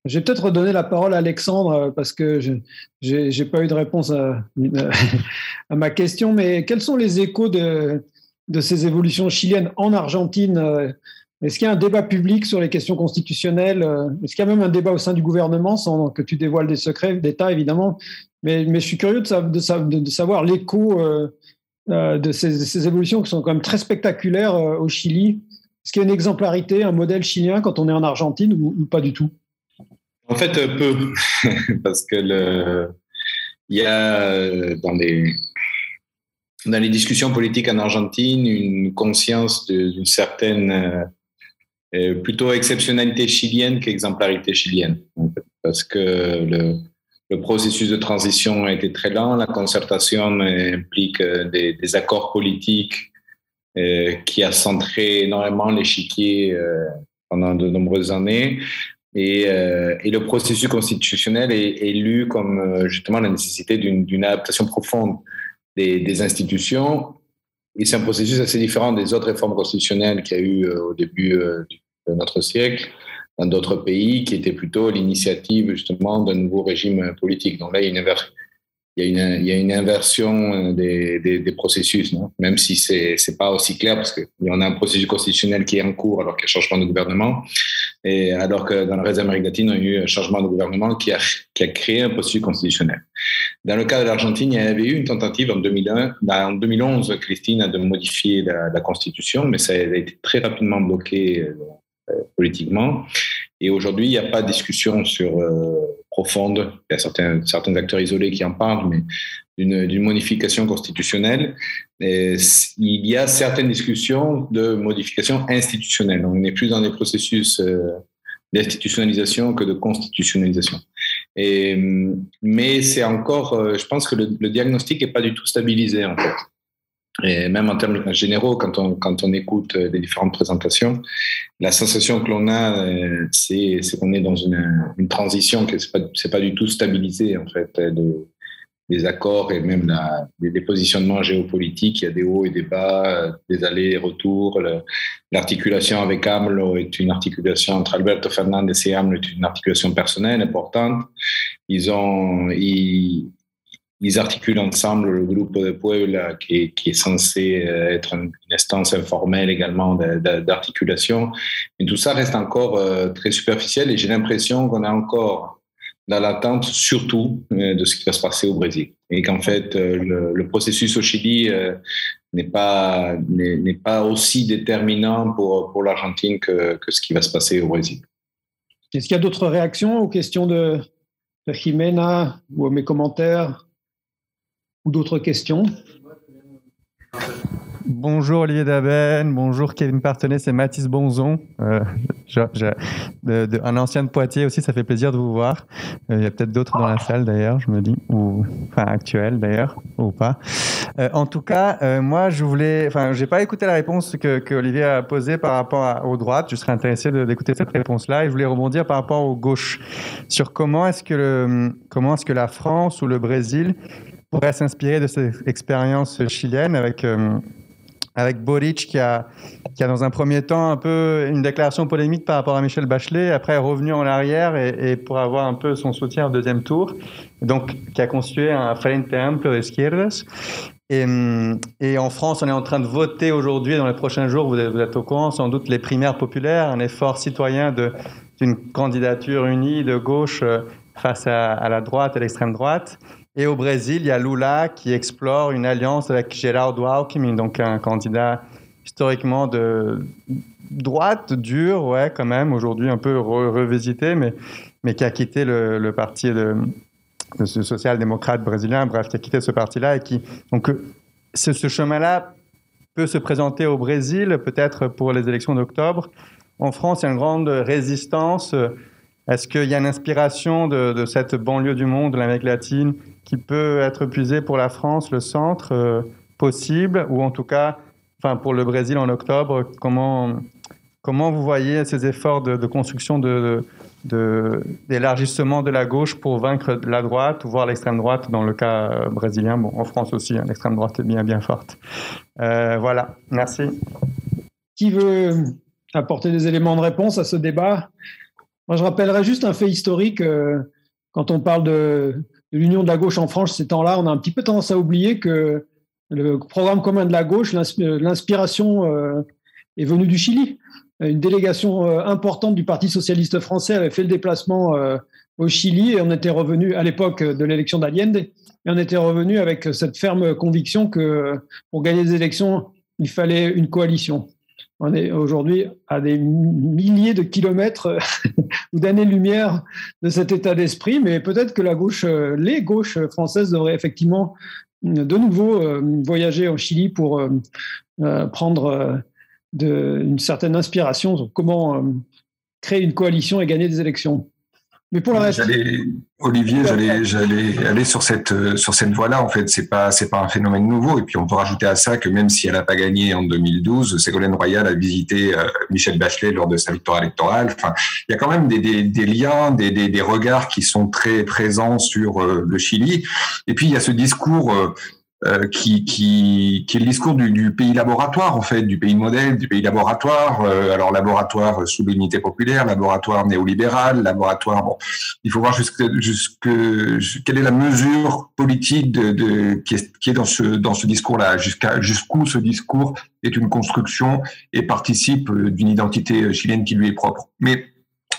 Je vais peut-être redonner la parole à Alexandre euh, parce que je n'ai pas eu de réponse à, à, ma question. Mais quels sont les échos de, ces évolutions chiliennes en Argentine Est-ce qu'il y a un débat public sur les questions constitutionnelles Est-ce qu'il y a même un débat au sein du gouvernement, sans que tu dévoiles des secrets d'État, évidemment? Mais, je suis curieux de, savoir l'écho de ces, évolutions qui sont quand même très spectaculaires au Chili. Est-ce qu'il y a une exemplarité, un modèle chilien quand on est en Argentine ou, pas du tout? En fait, peu, parce que il y a dans les dans les discussions politiques en Argentine une conscience d'une certaine euh, plutôt exceptionnalité chilienne qu'exemplarité chilienne, parce que le, processus de transition a été très lent, la concertation implique des accords politiques euh, qui a centré énormément l'échiquier euh, pendant de nombreuses années. Et, euh, le processus constitutionnel est, lu comme justement la nécessité d'une adaptation profonde des, institutions. Et c'est un processus assez différent des autres réformes constitutionnelles qu'il y a eu au début de notre siècle dans d'autres pays, qui étaient plutôt l'initiative justement d'un nouveau régime politique. Donc là, il y a une il y a une, inversion euh, des, processus, même si c'est c'est pas aussi clair parce qu'on a un processus constitutionnel qui est en cours alors qu'il y a changement de gouvernement, et alors que dans le reste de l'Amérique latine, on a eu un changement de gouvernement qui a, créé un processus constitutionnel. Dans le cas de l'Argentine, il y avait eu une tentative en 2001, en 2011, Christine, de modifier la, la constitution, mais ça a été très rapidement bloqué euh, euh, politiquement. Et aujourd'hui, il n'y a pas de discussion sur euh, profonde. Il y a certains, certains acteurs isolés qui en parlent, mais d'une modification constitutionnelle. Il y a certaines discussions de modification institutionnelle. On n'est plus dans des processus euh, d'institutionnalisation que de constitutionnalisation. Mais c'est encore, je pense que le, le diagnostic n'est pas du tout stabilisé en fait. Et même en termes généraux, quand on, quand on écoute euh, les différentes présentations, la sensation que l'on a, euh, c'est, qu'on est dans une, une transition, que c'est pas, c'est pas du tout stabilisé, en fait, de, des accords et même la, des, positionnements géopolitiques. Il y a des hauts et des bas, euh, des allers et retours. l'articulation avec AMLO est une articulation entre Alberto Fernandez et AMLO est une articulation personnelle importante. Ils ont, ils, ils articulent ensemble le groupe de Puebla qui est, censé euh, être une, instance informelle également d'articulation. Mais tout ça reste encore euh, très superficiel et j'ai l'impression qu'on est encore dans l'attente surtout euh, de ce qui va se passer au Brésil. Et qu'en fait, le, processus au Chili n'est pas, n'est pas aussi déterminant pour, l'Argentine que, que ce qui va se passer au Brésil. Est-ce qu'il y a d'autres réactions aux questions de, de Jimena ou à mes commentaires? D'autres questions Bonjour Olivier Daben, bonjour Kevin Partenay, c'est Mathis Bonzon, euh, un ancien de Poitiers aussi, ça fait plaisir de vous voir. Euh, il y a peut-être d'autres dans la salle d'ailleurs, je me dis, ou enfin actuels d'ailleurs, ou pas. Euh, en tout cas, moi je voulais, enfin j'ai pas écouté la réponse que, Olivier a posée par rapport à, aux droites, je serais intéressé d'écouter cette réponse-là et je voulais rebondir par rapport aux gauches sur comment est-ce que, comment est-ce que la France ou le Brésil pourrait s'inspirer de cette expérience chilienne avec, euh, avec Boric qui a, qui a dans un premier temps un peu une déclaration polémique par rapport à Michel Bachelet, après revenu en arrière et, pour avoir un peu son soutien au deuxième tour, donc qui a constitué un Frente Amplio de Izquierdas. Et, et, en France, on est en train de voter aujourd'hui, dans les prochains jours, vous êtes, au courant, sans doute, les primaires populaires, un effort citoyen d'une candidature unie de gauche euh, face à, à la droite et l'extrême droite. Et au Brésil, il y a Lula qui explore une alliance avec Geraldo Alckmin, donc un candidat historiquement de droite, dur, ouais, quand même, aujourd'hui un peu revisité, mais, mais qui a quitté le, parti de, social-démocrate brésilien, bref, qui a quitté ce parti-là et qui. Donc, ce, ce chemin-là peut se présenter au Brésil, peut-être pour les élections d'octobre. En France, il y a une grande résistance. Est-ce qu'il y a une inspiration de, de cette banlieue du monde, de l'Amérique latine, qui peut être puisé pour la France, le centre euh, possible, ou en tout cas, enfin pour le Brésil en octobre, comment, comment vous voyez ces efforts de, construction de, d'élargissement de, la gauche pour vaincre la droite ou voir l'extrême droite dans le cas euh, brésilien. Bon, en France aussi, hein, l'extrême droite est bien, bien forte. Euh, voilà, merci. Qui veut apporter des éléments de réponse à ce débat? Moi, je rappellerai juste un fait historique. quand on parle de, de l'union de la gauche en France ces temps-là, on a un petit peu tendance à oublier que le programme commun de la gauche, l'inspiration est venue du Chili. Une délégation importante du Parti socialiste français avait fait le déplacement au Chili et on était revenu à l'époque de l'élection d'Allende et on était revenu avec cette ferme conviction que pour gagner des élections, il fallait une coalition. On est aujourd'hui à des milliers de kilomètres ou d'années-lumière de cet état d'esprit, mais peut-être que la gauche, les gauches françaises devraient effectivement de nouveau euh, voyager au Chili pour euh, euh, prendre une certaine inspiration sur comment créer une coalition et gagner des élections. Mais pour le reste, Olivier, j'allais, j'allais aller sur cette sur cette voie-là. En fait, c'est pas c'est pas un phénomène nouveau. Et puis on peut rajouter à ça que même si elle n'a pas gagné en 2012, Ségolène Royal a visité euh, Michel Bachelet lors de sa victoire électorale. Enfin, il y a quand même des, des, des liens, des, des, des, regards qui sont très présents sur euh, le Chili. Et puis il y a ce discours euh, euh, qui, qui, qui, est le discours du, du, pays laboratoire, en fait, du pays modèle, du pays laboratoire. Euh, alors, laboratoire sous l'unité populaire, laboratoire néolibéral, laboratoire. Bon, il faut voir jusque, jusque, quelle est la mesure politique de, de qui, est, qui, est, dans ce, dans ce discours-là, jusqu'à jusqu'où ce discours est une construction et participe d'une identité chilienne qui lui est propre. Mais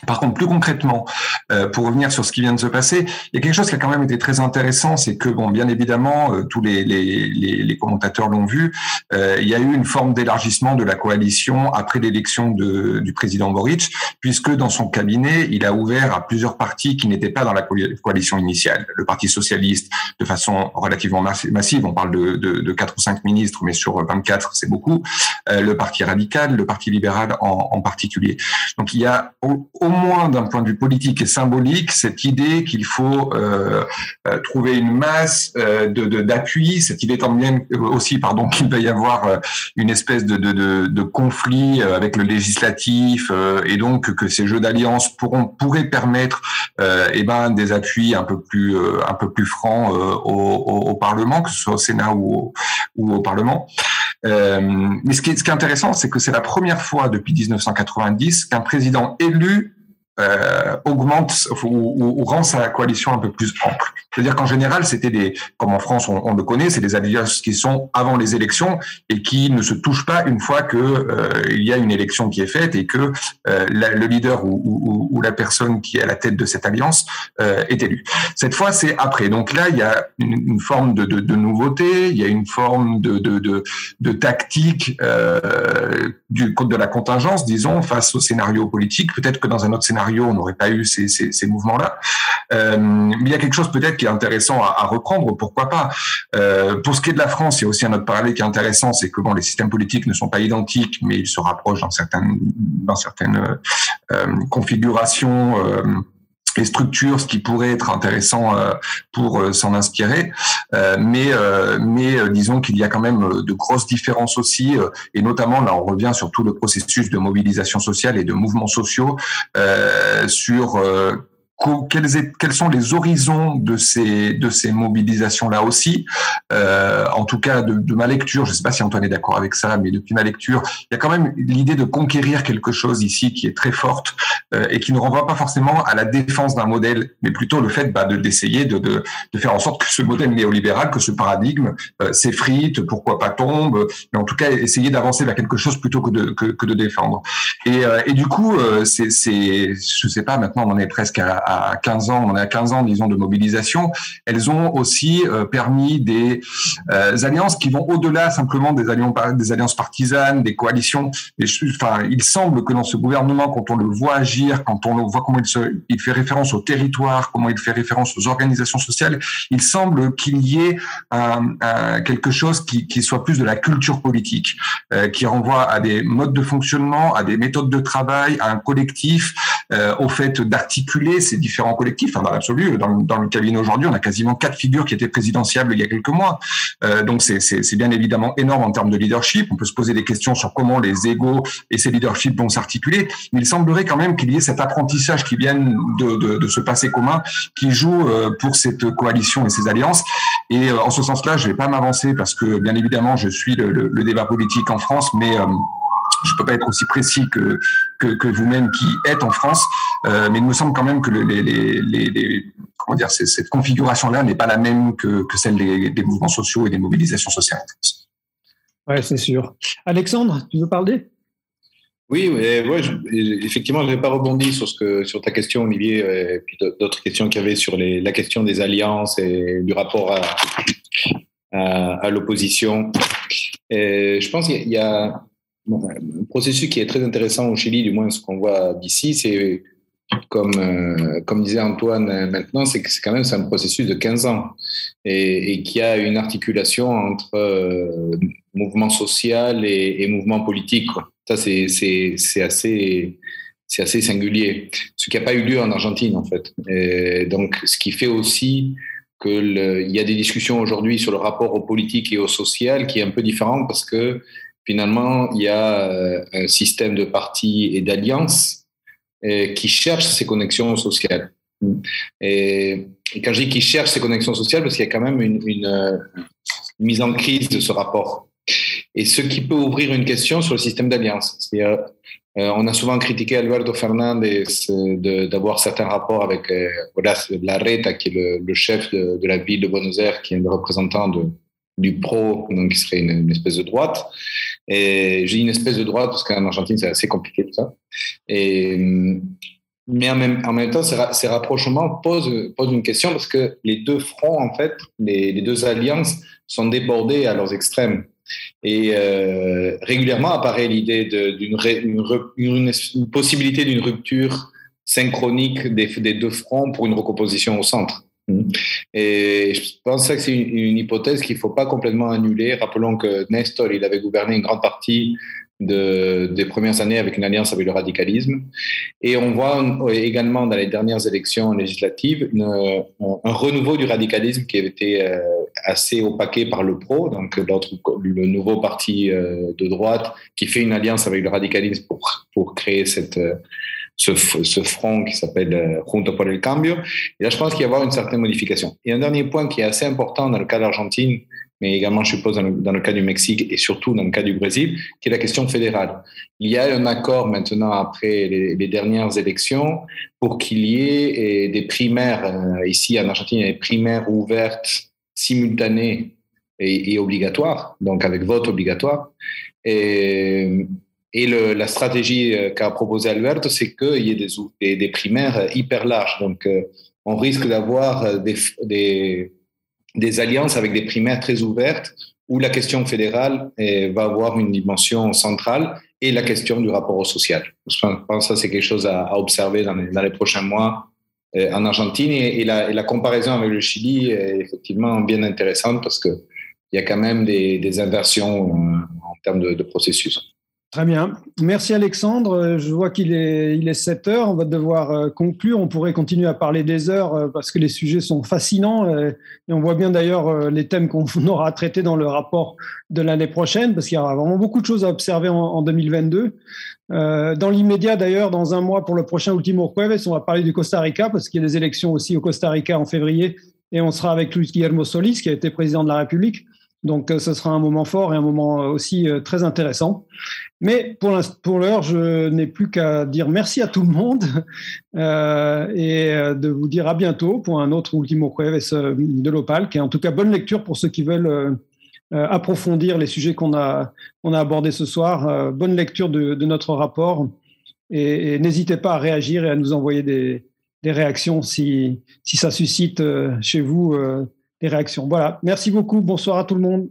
par contre, plus concrètement, euh, pour revenir sur ce qui vient de se passer, il y a quelque chose qui a quand même été très intéressant, c'est que, bon, bien évidemment, euh, tous les, commentateurs l'ont vu, euh, il y a eu une forme d'élargissement de la coalition après l'élection du président Boric, puisque dans son cabinet, il a ouvert à plusieurs partis qui n'étaient pas dans la coalition initiale. Le Parti socialiste, de façon relativement massive, on parle de, de, de 4 ou 5 ministres, mais sur 24, c'est beaucoup. le Parti radical, le Parti libéral en, particulier. Donc, il y a au moins d'un point de vue politique et symbolique cette idée qu'il faut euh, euh, trouver une masse euh, de d'appui, cette idée étant bien aussi pardon qu'il va y avoir euh, une espèce de, de, de, de conflit euh, avec le législatif et donc que ces jeux d'alliance pourront pourraient permettre eh ben des appuis un peu plus un peu plus francs au, au, Parlement, que ce soit au Sénat ou au, ou au Parlement. mais ce qui est, ce qui est intéressant, c'est que c'est la première fois depuis 1990 qu'un président élu euh, augmente ou, rend sa coalition un peu plus ample. C'est-à-dire qu'en général, c'était des, comme en France, on, le connaît, c'est des alliances qui sont avant les élections et qui ne se touchent pas une fois que euh, il y a une élection qui est faite et que euh, le leader ou, la personne qui est à la tête de cette alliance est élu. Cette fois, c'est après. Donc là, il y a une, forme de, nouveauté, il y a une forme de, tactique de la contingence, disons, face au scénario politique. Peut-être que dans un autre scénario on n'aurait pas eu ces, mouvements-là. Euh, mais il y a quelque chose peut-être qui est intéressant à, reprendre, pourquoi pas. Euh, pour ce qui est de la France, il y a aussi un autre parallèle qui est intéressant, c'est que bon, les systèmes politiques ne sont pas identiques, mais ils se rapprochent dans certaines, dans certaines euh, configurations les structures, ce qui pourrait être intéressant euh, pour euh, s'en inspirer. Euh, mais mais disons qu'il y a quand même de grosses différences aussi, et notamment là on revient sur tout le processus de mobilisation sociale et de mouvements sociaux sur quels, quels, sont les horizons de ces, de ces mobilisations-là aussi. Euh, en tout cas, de, de, ma lecture, je ne sais pas si Antoine est d'accord avec ça, mais depuis ma lecture, il y a quand même l'idée de conquérir quelque chose ici qui est très forte euh, et qui ne renvoie pas forcément à la défense d'un modèle, mais plutôt le fait bah, de d'essayer de, de, de, faire en sorte que ce modèle néolibéral, que ce paradigme euh, s'effrite, pourquoi pas tombe, mais en tout cas essayer d'avancer vers quelque chose plutôt que de, que, que de défendre. Et, euh, et du coup, euh, c'est, je sais pas, maintenant on est presque à à 15 ans, on est à 15 ans, disons, de mobilisation, elles ont aussi euh, permis des euh, alliances qui vont au-delà simplement des alliances, des alliances partisanes, des coalitions. Enfin, il semble que dans ce gouvernement, quand on le voit agir, quand on le voit comment il, se, il fait référence au territoire, comment il fait référence aux organisations sociales, il semble qu'il y ait un, quelque chose qui, qui, soit plus de la culture politique, euh, qui renvoie à des modes de fonctionnement, à des méthodes de travail, à un collectif, au fait d'articuler différents collectifs. dans l'absolu, dans, le cabinet aujourd'hui, on a quasiment quatre figures qui étaient présidentiables il y a quelques mois. Euh, donc c'est bien évidemment énorme en termes de leadership. On peut se poser des questions sur comment les égaux et ces leaderships vont s'articuler. Mais il semblerait quand même qu'il y ait cet apprentissage qui vienne de, de, ce passé commun qui joue euh, pour cette coalition et ces alliances. Et euh, en ce sens-là, je vais pas m'avancer parce que bien évidemment, je suis le, débat politique en France, mais je peux pas être aussi précis que que, que vous-même qui êtes en France, euh, mais il me semble quand même que les, les, les, comment dire, cette configuration-là n'est pas la même que, que celle des, des, mouvements sociaux et des mobilisations sociales. Ouais, c'est sûr. Alexandre, tu veux parler? Oui, mais ouais, effectivement, je n'ai pas rebondi sur, ce que, sur ta question, Olivier, et puis d'autres questions qu'il y avait sur les, la question des alliances et du rapport à, à, à l'opposition. Je pense qu'il y a un processus qui est très intéressant au Chili, du moins ce qu'on voit d'ici, c'est comme, euh, comme disait Antoine euh, maintenant, c'est que c'est quand même un processus de 15 ans et, et qui a une articulation entre euh, mouvement social et, mouvement politique. Ça, c'est, assez, c'est assez singulier. Ce qui n'a pas eu lieu en Argentine, en fait. Donc, ce qui fait aussi qu'il y a des discussions aujourd'hui sur le rapport au politique et au social qui est un peu différent parce que finalement, il y a euh, un système de partis et d'alliances euh, qui cherchent ces connexions sociales. Et, quand je dis qu'ils cherchent ces connexions sociales, parce qu'il y a quand même une, une mise en crise de ce rapport et ce qui peut ouvrir une question sur le système d'alliance. Euh, on a souvent critiqué Alberto Fernandez d'avoir certains rapports avec euh, Larreta, qui est le, chef de, la ville de Buenos Aires, qui est le représentant du pro, donc qui serait une, espèce de droite. Et j'ai une espèce de droite parce qu'en Argentine, c'est assez compliqué tout ça. Et, mais en même, temps, ces, rapprochements posent, une question parce que les deux fronts, en fait, les, deux alliances sont débordées à leurs extrêmes. Et euh, régulièrement apparaît l'idée d'une une, une, possibilité d'une rupture synchronique des, deux fronts pour une recomposition au centre. Et je pense que c'est une, hypothèse qu'il ne faut pas complètement annuler. Rappelons que Nestor, il avait gouverné une grande partie de, des premières années avec une alliance avec le radicalisme. Et on voit également dans les dernières élections législatives un renouveau du radicalisme qui avait été euh, assez opaqué par le PRO, donc le nouveau parti euh, de droite qui fait une alliance avec le radicalisme pour, pour créer cette, euh, ce, ce front qui s'appelle Junto por el Cambio. Et là, je pense qu'il va y avoir une certaine modification. Et un dernier point qui est assez important dans le cas d'Argentine, mais également, je suppose, dans le, cas du Mexique et surtout dans le cas du Brésil, qui est la question fédérale. Il y a un accord maintenant après les, dernières élections pour qu'il y ait des primaires. Euh, ici, en Argentine, il y a des primaires ouvertes, simultanées et, et obligatoires, donc avec vote obligatoire. Et, et la stratégie euh, qu'a proposé Alberto, c'est qu'il y ait des, primaires hyper larges. Donc, euh, on risque d'avoir des, alliances avec des primaires très ouvertes où la question fédérale va avoir une dimension centrale et la question du rapport au social. Je pense que ça, c'est quelque chose à, observer dans les, prochains mois en Argentine et, la, comparaison avec le Chili est effectivement bien intéressante parce qu'il y a quand même des, inversions euh, en termes de processus. Très bien. Merci Alexandre. Je vois qu'il est, il est 7 heures. On va devoir euh, conclure. On pourrait continuer à parler des heures euh, parce que les sujets sont fascinants. Euh, et on voit bien d'ailleurs les thèmes qu'on aura traités dans le rapport de l'année prochaine parce qu'il y aura vraiment beaucoup de choses à observer en, 2022. dans l'immédiat d'ailleurs, dans un mois pour le prochain Ultimo Jueves, on va parler du Costa Rica parce qu'il y a des élections aussi au Costa Rica en février et on sera avec Luis Guillermo Solis qui a été président de la République. Donc, ce sera un moment fort et un moment aussi très intéressant. Mais pour l'heure, je n'ai plus qu'à dire merci à tout le monde euh, et euh, de vous dire à bientôt pour un autre Ultimo Jueves euh, de l'Opal, qui en tout cas bonne lecture pour ceux qui veulent approfondir les sujets qu'on a, on a abordés ce soir. bonne lecture de, notre rapport et, et n'hésitez pas à réagir et à nous envoyer des, des réactions si, si ça suscite chez vous des réactions. Voilà, merci beaucoup, bonsoir à tout le monde.